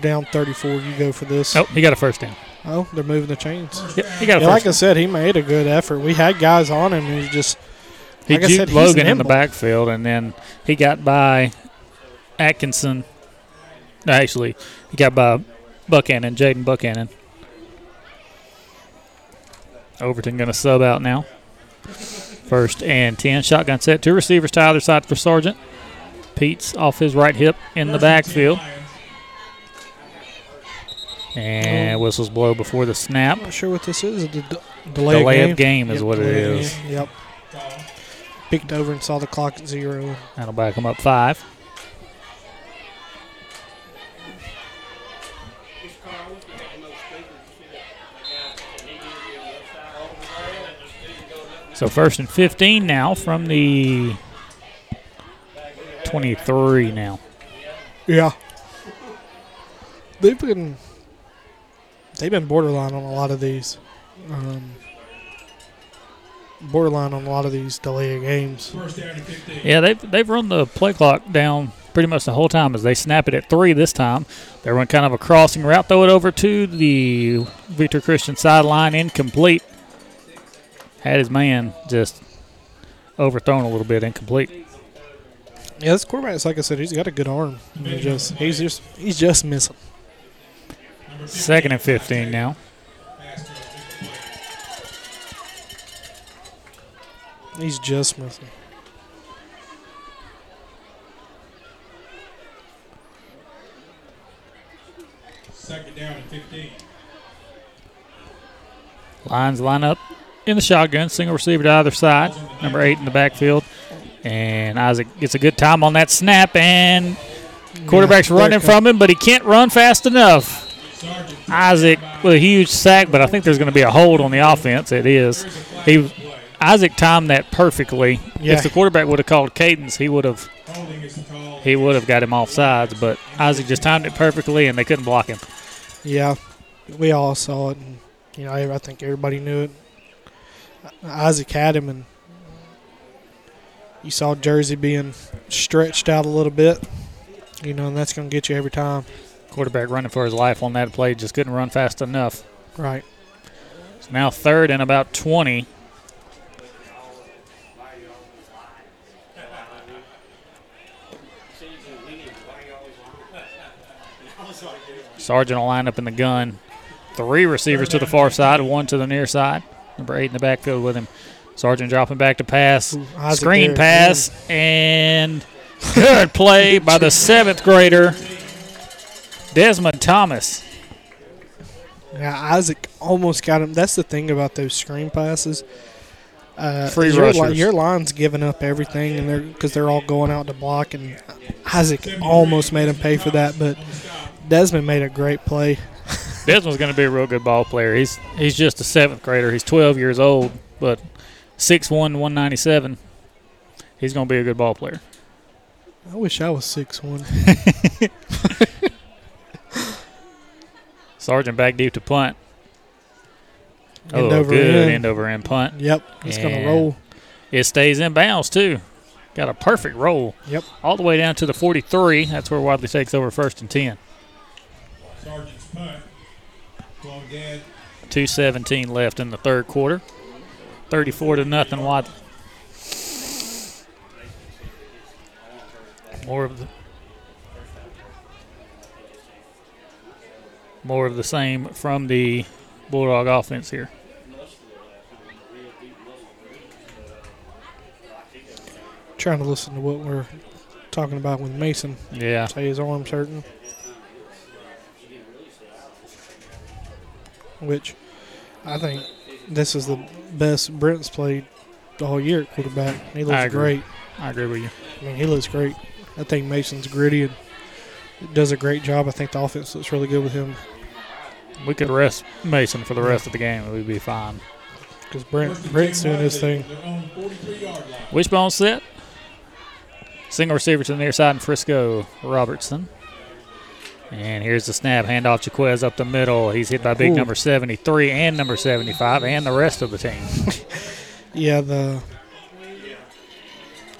down 34. You go for this. Oh, he got a first down. Oh, they're moving the chains. Yep, he got a Yeah, like first I said, he made a good effort. We had guys on him, and he just He like juked said, he's Logan in the backfield, and then he got by Atkinson. Actually, he got by Buchanan, Jaden Buchanan. Overton going to sub out now. First and 10. Shotgun set. Two receivers to either side for Sargent. Pete's off his right hip in the backfield. And oh. whistles blow before the snap. I'm not sure what this is. The d- delay, Delay of of game, game is Yep, what it is. game. Yep. Peeked over and saw the clock at zero. That'll back him up five. So first and 15 now from the 23 now. Yeah. They've been they've been borderline on a lot of these. Um, borderline on a lot of these delay of games. Yeah, they've, they've run the play clock down pretty much the whole time as they snap it at three this time. They run kind of a crossing route, throw it over to the Victory Christian sideline, incomplete. Had his man just overthrown a little bit, incomplete. Yeah, this quarterback, like I said, he's got a good arm. He just he's just he's just missing. Second and 15 now. He's just missing. Second down and 15. Lines line up in the shotgun, single receiver to either side. Number eight in the backfield. And Isaac gets a good time on that snap, and quarterback's Yeah, running from him, but he can't run fast enough. Isaac with a huge sack, but I think there's going to be a hold on the offense. It is. He Isaac timed that perfectly. Yeah. If the quarterback would have called cadence, he would have he would have got him off sides. But Isaac just timed it perfectly, and they couldn't block him. Yeah, we all saw it, and you know I think everybody knew it. Isaac had him, and you saw Jersey being stretched out a little bit. You know, and that's going to get you every time. Quarterback running for his life on that play, just couldn't run fast enough. Right. It's now third and about 20. Sargent will line up in the gun. Three receivers to the far side, one to the near side. Number eight in the backfield with him. Sargent dropping back to pass. Isaac Screen pass. And good play by the seventh grader, Desmond Thomas. Yeah, Isaac almost got him. That's the thing about those screen passes. Uh, Free your, rushers. your line's giving up everything, and they're because they're all going out to block. And Isaac almost made him pay for that, but Desmond made a great play. Desmond's going to be a real good ball player. He's he's just a seventh grader. He's 12 years old, but 6'1", 197. He's going to be a good ball player. I wish I was six one. [LAUGHS] Sargent back deep to punt. End oh, over good end. end over end punt. Yep, it's gonna roll. It stays in bounds too. Got a perfect roll. Yep. All the way down to the 43. That's where Wadley takes over first and 10. Sargent's punt. Long dead. 217 left in the third quarter. 34 to nothing Wadley. More of the more of the same from the Bulldog offense here. Trying to listen to what we're talking about with Mason. Yeah. Say his arm's hurting. Which I think this is the best Brent's played the whole year at quarterback. He looks I great. I agree with you. I mean, he looks great. I think Mason's gritty and does a great job. I think the offense looks really good with him. We could rest Mason for the rest of the game and we'd be fine. Because Brent, Brent's doing his thing. Wishbone set. Single receiver to the near side in Frisco, Robertson. And here's the snap. Handoff Jaquez up the middle. He's hit by big Ooh. number 73 and number 75 and the rest of the team. [LAUGHS] Yeah, the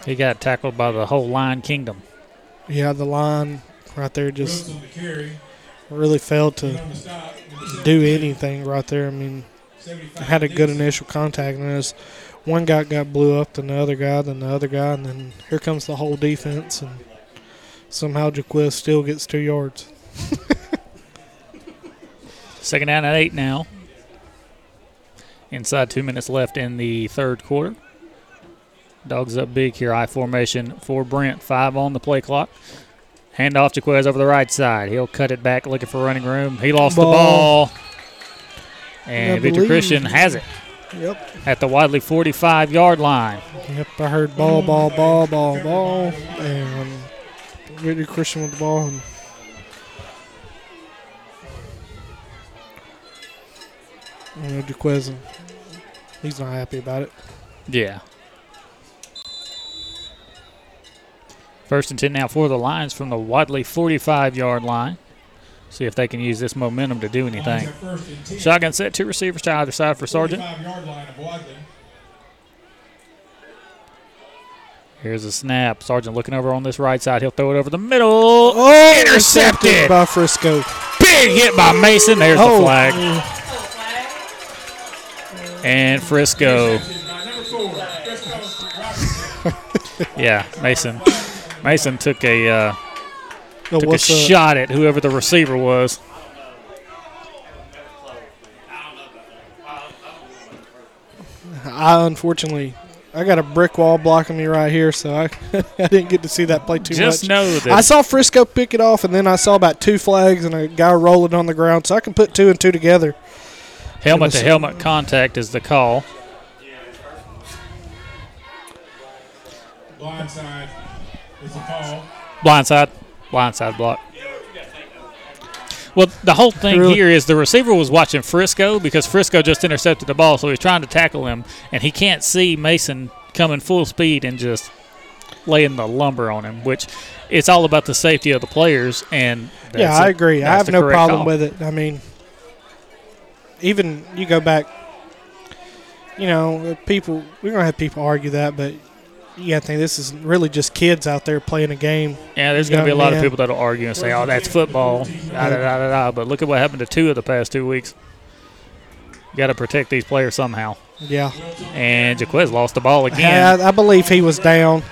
he got tackled by the whole line kingdom. yeah the line right there just really failed to do anything right there. I mean, had a good initial contact, and as one guy got blew up, then the other guy, then the other guy, and then here comes the whole defense, and somehow Jaquez still gets two yards. [LAUGHS] Second down at eight now. Inside two minutes left in the third quarter. Dogs up big here. I formation for Brent. Five on the play clock. Hand off to Quez over the right side. He'll cut it back looking for running room. He lost the Ball. ball. And I Victory believe- Christian has it Yep. at the Wadley 45 yard line. Yep, I heard ball, ball, ball, ball, ball, and Victory Christian with the ball. And you know, Jaquez, he's not happy about it. Yeah. First and 10 now for the Lions from the Wadley 45 yard line. See if they can use this momentum to do anything. Shotgun set, two receivers to either side for Sargent. Five-yard line of Wadley. Here's a snap. Sargent looking over on this right side. He'll throw it over the middle. Oh, intercepted by Frisco. Big hit by Mason. There's Oh. the flag. And Frisco. [LAUGHS] yeah, Mason. Mason took a uh, No, took a what's shot at whoever the receiver was. I unfortunately, I got a brick wall blocking me right here, so I [LAUGHS] I didn't get to see that play too Just much. know that- I saw Frisco pick it off, and then I saw about two flags and a guy rolling on the ground, so I can put two and two together. Helmet to helmet contact is the call. Blindside is a call. Blindside, blindside block. Well, the whole thing Really? here is the receiver was watching Frisco because Frisco just intercepted the ball, so he's trying to tackle him, and he can't see Mason coming full speed and just laying the lumber on him. Which it's all about the safety of the players, and yeah, that's I it. agree. I have no problem call. with it. I mean, even you go back, you know, people we're gonna have people argue that, but you gotta think this is really just kids out there playing a game. Yeah, there's going to be a lot of people that'll argue and say, "Oh, that's football." Da, da, da, da. But look at what happened to two of the past two weeks. Got to protect these players somehow. Yeah. And Jaquez lost the ball again. I, I believe he was down.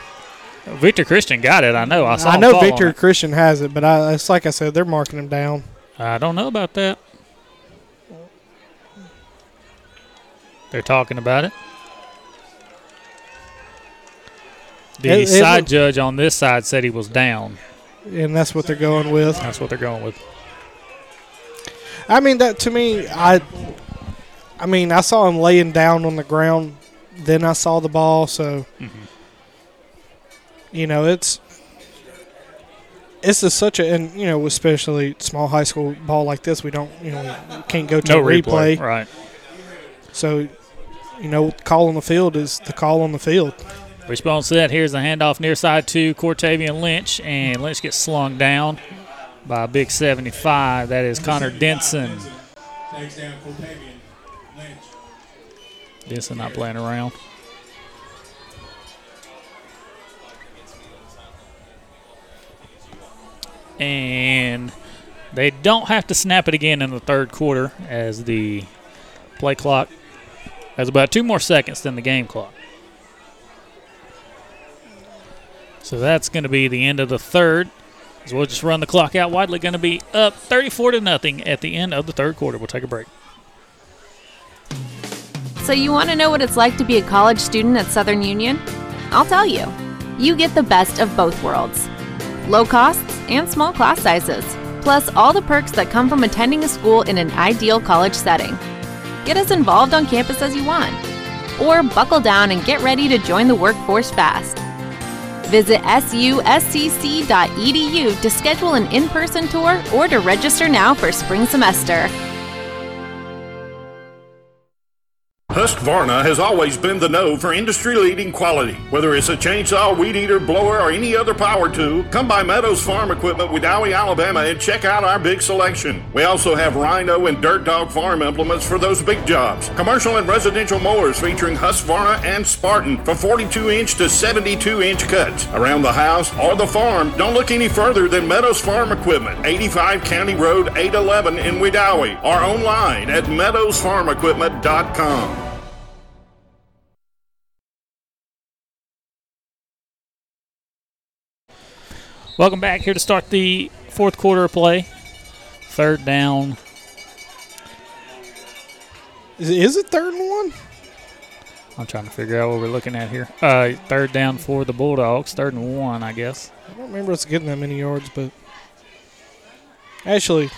Victory Christian got it. I know. I saw. I know Victory. Christian has it, but I, it's like I said, they're marking him down. I don't know about that. They're talking about it. The It- it side judge on this side said he was down. and that's what they're going with. That's what they're going with. I mean, that to me, I, I mean, I saw him laying down on the ground. Then I saw the ball, so mm-hmm. you know it's it's just such a and you know especially small high school ball like this, we don't you know can't go to No a replay, replay, right. So you know, call on the field is the call on the field. Wishbone set. Here's the handoff near side to Cortavian Lynch, and Lynch gets slung down by a big 75. That is Connor Denson. Denson not playing around. And they don't have to snap it again in the third quarter as the play clock has about two more seconds than the game clock. So that's going to be the end of the third. As we'll just run the clock out. Wadley going to be up 34 to nothing at the end of the third quarter. We'll take a break. So, you want to know what it's like to be a college student at Southern Union? I'll tell you. You get the best of both worlds low costs and small class sizes, plus all the perks that come from attending a school in an ideal college setting. Get as involved on campus as you want, or buckle down and get ready to join the workforce fast. Visit suscc.edu to schedule an in person tour or to register now for spring semester. Husqvarna has always been the know for industry leading quality. Whether it's a chainsaw, weed eater, blower, or any other power tool, come by Meadows Farm Equipment Wedowee, Alabama and check out our big selection. We also have Rhino and Dirt Dog farm implements for those big jobs. Commercial and residential mowers featuring Husqvarna and Spartan for 42 inch to 72 inch cuts. Around the house or the farm, don't look any further than Meadows Farm Equipment, 85 County Road 811 in Wedowee, or online at meadowsfarmequipment.com. Welcome back here to start the fourth quarter of play. Third down. Is it third and one? I'm trying to figure out what we're looking at here. Uh, third down for the Bulldogs. Third and one, I guess. I don't remember us getting that many yards, but actually,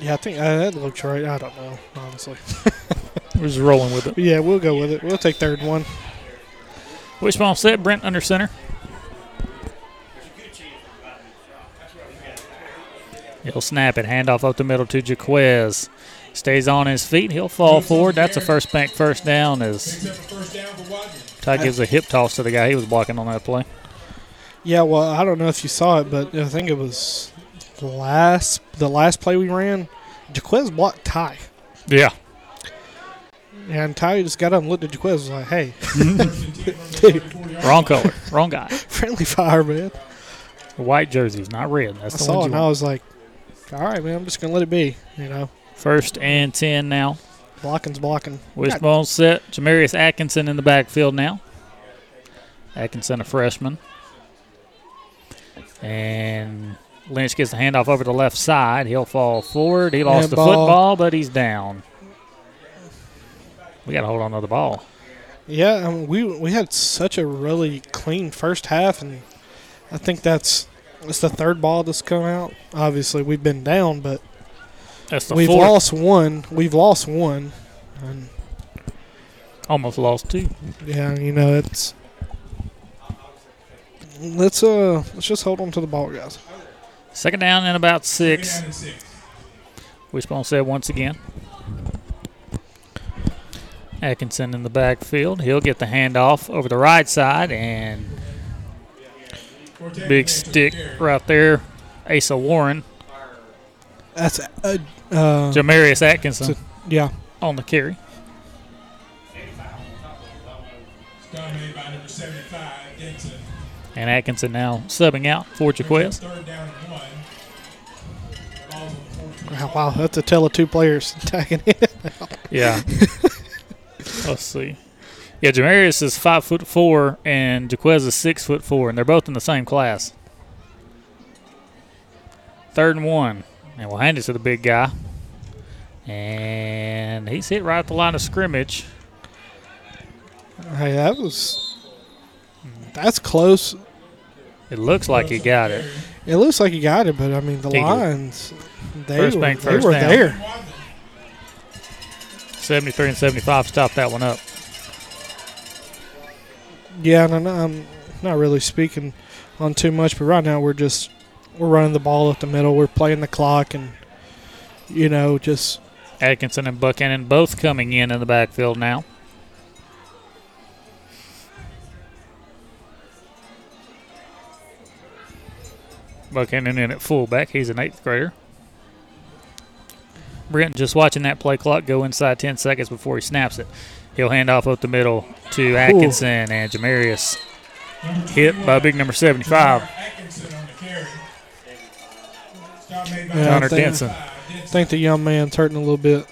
yeah, I think uh, that looks right. I don't know, honestly. [LAUGHS] We're just rolling with it. Yeah, we'll go with it. We'll take third and one. Wishbone set. Brent under center. He'll snap it. Handoff up the middle to Jaquez. Stays on his feet. He'll fall forward. That's a first bank first down as Ty gives a hip toss to the guy he was blocking on that play. Yeah, well, I don't know if you saw it, but I think it was the last the last play we ran. Jaquez blocked Ty. Yeah. And Ty just got up and looked at Jaquez and was like, hey. Dude. [LAUGHS] Wrong color. Wrong guy. [LAUGHS] Friendly fire, man. White jerseys, not red. That's I the saw it one and I was like, all right, man, I'm just going to let it be, you know. First and 10 now. Blocking's blocking. Wishbone set. Jamarius Atkinson in the backfield now. Atkinson, a freshman. And Lynch gets the handoff over the left side. He'll fall forward. He lost the Handball. football, but he's down. We got to hold on to the ball. Yeah, I mean, we we had such a really clean first half, and I think that's it's the third ball that's come out. Obviously, we've been down, but That's the we've fourth. lost one. We've lost one, and Almost lost two. yeah, you know it's. Let's uh let's just hold on to the ball, guys. Second down and about six. Wishbone said once again. Atkinson in the backfield. He'll get the handoff over the right side and big stick right there. Asa Warren. That's uh, uh Jamarius Atkinson. so- yeah. On the carry. Dominated by number 75, Denson. And Atkinson now subbing out for Jaquez. Third down and one. Ball's on the 14. Wow, wow, that's a tell of two players [LAUGHS] attacking it. Yeah. [LAUGHS] Let's see. Yeah, Jamarius is five foot four and Jaquez is six foot four, and they're both in the same class. Third and one. And we'll hand it to the big guy. And he's hit right at the line of scrimmage. Hey, that was that's close. It looks like he got it. It looks like he got it, but I mean the He lines they First were, bank, they were down. there. 73 and 75 stopped that one up. Yeah, and I'm- not really speaking on too much, but right now we're just we're running the ball up the middle. We're playing the clock, and you know, just Atkinson and Buchanan both coming in in the backfield now. Buchanan in at fullback. He's an eighth grader. Brent just watching that play clock go inside 10 seconds before he snaps it. He'll hand off up the middle to Atkinson and Jamarius. Hit by big number 75. Atkinson on the carry. Stop made by yeah, I Connor think, Denson. I think the young man's hurting a little bit.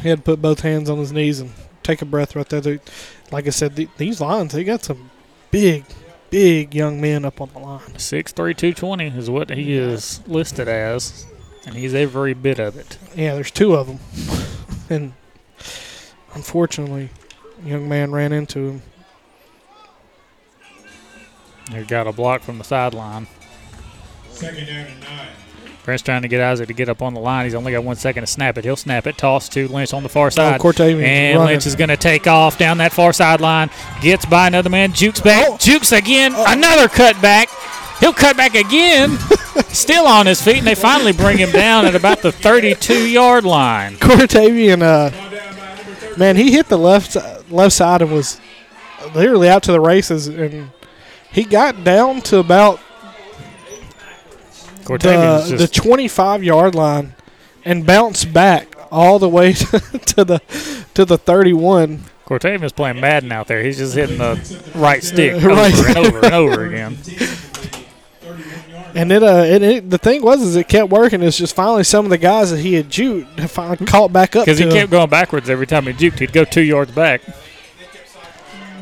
He had to put both hands on his knees and take a breath right there. Like I said, these lines they got some big, big young men up on the line. Six three two twenty is what he is listed as, and he's every bit of it. Yeah, there's two of them, [LAUGHS] and unfortunately, young man ran into him. He got a block from the sideline. Second down and nine. Prince trying to get Isaac to get up on the line. He's only got one second to snap it. He'll snap it. Toss to Lynch on the far side. Cortavian's and running. Lynch is going to take off down that far sideline. Gets by another man. Jukes back. Jukes again. Another cut back. He'll cut back again. [LAUGHS] Still on his feet, and they finally bring him down at about the 32 yard line. Cortavian, uh, man, he hit the left left side and was literally out to the races, and he got down to about Cortavian's the, the 25 yard line and bounced back all the way [LAUGHS] to the to the 31. Cortavian's playing Madden out there. He's just hitting the right stick Yeah, [LAUGHS] right. over and over and over again. [LAUGHS] And it, uh, it, it, the thing was, is it kept working. It's just finally some of the guys that he had juked have finally caught back up Because he him. kept going backwards every time he juked. He'd go two yards back.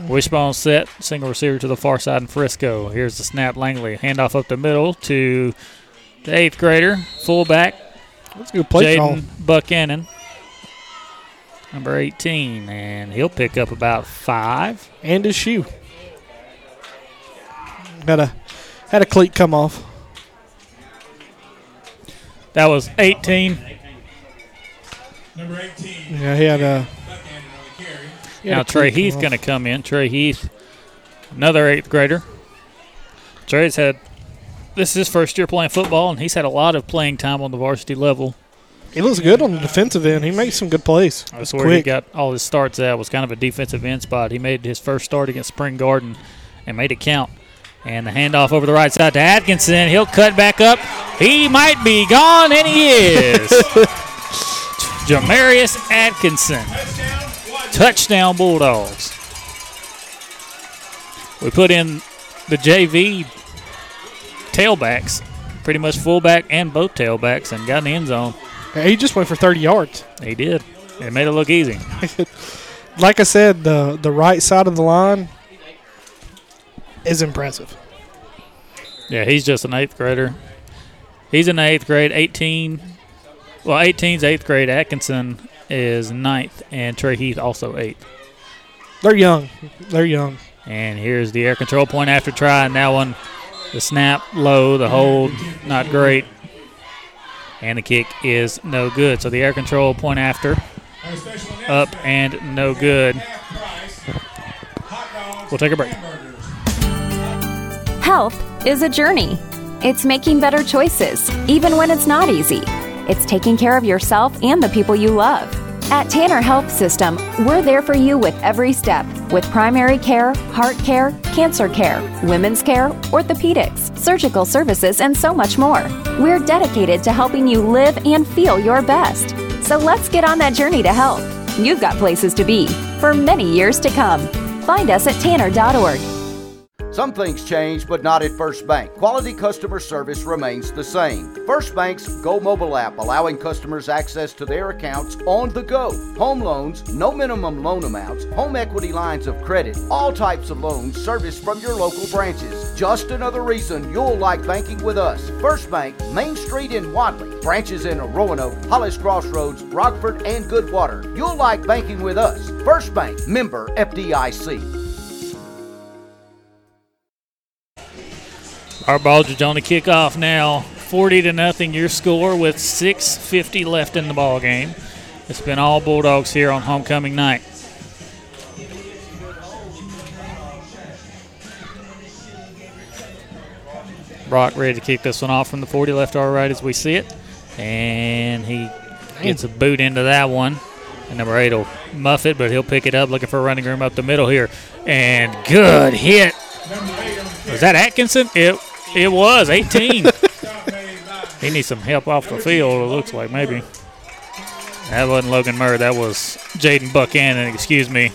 Wishbone set, single receiver to the far side in Frisco. Here's the snap, Langley. Handoff up the middle to the eighth grader, fullback. That's a good play call. Jaden Buchanan, number 18. And he'll pick up about five. and his shoe. Had a had a cleat come off. That was 18. Number 18. Yeah, he had uh, a. he had Now a Trey cleat come Heath off. going to come in. Trey Heath, another eighth grader. Trey's had this is his first year playing football, and he's had a lot of playing time on the varsity level. He looks good on the defensive end. He makes some good plays. That's It's where he got all his starts at. Was kind of a defensive end spot. He made his first start against Spring Garden and made it count. And the handoff over the right side to Atkinson. He'll cut back up. He might be gone, and he is. [LAUGHS] Jamarius Atkinson. Touchdown Bulldogs. We put in the JV tailbacks, pretty much fullback and both tailbacks, and got in the end zone. He just went for 30 yards. He did. It made it look easy. [LAUGHS] like I said, the the right side of the line is impressive. Yeah, he's just an eighth grader. He's in the eighth grade. 18. Well, 18's eighth grade. Atkinson is ninth, and Trey Heath also eighth. They're young. They're young. And here's the air control point after try, and that one, the snap low, the hold not great, and the kick is no good. So the air control point after up and no good. We'll take a break. Health is a journey. It's making better choices, even when it's not easy. It's taking care of yourself and the people you love. At Tanner Health System, we're there for you with every step with primary care, heart care, cancer care, women's care, orthopedics, surgical services, and so much more. We're dedicated to helping you live and feel your best. So let's get on that journey to health. You've got places to be for many years to come. Find us at tanner.org. Some things change, but not at First Bank. Quality customer service remains the same. First Bank's Go mobile app allowing customers access to their accounts on the go. Home loans, no minimum loan amounts, home equity lines of credit, all types of loans serviced from your local branches. Just another reason you'll like banking with us. First Bank, Main Street in Wadley, branches in Roanoke, Hollis Crossroads, Rockford, and Goodwater. You'll like banking with us. First Bank, member FDIC. Our Baldridge on the kickoff now. 40 to nothing your score with 6.50 left in the ball game. It's been all Bulldogs here on homecoming night. Brock ready to kick this one off from the 40 left or right as we see it. And he gets a boot into that one. And number eight will muff it, but he'll pick it up looking for running room up the middle here. And good hit. Was that Atkinson? It it was 18. [LAUGHS] he needs some help off the field. It looks like maybe. That wasn't Logan Murray. That was Jaden Buchanan. Excuse me.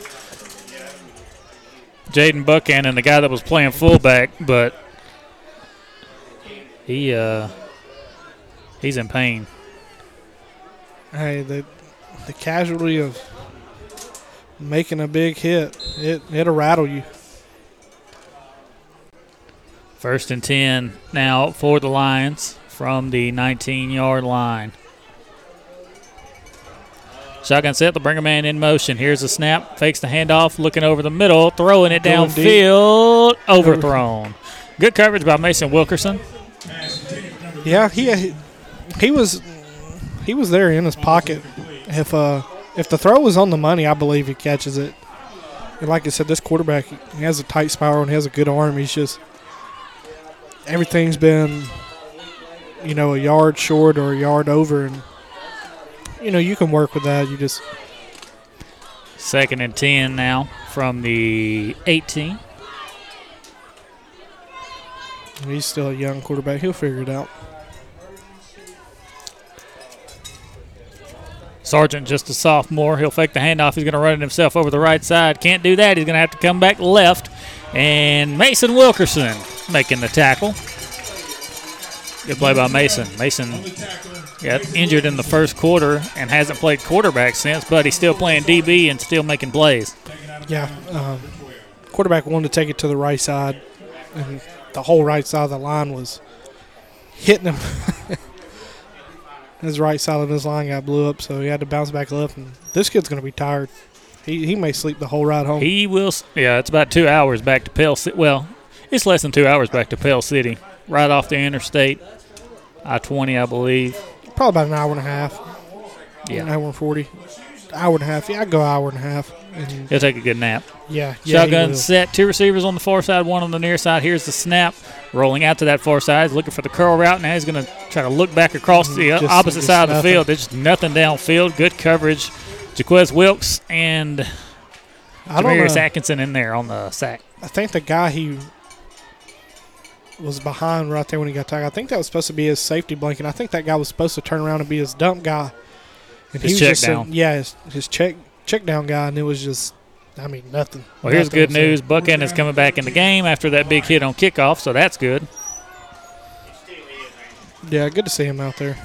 Jaden Buchanan, the guy that was playing fullback, but he uh he's in pain. Hey, the the casualty of making a big hit, it it'll rattle you. First and 10 now for the Lions from the 19 yard line. Shotgun set, the bringer man in motion. Here's the snap, fakes the handoff, looking over the middle, throwing it downfield, overthrown. Good coverage by Mason Wilkerson. Yeah, he he was he was there in his pocket. If uh if the throw was on the money, I believe he catches it. And like I said, this quarterback he has a tight spiral and he has a good arm. He's just everything's been you know a yard short or a yard over, and you know you can work with that. You just Second and 10 now from the 18. he's still a young quarterback. He'll figure it out. Sargent, just a sophomore. He'll fake the handoff. He's going to run it himself over the right side. Can't do that. He's going to have to come back left. And Mason Wilkerson making the tackle. Good play by Mason. Mason got injured in the first quarter and hasn't played quarterback since, but he's still playing DB and still making plays. Yeah, um, quarterback wanted to take it to the right side, and the whole right side of the line was hitting him. [LAUGHS] his right side of his line got blew up, so he had to bounce back left. And this kid's going to be tired. He he may sleep the whole ride home. He will. Yeah, it's about two hours back to Pell City. Well, it's less than two hours back to Pell City, right off the interstate, I twenty, I believe. Probably about an hour and a half. Yeah. an hour and forty. Hour and a half. Yeah, I'd go hour and a half. And He'll take a good nap. Yeah, yeah, Shotgun set. Two receivers on the far side, one on the near side. Here's the snap. Rolling out to that far side. He's looking for the curl route. Now he's going to try to look back across the uh, Just- opposite just side of the field. There's just nothing downfield. Good coverage. Jaquez Wilkes and I don't Demarius know. Atkinson in there on the sack. I think the guy he was behind right there when he got tackled. I think that was supposed to be his safety blanket. I think that guy was supposed to turn around and be his dump guy. And His was check just down. yeah, his, his check check down guy, and it was just, I mean, nothing. Well, here's Nothing good was news. Buckhead is coming back in the game after that big hit on kickoff, so that's good. Yeah, good to see him out there.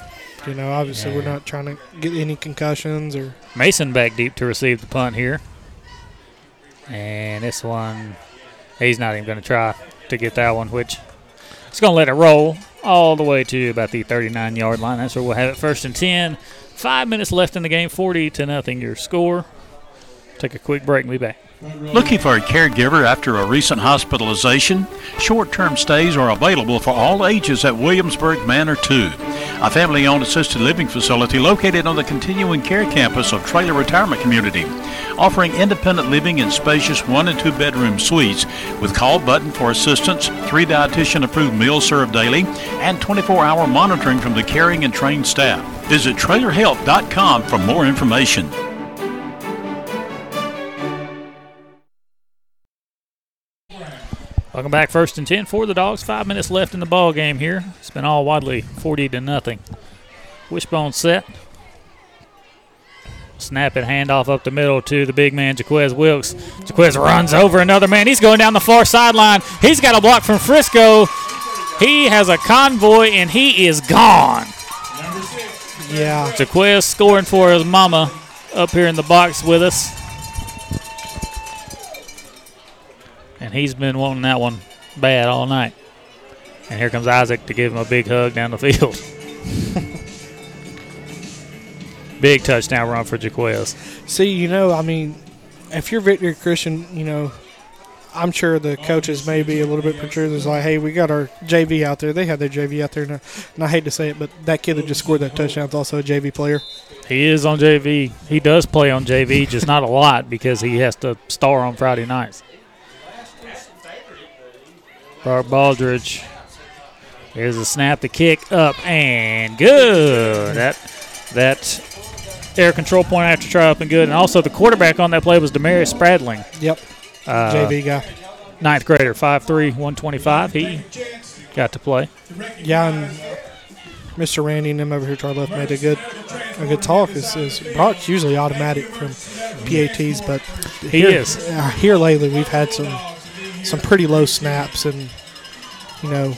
You know, obviously we're not trying to get any concussions or Mason back deep to receive the punt here. And this one, he's not even going to try to get that one, which it's going to let it roll all the way to about the 39 yard line. That's where we'll have it first and 10. Five minutes left in the game, 40 to nothing your score. Take a quick break and be back. Looking for a caregiver after a recent hospitalization? Short term stays are available for all ages at Williamsburg Manor 2, a family owned assisted living facility located on the continuing care campus of Traylor Retirement Community, offering independent living in spacious one and two bedroom suites with call button for assistance, three dietitian approved meals served daily, and 24 hour monitoring from the caring and trained staff. Visit trailerhealth.com for more information. Welcome back, first and 10 for the Dogs. Five minutes left in the ball game here. It's been all Wadley 40 to nothing. Wishbone set. Snap it, handoff up the middle to the big man, Jaquez Wilkes. Jaquez runs over another man. He's going down the far sideline. He's got a block from Frisco. He has a convoy and he is gone. Yeah. Jaquez scoring for his mama up here in the box with us. And he's been wanting that one bad all night. And here comes Isaac to give him a big hug down the field. [LAUGHS] big touchdown run for Jaquez. See, you know, I mean, if you're Victory Christian, you know, I'm sure the coaches may be a little bit. It's like, hey, we got our JV out there. They had their JV out there, and I, and I hate to say it, but that kid that just scored that touchdown is also a JV player. He is on JV. He does play on JV, just not a lot because he has to star on Friday nights. Bart Baldridge. Here's a snap, the kick up and good. That that air control point after try up and good. And also the quarterback on that play was Demarius Spradling. Yep. Uh, JV guy. Ninth grader, 5'3", 125. He got to play. Yeah, and Mr. Randy and them over here to our left made a good a good talk. Is, is Brock's usually automatic from PATs, but He here, is. uh, here lately we've had some some pretty low snaps, and you know,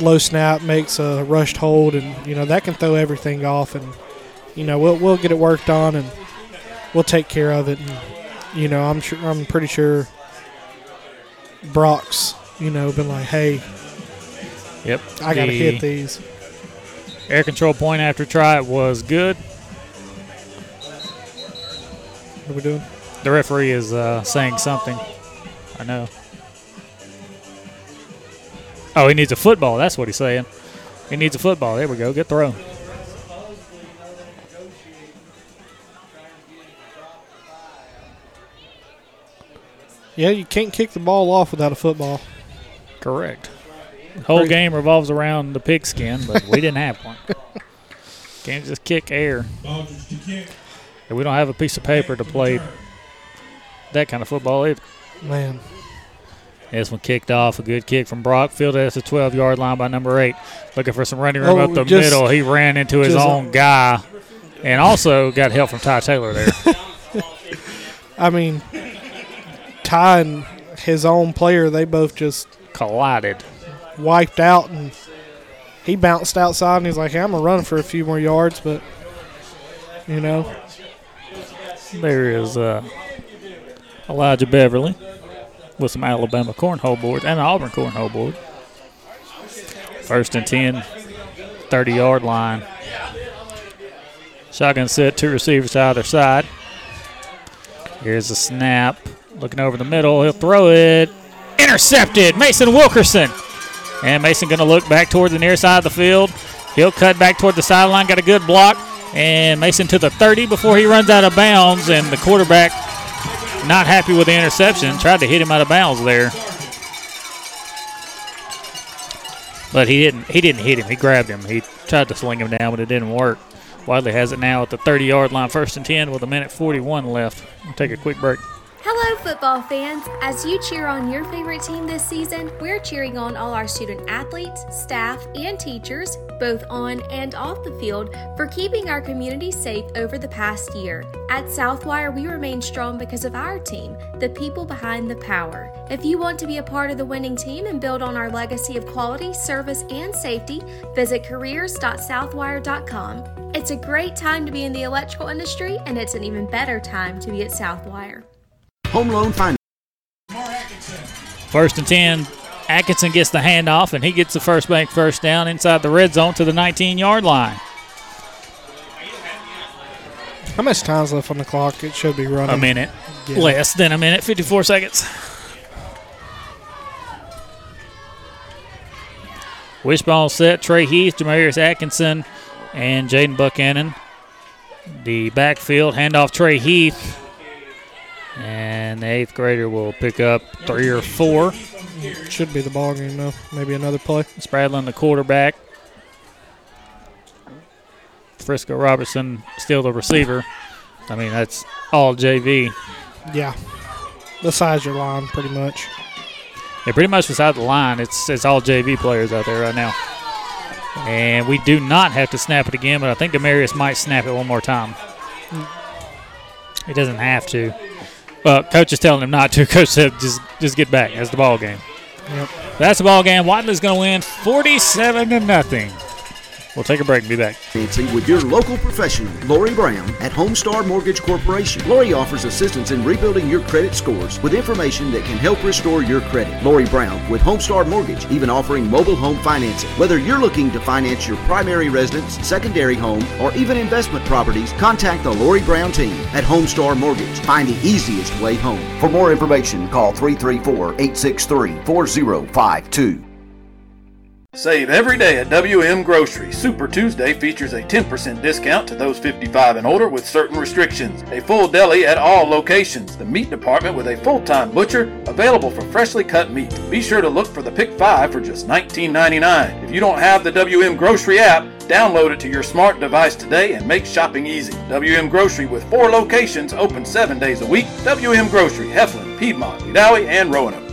low snap makes a rushed hold, and you know that can throw everything off, and you know we'll we'll get it worked on, and we'll take care of it, and you know I'm sure I'm pretty sure Brock's you know been like, hey, Yep. I got to The hit these. Air control point after try it was good. What are we doing? The referee is uh, saying something. I know. Oh, he needs a football. That's what he's saying. He needs a football. There we go. Good throw. Yeah, you can't kick the ball off without a football. Correct. The whole Crazy. game revolves around the pigskin, but we didn't have one. [LAUGHS] Can't just kick air. Baldridge to kick. And we don't have a piece of paper to play that kind of football either. Man. This one kicked off. A good kick from Brock. Fielded at the 12 yard line by number eight. Looking for some running room Oh, up the just- middle. He ran into his own guy and also got help from Ty Taylor there. [LAUGHS] I mean, Ty and his own player, they both just collided, wiped out, and he bounced outside, and he's like, hey, I'm going to run for a few more yards, but, you know, there is uh, Elijah Beverly with some Alabama cornhole boards and an Auburn cornhole board. First and 10, 30 yard line. Shotgun set, two receivers to either side. Here's a snap. Looking over the middle. He'll throw it. Intercepted. Mason Wilkerson. And Mason going to look back toward the near side of the field. He'll cut back toward the sideline. Got a good block. And Mason to the 30 before he runs out of bounds. And the quarterback not happy with the interception. Tried to hit him out of bounds there. But he didn't he didn't hit him. He grabbed him. He tried to sling him down, but it didn't work. Wadley has it now at the 30 yard line, first and 10 with a minute 41 left. We'll take a quick break. Hello, football fans. As you cheer on your favorite team this season, we're cheering on all our student athletes, staff, and teachers, both on and off the field, for keeping our community safe over the past year. At Southwire, we remain strong because of our team, the people behind the power. If you want to be a part of the winning team and build on our legacy of quality, service, and safety, visit careers.southwire.com. It's a great time to be in the electrical industry, and it's an even better time to be at Southwire. Home loan finance. First and 10. Atkinson gets the handoff, and he gets the first bank first down inside the red zone to the 19 yard line. how much time's left on the clock? It should be running. A minute. Yeah. Less than a minute, 54 seconds. Wishbone set, Trey Heath, Jamarius Atkinson, and Jaden Buchanan. The backfield, handoff Trey Heath. And the eighth grader will pick up three or four. Should be the ball game, though. Maybe another play. Spradlin, the quarterback. Frisco Robertson, still the receiver. I mean, that's all JV. Yeah. Besides your line, pretty much. Yeah, pretty much beside the line, it's it's all JV players out there right now. And we do not have to snap it again, but I think Demarius might snap it one more time. He doesn't have to. Well, coach is telling him not to. [LAUGHS] Coach said just just get back. That's the ball game. Yep. That's the ball game. Wadley's going to win 47 to nothing. We'll take a break and be back. Financing with your local professional, Lori Brown at Homestar Mortgage Corporation. Lori offers assistance in rebuilding your credit scores with information that can help restore your credit. Lori Brown with Homestar Mortgage, even offering mobile home financing. Whether you're looking to finance your primary residence, secondary home, or even investment properties, contact the Lori Brown team at Homestar Mortgage. Find the easiest way home. For more information, call 334 863 4052. Save every day at WM Grocery. Super Tuesday features a 10% discount to those 55 and older with certain restrictions. A full deli at all locations. The meat department with a full-time butcher available for freshly cut meat. Be sure to look for the Pick 5 for just $19.99. If you don't have the WM Grocery app, download it to your smart device today and make shopping easy. WM Grocery with four locations open seven days a week. WM Grocery, Heflin, Piedmont, Wedowee, and Roanoke.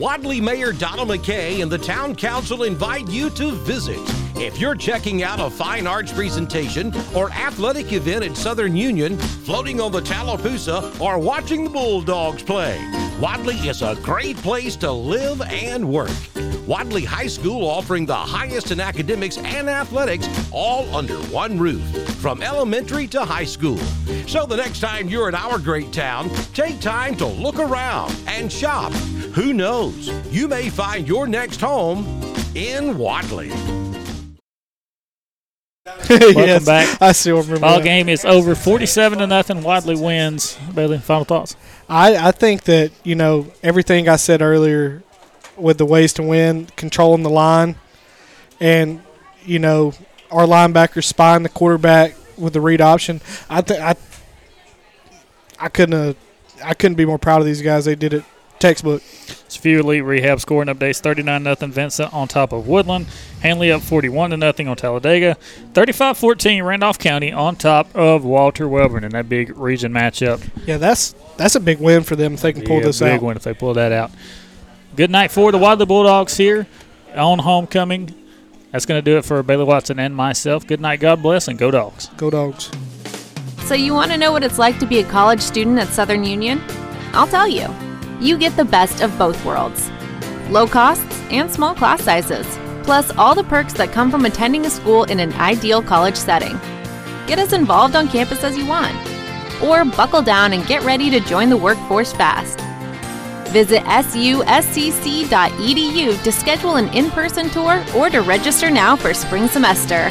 Wadley Mayor Donald McKay and the Town Council invite you to visit. If you're checking out a fine arts presentation or athletic event at Southern Union, floating on the Tallapoosa, or watching the Bulldogs play, Wadley is a great place to live and work. Wadley High School offering the highest in academics and athletics all under one roof, from elementary to high school. So the next time you're in our great town, take time to look around and shop. Who knows? You may find your next home in Wadley. [LAUGHS] Welcome Yes, back. I still remember Ball that. game is over, forty-seven to nothing. Wadley wins. Bailey, final thoughts. I, I think that you know everything I said earlier with the ways to win, controlling the line, and you know our linebackers spying the quarterback with the read option. I think I I couldn't have, I couldn't be more proud of these guys. They did it textbook. It's a few elite rehab scoring updates. Thirty-nine nothing. Vincent on top of Woodland. Handley up forty-one to nothing on Talladega. 35-14 Randolph County on top of Walter Wellborn in that big region matchup. Yeah, that's that's a big win for them if they can pull Yeah, this big out. win if they pull that out. Good night for the Wadley Bulldogs here on homecoming. That's going to do it for Bailey Watson and myself. Good night, God bless, and go dogs. Go dogs. So, you want to know what it's like to be a college student at Southern Union? I'll tell you. You get the best of both worlds low costs and small class sizes, plus all the perks that come from attending a school in an ideal college setting. Get as involved on campus as you want, or buckle down and get ready to join the workforce fast. Visit suscc.edu to schedule an in person tour or to register now for spring semester.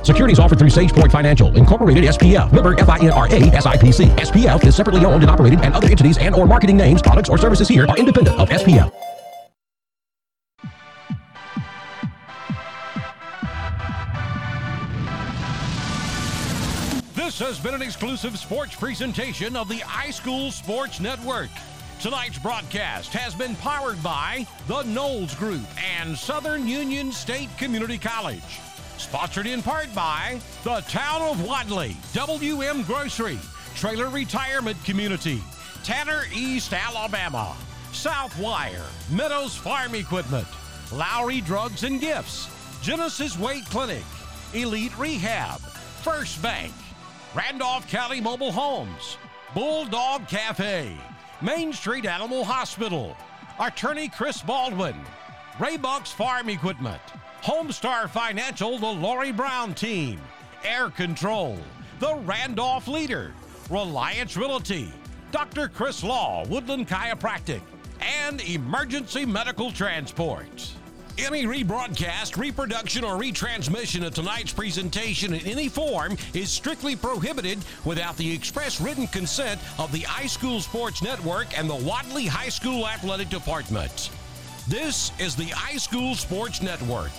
Securities offered through SagePoint Financial, Incorporated SPF, member FINRA SIPC. SPF is separately owned and operated, and other entities and or marketing names, products, or services here are independent of SPF. This has been an exclusive sports presentation of the iSchool Sports Network. Tonight's broadcast has been powered by the Knowles Group and Southern Union State Community College. Sponsored in part by the Town of Wadley, WM Grocery, Traylor Retirement Community, Tanner East, Alabama, Southwire, Meadows Farm Equipment, Lowry Drugs and Gifts, Genesis Weight Clinic, Elite Rehab, First Bank, Randolph County Mobile Homes, Bulldog Cafe, Main Street Animal Hospital, Attorney Chris Baldwin, Raybucks Farm Equipment, Homestar Financial, the Lori Brown Team, Air Control, the Randolph Leader, Reliance Realty, Dr. Chris Law, Woodland Chiropractic, and Emergency Medical Transport. Any rebroadcast, reproduction, or retransmission of tonight's presentation in any form is strictly prohibited without the express written consent of the iSchool Sports Network and the Wadley High School Athletic Department. This is the iSchool Sports Network.